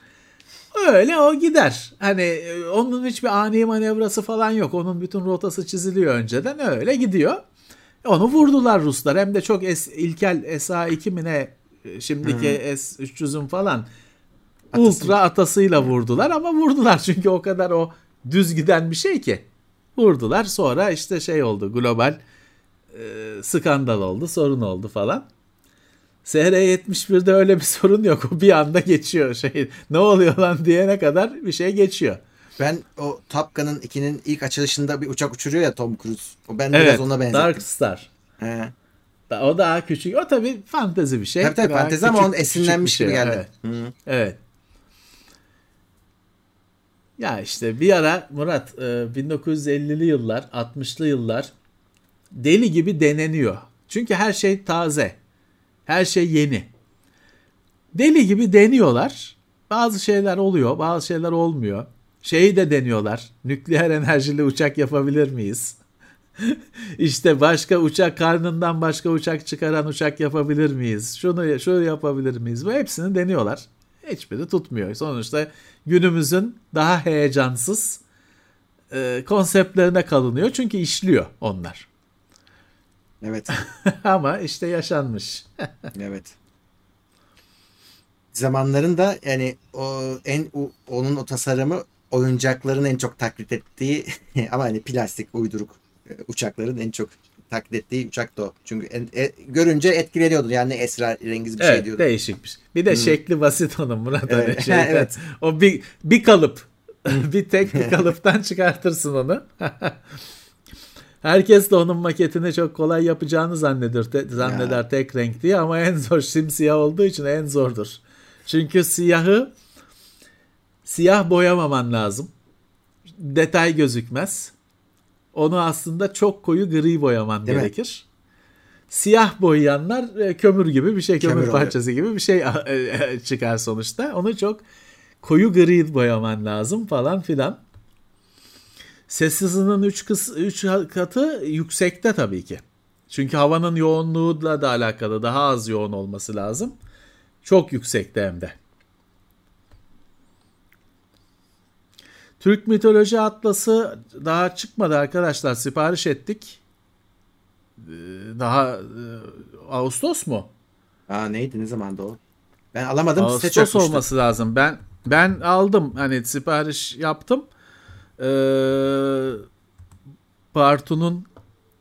Öyle o gider. Hani e, onun hiçbir ani manevrası falan yok. Onun bütün rotası çiziliyor önceden. Öyle gidiyor. Onu vurdular Ruslar. Hem de çok es, ilkel SA2 mi ne e, şimdiki S300'ün falan ultra atasıyla vurdular ama vurdular çünkü o kadar o düz giden bir şey ki. Vurdular sonra işte şey oldu global e, skandal oldu sorun oldu falan. SR-71'de öyle bir sorun yok. O bir anda geçiyor şey. Ne oluyor lan diyene kadar bir şey geçiyor. Ben o Top Gun'ın 2'nin ilk açılışında bir uçak uçuruyor ya Tom Cruise. O ben Evet. biraz ona benzettim. Dark Star. He. Da- O daha küçük. O tabii fantezi bir şey. Tabii tabii fantezi ama onun esinlenmiş şey. gibi geldi. Evet. Hı. Evet. Ya işte bir ara Murat e, 1950'li yıllar, 60'lı yıllar deli gibi deneniyor. Çünkü her şey taze. Her şey yeni. Deli gibi deniyorlar. Bazı şeyler oluyor, bazı şeyler olmuyor. Şeyi de deniyorlar. Nükleer enerjili uçak yapabilir miyiz? işte başka uçak karnından başka uçak çıkaran uçak yapabilir miyiz? Şunu şunu yapabilir miyiz? Bu hepsini deniyorlar. Hiçbiri tutmuyor. Sonuçta günümüzün daha heyecansız e, konseptlerine kalınıyor. Çünkü işliyor onlar. Evet. Ama işte yaşanmış. Evet. Zamanlarında yani o en o- onun o tasarımı oyuncakların en çok taklit ettiği ama hani plastik uyduruk e, uçakların en çok taklit ettiği uçak da o. Çünkü en- e, görünce etkileniyordu yani esrarengiz bir şey evet, diyordu. değişikmiş. Bir de şekli basit onun Murat. Evet, Hani şeyden- evet. O bir, bir kalıp. bir tek bir kalıptan çıkartırsın onu. Herkes de onun maketini çok kolay yapacağını zanneder, te- zanneder tek renk diye ama en zor simsiyah olduğu için en zordur. Çünkü siyahı siyah boyamaman lazım. Detay gözükmez. Onu aslında çok koyu gri boyaman Değil mi? gerekir. Siyah boyayanlar e, kömür gibi bir şey, kömür, Kömür oluyor. parçası gibi bir şey e, e, çıkar sonuçta. Onu çok koyu gri boyaman lazım falan filan. Ses hızının 3 üç katı yüksekte tabii ki. Çünkü havanın yoğunluğuyla da alakalı daha az yoğun olması lazım. Çok yüksekte hem de. Türk mitoloji atlası daha çıkmadı arkadaşlar. Sipariş ettik. Ee, Daha e, Ağustos mu? Aa neydi ne zamanda o? Ben alamadım Ağustos olması lazım. Ben ben aldım. Hani sipariş yaptım. Ee, Bartu'nun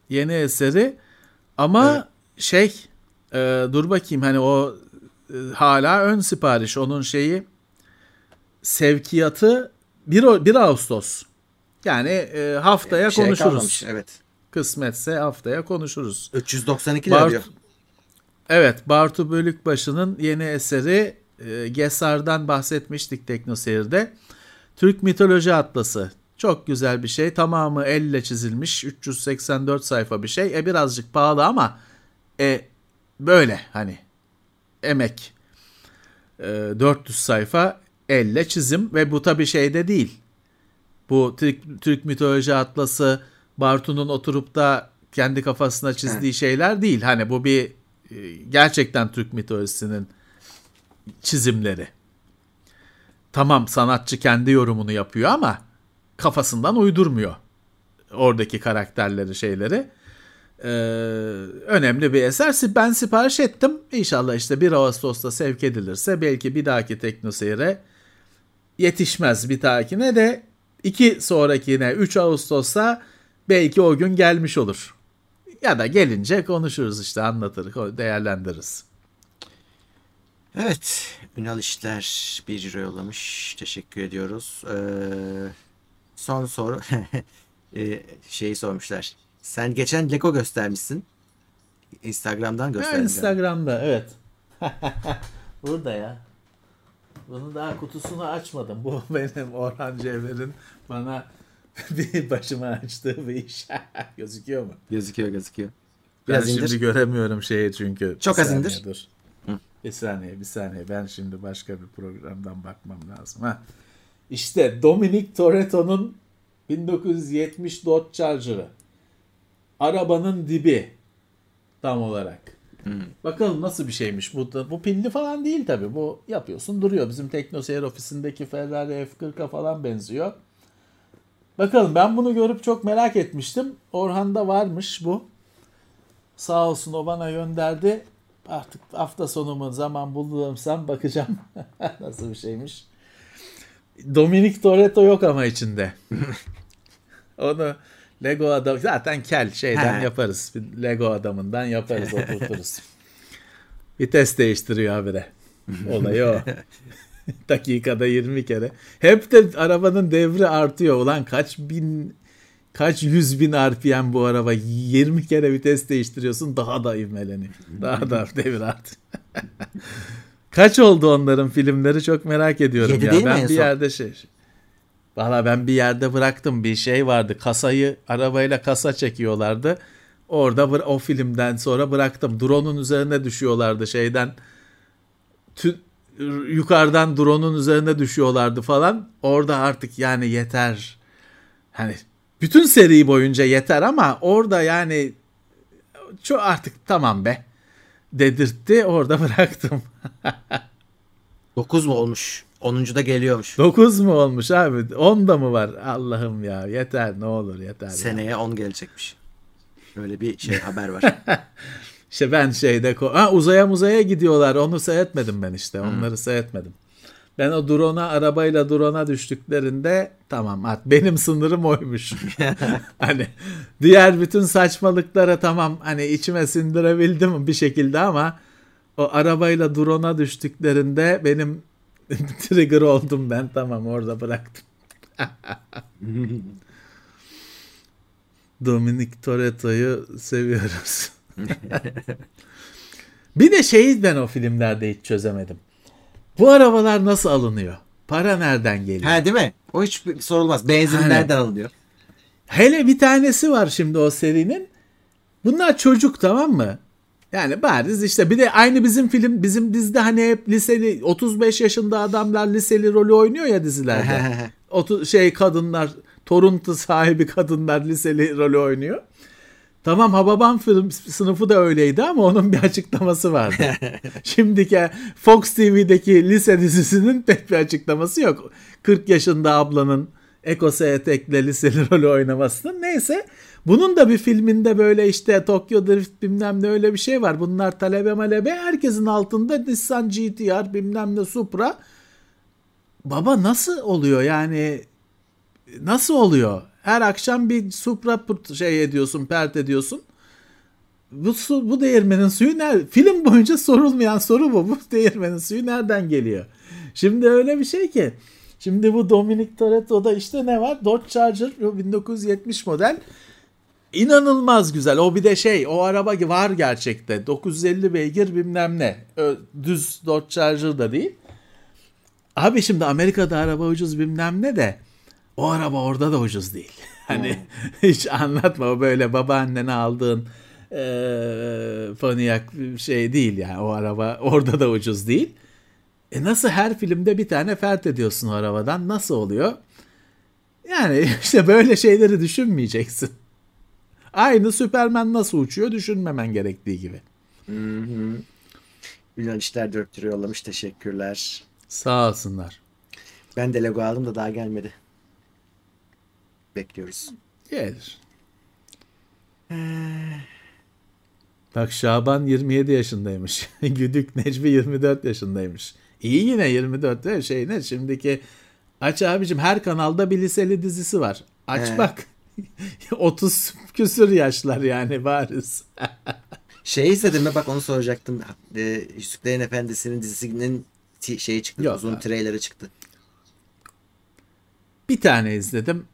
yeni eseri ama Evet. şey e, dur bakayım hani o e, hala ön sipariş onun şeyi sevkiyatı 1, o- 1 Ağustos. Yani e, haftaya şey konuşuruz. kalmamış, Evet. Kısmetse haftaya konuşuruz. 392 lira Bart- diyor. Evet, Bartu Bölükbaşı'nın yeni eseri e, Gesar'dan bahsetmiştik Teknoseyir'de. Türk Mitoloji Atlası. Çok güzel bir şey. Tamamı elle çizilmiş. 384 sayfa bir şey. E birazcık pahalı ama e böyle hani emek. E, 400 sayfa elle çizim ve bu tabii şeyde değil. Bu Türk, Türk Mitoloji Atlası Bartu'nun oturup da kendi kafasına çizdiği şeyler değil. Hani bu bir e, gerçekten Türk mitolojisinin çizimleri. Tamam sanatçı kendi yorumunu yapıyor ama kafasından uydurmuyor oradaki karakterleri şeyleri. Ee, önemli bir eser. Ben sipariş ettim. İnşallah işte 1 Ağustos'ta sevk edilirse belki bir dahaki teknoseyre yetişmez bir dahakine de iki sonrakine 3 Ağustos'ta belki o gün gelmiş olur. Ya da gelince konuşuruz işte anlatırız, değerlendiririz. Evet. Ünal İşler 1 euro yollamış. Teşekkür ediyoruz. Ee, son soru. ee, şeyi sormuşlar. Sen geçen Lego göstermişsin. Instagram'dan gösterdin. Instagram'da evet. Burada ya. Bunu daha kutusunu açmadım. Bu benim Orhan Cevher'in bana bir başıma açtığı bir iş. Gözüküyor mu? Gözüküyor gözüküyor. Biraz ben indir. şimdi göremiyorum şeyi çünkü. Çok az indir. Dur. Bir saniye bir saniye. Ben şimdi başka bir programdan bakmam lazım. Ha. İşte Dominic Toretto'nun 1970 Dodge Charger'ı. Arabanın dibi tam olarak. Bakalım nasıl bir şeymiş bu. da- Bu pilli falan değil tabi. Bu yapıyorsun duruyor. Bizim TeknoSeyir ofisindeki Ferrari F40'a falan benziyor. Bakalım ben bunu görüp çok merak etmiştim. Orhan'da varmış bu. Sağ olsun o bana gönderdi. Artık hafta sonu mu zaman bulursam bakacağım nasıl bir şeymiş. Dominic Toretto yok ama içinde. Onu Lego adam zaten kel şeyden He. yaparız. Bir Lego adamından yaparız oturturuz. Vites değiştiriyor habire. Olayı o. Dakikada 20 kere. Hep de arabanın devri artıyor. Ulan kaç bin kaç yüz bin RPM bu araba. 20 kere vites değiştiriyorsun daha da ivmeleniyor. Daha da devir artıyor. kaç oldu onların filmleri çok merak ediyorum Yedi ya. değil mi ben en bir yerde şey Valla ben bir yerde bıraktım bir şey vardı. Kasayı arabayla kasa çekiyorlardı. Orada o filmden sonra bıraktım. Drone'un üzerine düşüyorlardı şeyden. Tü- yukarıdan drone'un üzerine düşüyorlardı falan. Orada artık yani yeter. Hani bütün seri boyunca yeter ama orada yani çok artık tamam be dedirtti. Orada bıraktım. 9 mu olmuş? 10. da geliyormuş. 9 mu olmuş abi? 10 da mı var? Allah'ım ya yeter ne olur yeter. ya. Seneye 10 gelecekmiş. Öyle bir şey haber var. İşte ben şeyde ha, uzaya muzaya gidiyorlar. Onu seyretmedim ben işte. Onları seyretmedim. Ben o drone'a arabayla drone'a düştüklerinde tamam at benim sınırım oymuş. hani diğer bütün saçmalıklara tamam hani içime sindirebildim bir şekilde ama o arabayla drone'a düştüklerinde benim trigger oldum ben tamam orada bıraktım. Dominic Toretto'yu seviyoruz. bir de şeyi ben o filmlerde hiç çözemedim. Bu arabalar nasıl alınıyor? Para nereden geliyor? ha değil mi? O hiç sorulmaz. Benzin Aynen. nereden alınıyor? Hele bir tanesi var şimdi o serinin. Bunlar çocuk tamam mı? Yani bariz işte bir de aynı bizim film bizim dizide hani hep liseli 35 yaşında adamlar liseli rolü oynuyor ya dizilerde. Otu, şey kadınlar toruntu sahibi kadınlar liseli rolü oynuyor. Tamam Hababam film sınıfı da öyleydi ama onun bir açıklaması vardı. Şimdiki Fox TV'deki lise dizisinin pek bir açıklaması yok. 40 yaşında ablanın Ekose etekle liseli rolü oynamasının. Neyse bunun da bir filminde böyle işte Tokyo Drift bilmem ne öyle bir şey var. Bunlar talebe malebe herkesin altında Nissan GTR bilmem ne Supra. Baba nasıl oluyor yani nasıl oluyor? Her akşam bir Supra şey ediyorsun, pert ediyorsun. Bu, su, bu değirmenin suyu nerede? Film boyunca sorulmayan soru bu. Bu değirmenin suyu nereden geliyor? Şimdi öyle bir şey ki. Şimdi bu Dominic Toretto'da işte ne var? Dodge Charger 1970 model. İnanılmaz güzel. O bir de şey o araba var gerçekte. 950 beygir bilmem ne. Düz Dodge Charger da değil. Abi şimdi Amerika'da araba ucuz bilmem ne de o araba orada da ucuz değil. Hani hiç anlatma o böyle babaannene aldığın e, Pontiac şey değil yani o araba orada da ucuz değil. E nasıl her filmde bir tane fert ediyorsun o arabadan nasıl oluyor? Yani işte böyle şeyleri düşünmeyeceksin. Aynı Süperman nasıl uçuyor düşünmemen gerektiği gibi. Hı hı. Yunan işler dört lira yollamış teşekkürler. Sağ olsunlar. Ben de Lego aldım da daha gelmedi. Bekliyoruz. Gelir. Bak Şaban 27 yaşındaymış. Güdük Necmi 24 yaşındaymış. İyi yine 24 değil şey ne şimdiki aç abicim her kanalda bir liseli dizisi var. Aç He. bak. 30 küsür yaşlar yani bariz. şey izledin mi bak onu soracaktım. Ee, Yüzüklerin Efendisi'nin dizisinin şeyi çıktı. Yok, uzun abi. trailerı çıktı. Bir tane izledim.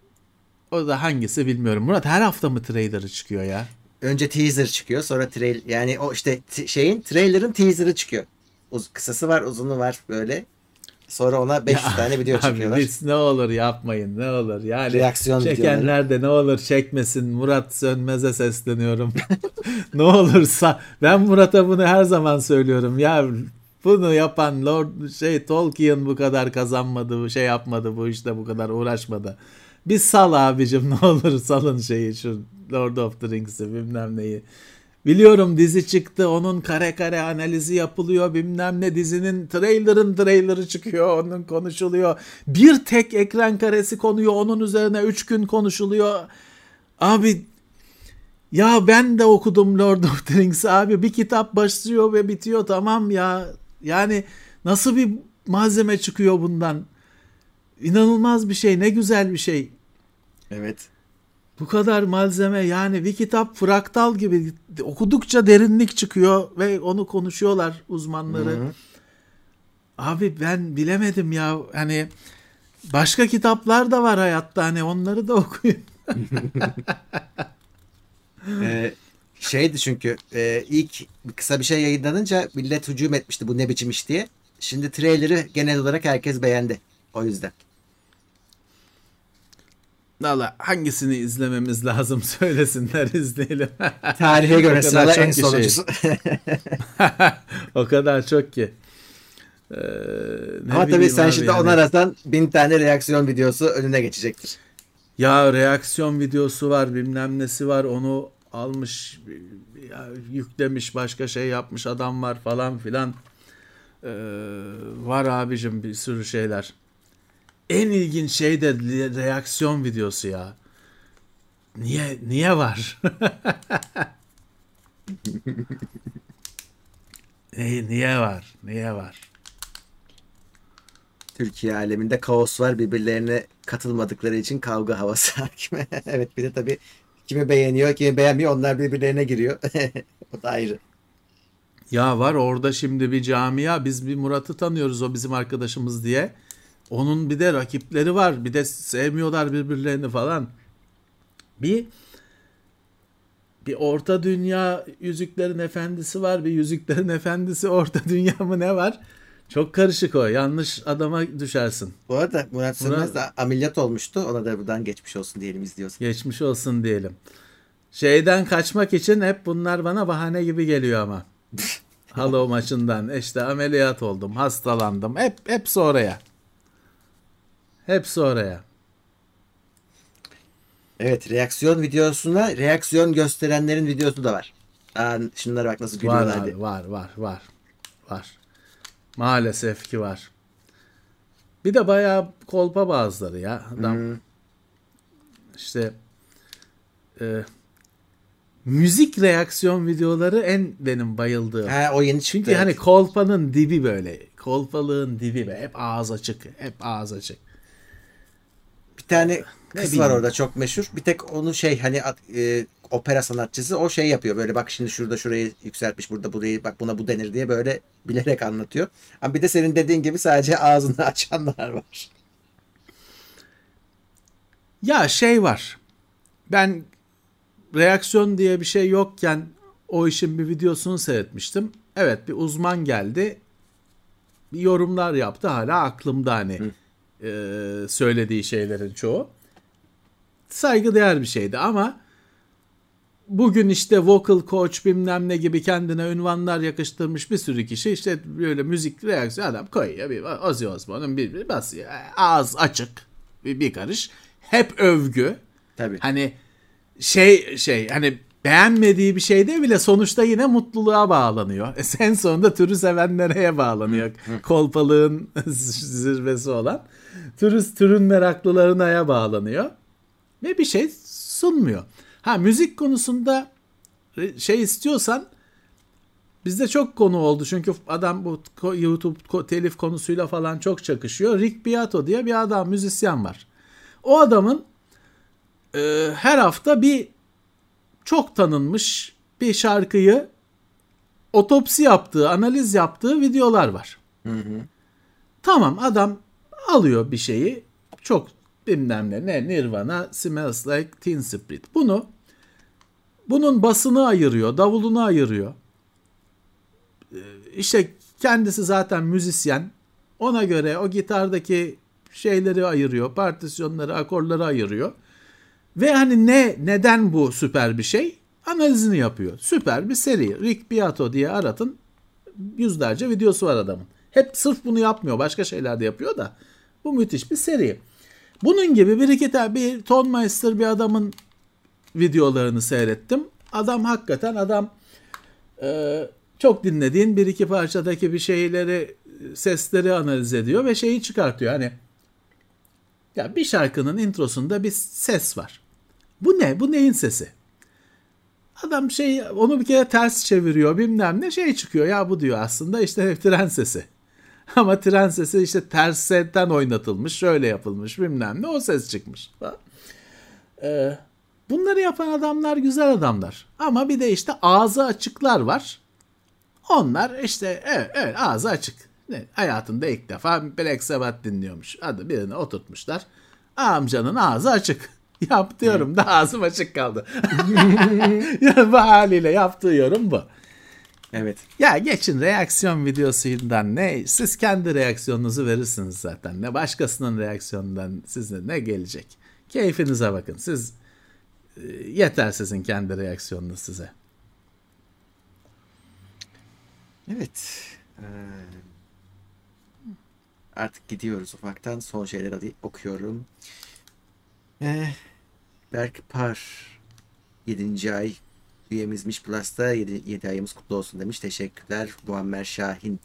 O da hangisi bilmiyorum. Murat her hafta mı trailerı çıkıyor ya? Önce teaser çıkıyor sonra trail yani o işte şeyin trailer'ın teaser'ı çıkıyor. Uz kısası var uzunu var böyle. Sonra ona 500 ya, tane video çekiyorlar. Biz ne olur yapmayın ne olur. Yani Reaksiyon çekenler de ne olur çekmesin. Murat Sönmez'e sesleniyorum. ne olursa ben Murat'a bunu her zaman söylüyorum. Ya bunu yapan Lord şey Tolkien bu kadar kazanmadı, bu şey yapmadı, bu işte bu kadar uğraşmadı. Bir sal abicim ne olur salın şeyi şu Lord of the Rings'i bilmem neyi. Biliyorum dizi çıktı onun kare kare analizi yapılıyor bilmem ne dizinin trailer'ın trailer'ı çıkıyor onun konuşuluyor. Bir tek ekran karesi konuyor onun üzerine 3 gün konuşuluyor. Abi ya ben de okudum Lord of the Rings abi bir kitap başlıyor ve bitiyor tamam ya. Yani nasıl bir malzeme çıkıyor bundan? İnanılmaz bir şey ne güzel bir şey. Evet. Bu kadar malzeme yani bir kitap fraktal gibi okudukça derinlik çıkıyor ve onu konuşuyorlar uzmanları. Hı-hı. Abi ben bilemedim ya hani başka kitaplar da var hayatta hani onları da okuyun. ee, şeydi çünkü e, ilk kısa bir şey yayınlanınca millet hücum etmişti bu ne biçim iş diye. Şimdi trailer'ı genel olarak herkes beğendi. O yüzden. Valla hangisini izlememiz lazım söylesinler izleyelim. Tarihe göre sırada en sonuncusu. o kadar çok ki. Ee, Ama tabii sen şimdi yani. ona rağmen bin tane reaksiyon videosu önüne geçecektir. Ya reaksiyon videosu var bilmem nesi var onu almış ya, yüklemiş başka şey yapmış adam var falan filan. Ee, var abicim bir sürü şeyler en ilginç şey de reaksiyon videosu ya. Niye niye var? niye, niye var? Niye var? Türkiye aleminde kaos var. Birbirlerine katılmadıkları için kavga havası hakim. evet bir de tabii kimi beğeniyor, kimi beğenmiyor. Onlar birbirlerine giriyor. o da ayrı. Ya var orada şimdi bir camia. Biz bir Murat'ı tanıyoruz o bizim arkadaşımız diye. Onun bir de rakipleri var. Bir de sevmiyorlar birbirlerini falan. Bir bir orta dünya yüzüklerin efendisi var. Bir yüzüklerin efendisi orta dünya mı ne var? Çok karışık o. Yanlış adama düşersin. Bu arada Murat Sönmez de ameliyat olmuştu. Ona da buradan geçmiş olsun diyelim izliyorsun. Geçmiş olsun diyelim. Şeyden kaçmak için hep bunlar bana bahane gibi geliyor ama. Halo maçından işte ameliyat oldum, hastalandım. Hep hep sonraya. Hepsi oraya. Evet reaksiyon videosuna reaksiyon gösterenlerin videosu da var. Aa, şunlara bak nasıl gülüyorlar var, Var var var var. Maalesef ki var. Bir de bayağı kolpa bazıları ya. Adam hmm. işte e, müzik reaksiyon videoları en benim bayıldığım. Ha, o yeni çıktı. Çünkü hani kolpanın dibi böyle. Kolpalığın dibi be. Hep ağız açık. Hep ağız açık. Tane Ne kız var bileyim. orada çok meşhur. Bir tek onu şey hani e, opera sanatçısı o şey yapıyor. Böyle bak şimdi şurada şurayı yükseltmiş burada burayı bak buna bu denir diye böyle bilerek anlatıyor. Ama bir de senin dediğin gibi sadece ağzını açanlar var. Ya şey var. Ben reaksiyon diye bir şey yokken o işin bir videosunu seyretmiştim. Evet bir uzman geldi. Bir yorumlar yaptı hala aklımda hani e, söylediği şeylerin çoğu. Saygıdeğer bir şeydi ama bugün işte vocal coach bilmem ne gibi kendine ünvanlar yakıştırmış bir sürü kişi işte böyle müzik reaksiyon adam koyuyor bir Ozzy Osbourne'un bir, bir basıyor ağız açık bir, bir karış hep övgü Tabii. hani şey şey hani beğenmediği bir şeyde bile sonuçta yine mutluluğa bağlanıyor. E sen sonunda türü sevenlere bağlanıyor. Kolpalığın zirvesi olan. Türü, türün meraklılarına bağlanıyor. Ve bir şey sunmuyor. Ha müzik konusunda şey istiyorsan bizde çok konu oldu. Çünkü adam bu YouTube telif konusuyla falan çok çakışıyor. Rick Beato diye bir adam müzisyen var. O adamın e, her hafta bir çok tanınmış bir şarkıyı otopsi yaptığı, analiz yaptığı videolar var. Tamam adam alıyor bir şeyi çok bilmem ne, ne Nirvana, Smells Like Teen Spirit. Bunu bunun basını ayırıyor, davulunu ayırıyor. Ee, İşte kendisi zaten müzisyen. Ona göre o gitardaki şeyleri ayırıyor, partisyonları, akorları ayırıyor. Ve hani ne neden bu süper bir şey? Analizini yapıyor. Süper bir seri. Rick Beato diye aratın. Yüzlerce videosu var adamın. Hep sırf bunu yapmıyor. Başka şeyler de yapıyor da. Bu müthiş bir seri. Bunun gibi bir iki tane bir Tonmeister bir adamın videolarını seyrettim. Adam hakikaten adam e, çok dinlediğin bir iki parçadaki bir şeyleri sesleri analiz ediyor ve şeyi çıkartıyor. Hani ya bir şarkının introsunda bir ses var. Bu ne? Bu neyin sesi? Adam şey onu bir kere ters çeviriyor bilmem ne şey çıkıyor. Ya bu diyor aslında işte tren sesi. Ama tren sesi işte tersten oynatılmış, şöyle yapılmış bilmem ne o ses çıkmış. Ee, bunları yapan adamlar güzel adamlar. Ama bir de işte ağzı açıklar var. Onlar işte evet, evet ağzı açık. Ne, hayatında ilk defa Black Sabbath dinliyormuş. Adı birine oturtmuşlar. Amcanın ağzı açık. Yap diyorum da ağzım açık kaldı. bu haliyle yaptığı yorum bu. Evet. Ya geçin reaksiyon videosundan ne? Siz kendi reaksiyonunuzu verirsiniz zaten. Ne başkasının reaksiyonundan size ne gelecek? Keyfinize bakın. Siz e, yeter sizin kendi reaksiyonunuz size. Evet. Ee, artık gidiyoruz ufaktan. Son şeyleri okuyorum. Ee, Berk Par 7. ay üyemizmiş Plus'ta 7, 7 ayımız kutlu olsun demiş. Teşekkürler. Muammer Şahin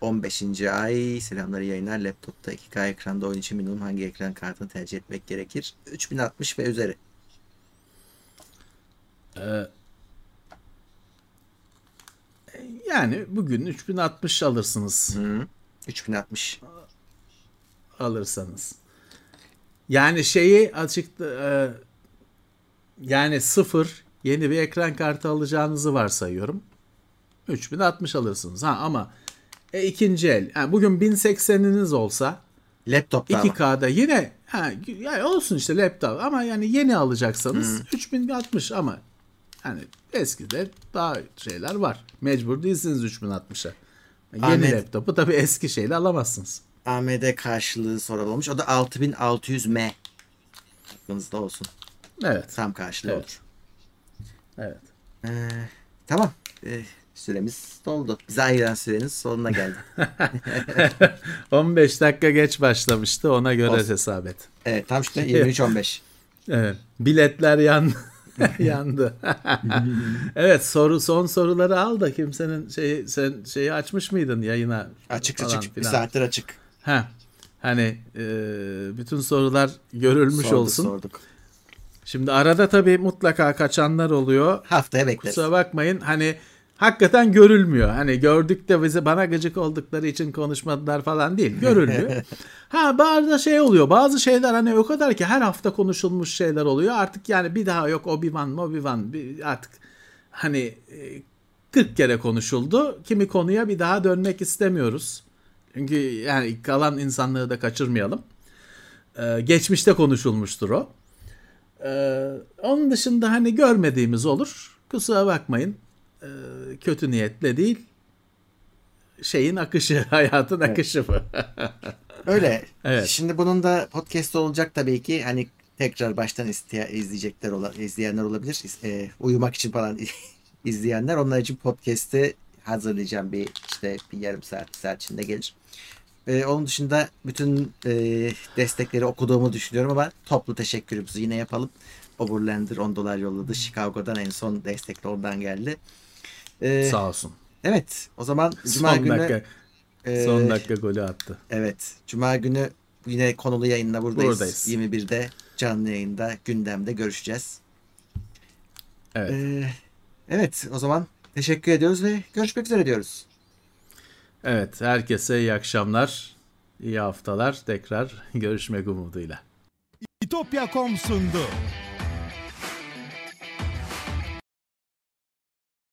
15. ay selamlar yayınlar. Laptopta 2K ekranda oyun için minimum hangi ekran kartını tercih etmek gerekir? 3060 ve üzeri. Ee, yani bugün 3060 alırsınız. Hı. 3060. alırsanız. Yani şeyi açık e, yani sıfır yeni bir ekran kartı alacağınızı varsayıyorum. 3060 alırsınız. Ha ama e, ikinci el. Yani bugün 1080'iniz olsa Laptopta ama. 2K'da yine ha, yani olsun işte laptop ama yani yeni alacaksanız 3060 ama hani eskide daha şeyler var. Mecbur değilsiniz 3060'a. Yeni Ahmet- laptopu tabii eski şeyle alamazsınız. AMD karşılığı sorulmuş. O da 6600M. Aklınızda olsun. Evet. Tam karşılığı Evet. olur. Evet. Ee, tamam. Ee, süremiz doldu. Bize ayıran sürenin sonuna geldi. 15 dakika geç başlamıştı ona göre Olsun. hesap et. Evet tam işte 23-15. Evet. Biletler yan yandı. evet soru son soruları al da kimsenin şeyi sen şeyi açmış mıydın yayına? Açık falan açık. Bir filan? saattir açık. Ha. Hani e, bütün sorular görülmüş Sorduk, olsun. Sorduk. Şimdi arada tabii mutlaka kaçanlar oluyor. Haftaya bekleriz. Kusura bakmayın hani hakikaten görülmüyor. Hani gördük de bize bana gıcık oldukları için konuşmadılar falan değil. Görülmüyor. ha bazı şey oluyor. Bazı şeyler hani o kadar ki her hafta konuşulmuş şeyler oluyor. Artık yani bir daha yok Obi-Wan, Obi-Wan bir- artık hani e, 40 kere konuşuldu. Kimi konuya bir daha dönmek istemiyoruz. Çünkü yani kalan insanlığı da kaçırmayalım. Ee, geçmişte konuşulmuştur o. Ee, onun dışında hani görmediğimiz olur. Kusura bakmayın. Ee, kötü niyetle değil. Şeyin akışı, hayatın akışı bu. Öyle. Evet. Şimdi bunun da podcast olacak tabii ki. Hani tekrar baştan izleyecekler ola, izleyenler olabilir. E, uyumak için falan izleyenler. Onlar için podcast'i hazırlayacağım bir işte bir yarım saat bir saat içinde gelir. E, onun dışında bütün e, destekleri okuduğumu düşünüyorum ama toplu teşekkürümüzü yine yapalım. Overlander 10 dolar yolladı. Chicago'dan en son destek de oradan geldi. E, Sağ olsun. Evet. O zaman Cuma Son günü dakika, e, son dakika golü attı. Evet. Cuma günü yine konulu yayında buradayız. Buradayız. 21'de canlı yayında gündemde görüşeceğiz. Evet. Ee, evet o zaman teşekkür ediyoruz ve görüşmek üzere diyoruz. Evet. Herkese iyi akşamlar. iyi haftalar. Tekrar görüşmek umuduyla. İtopya.com sundu.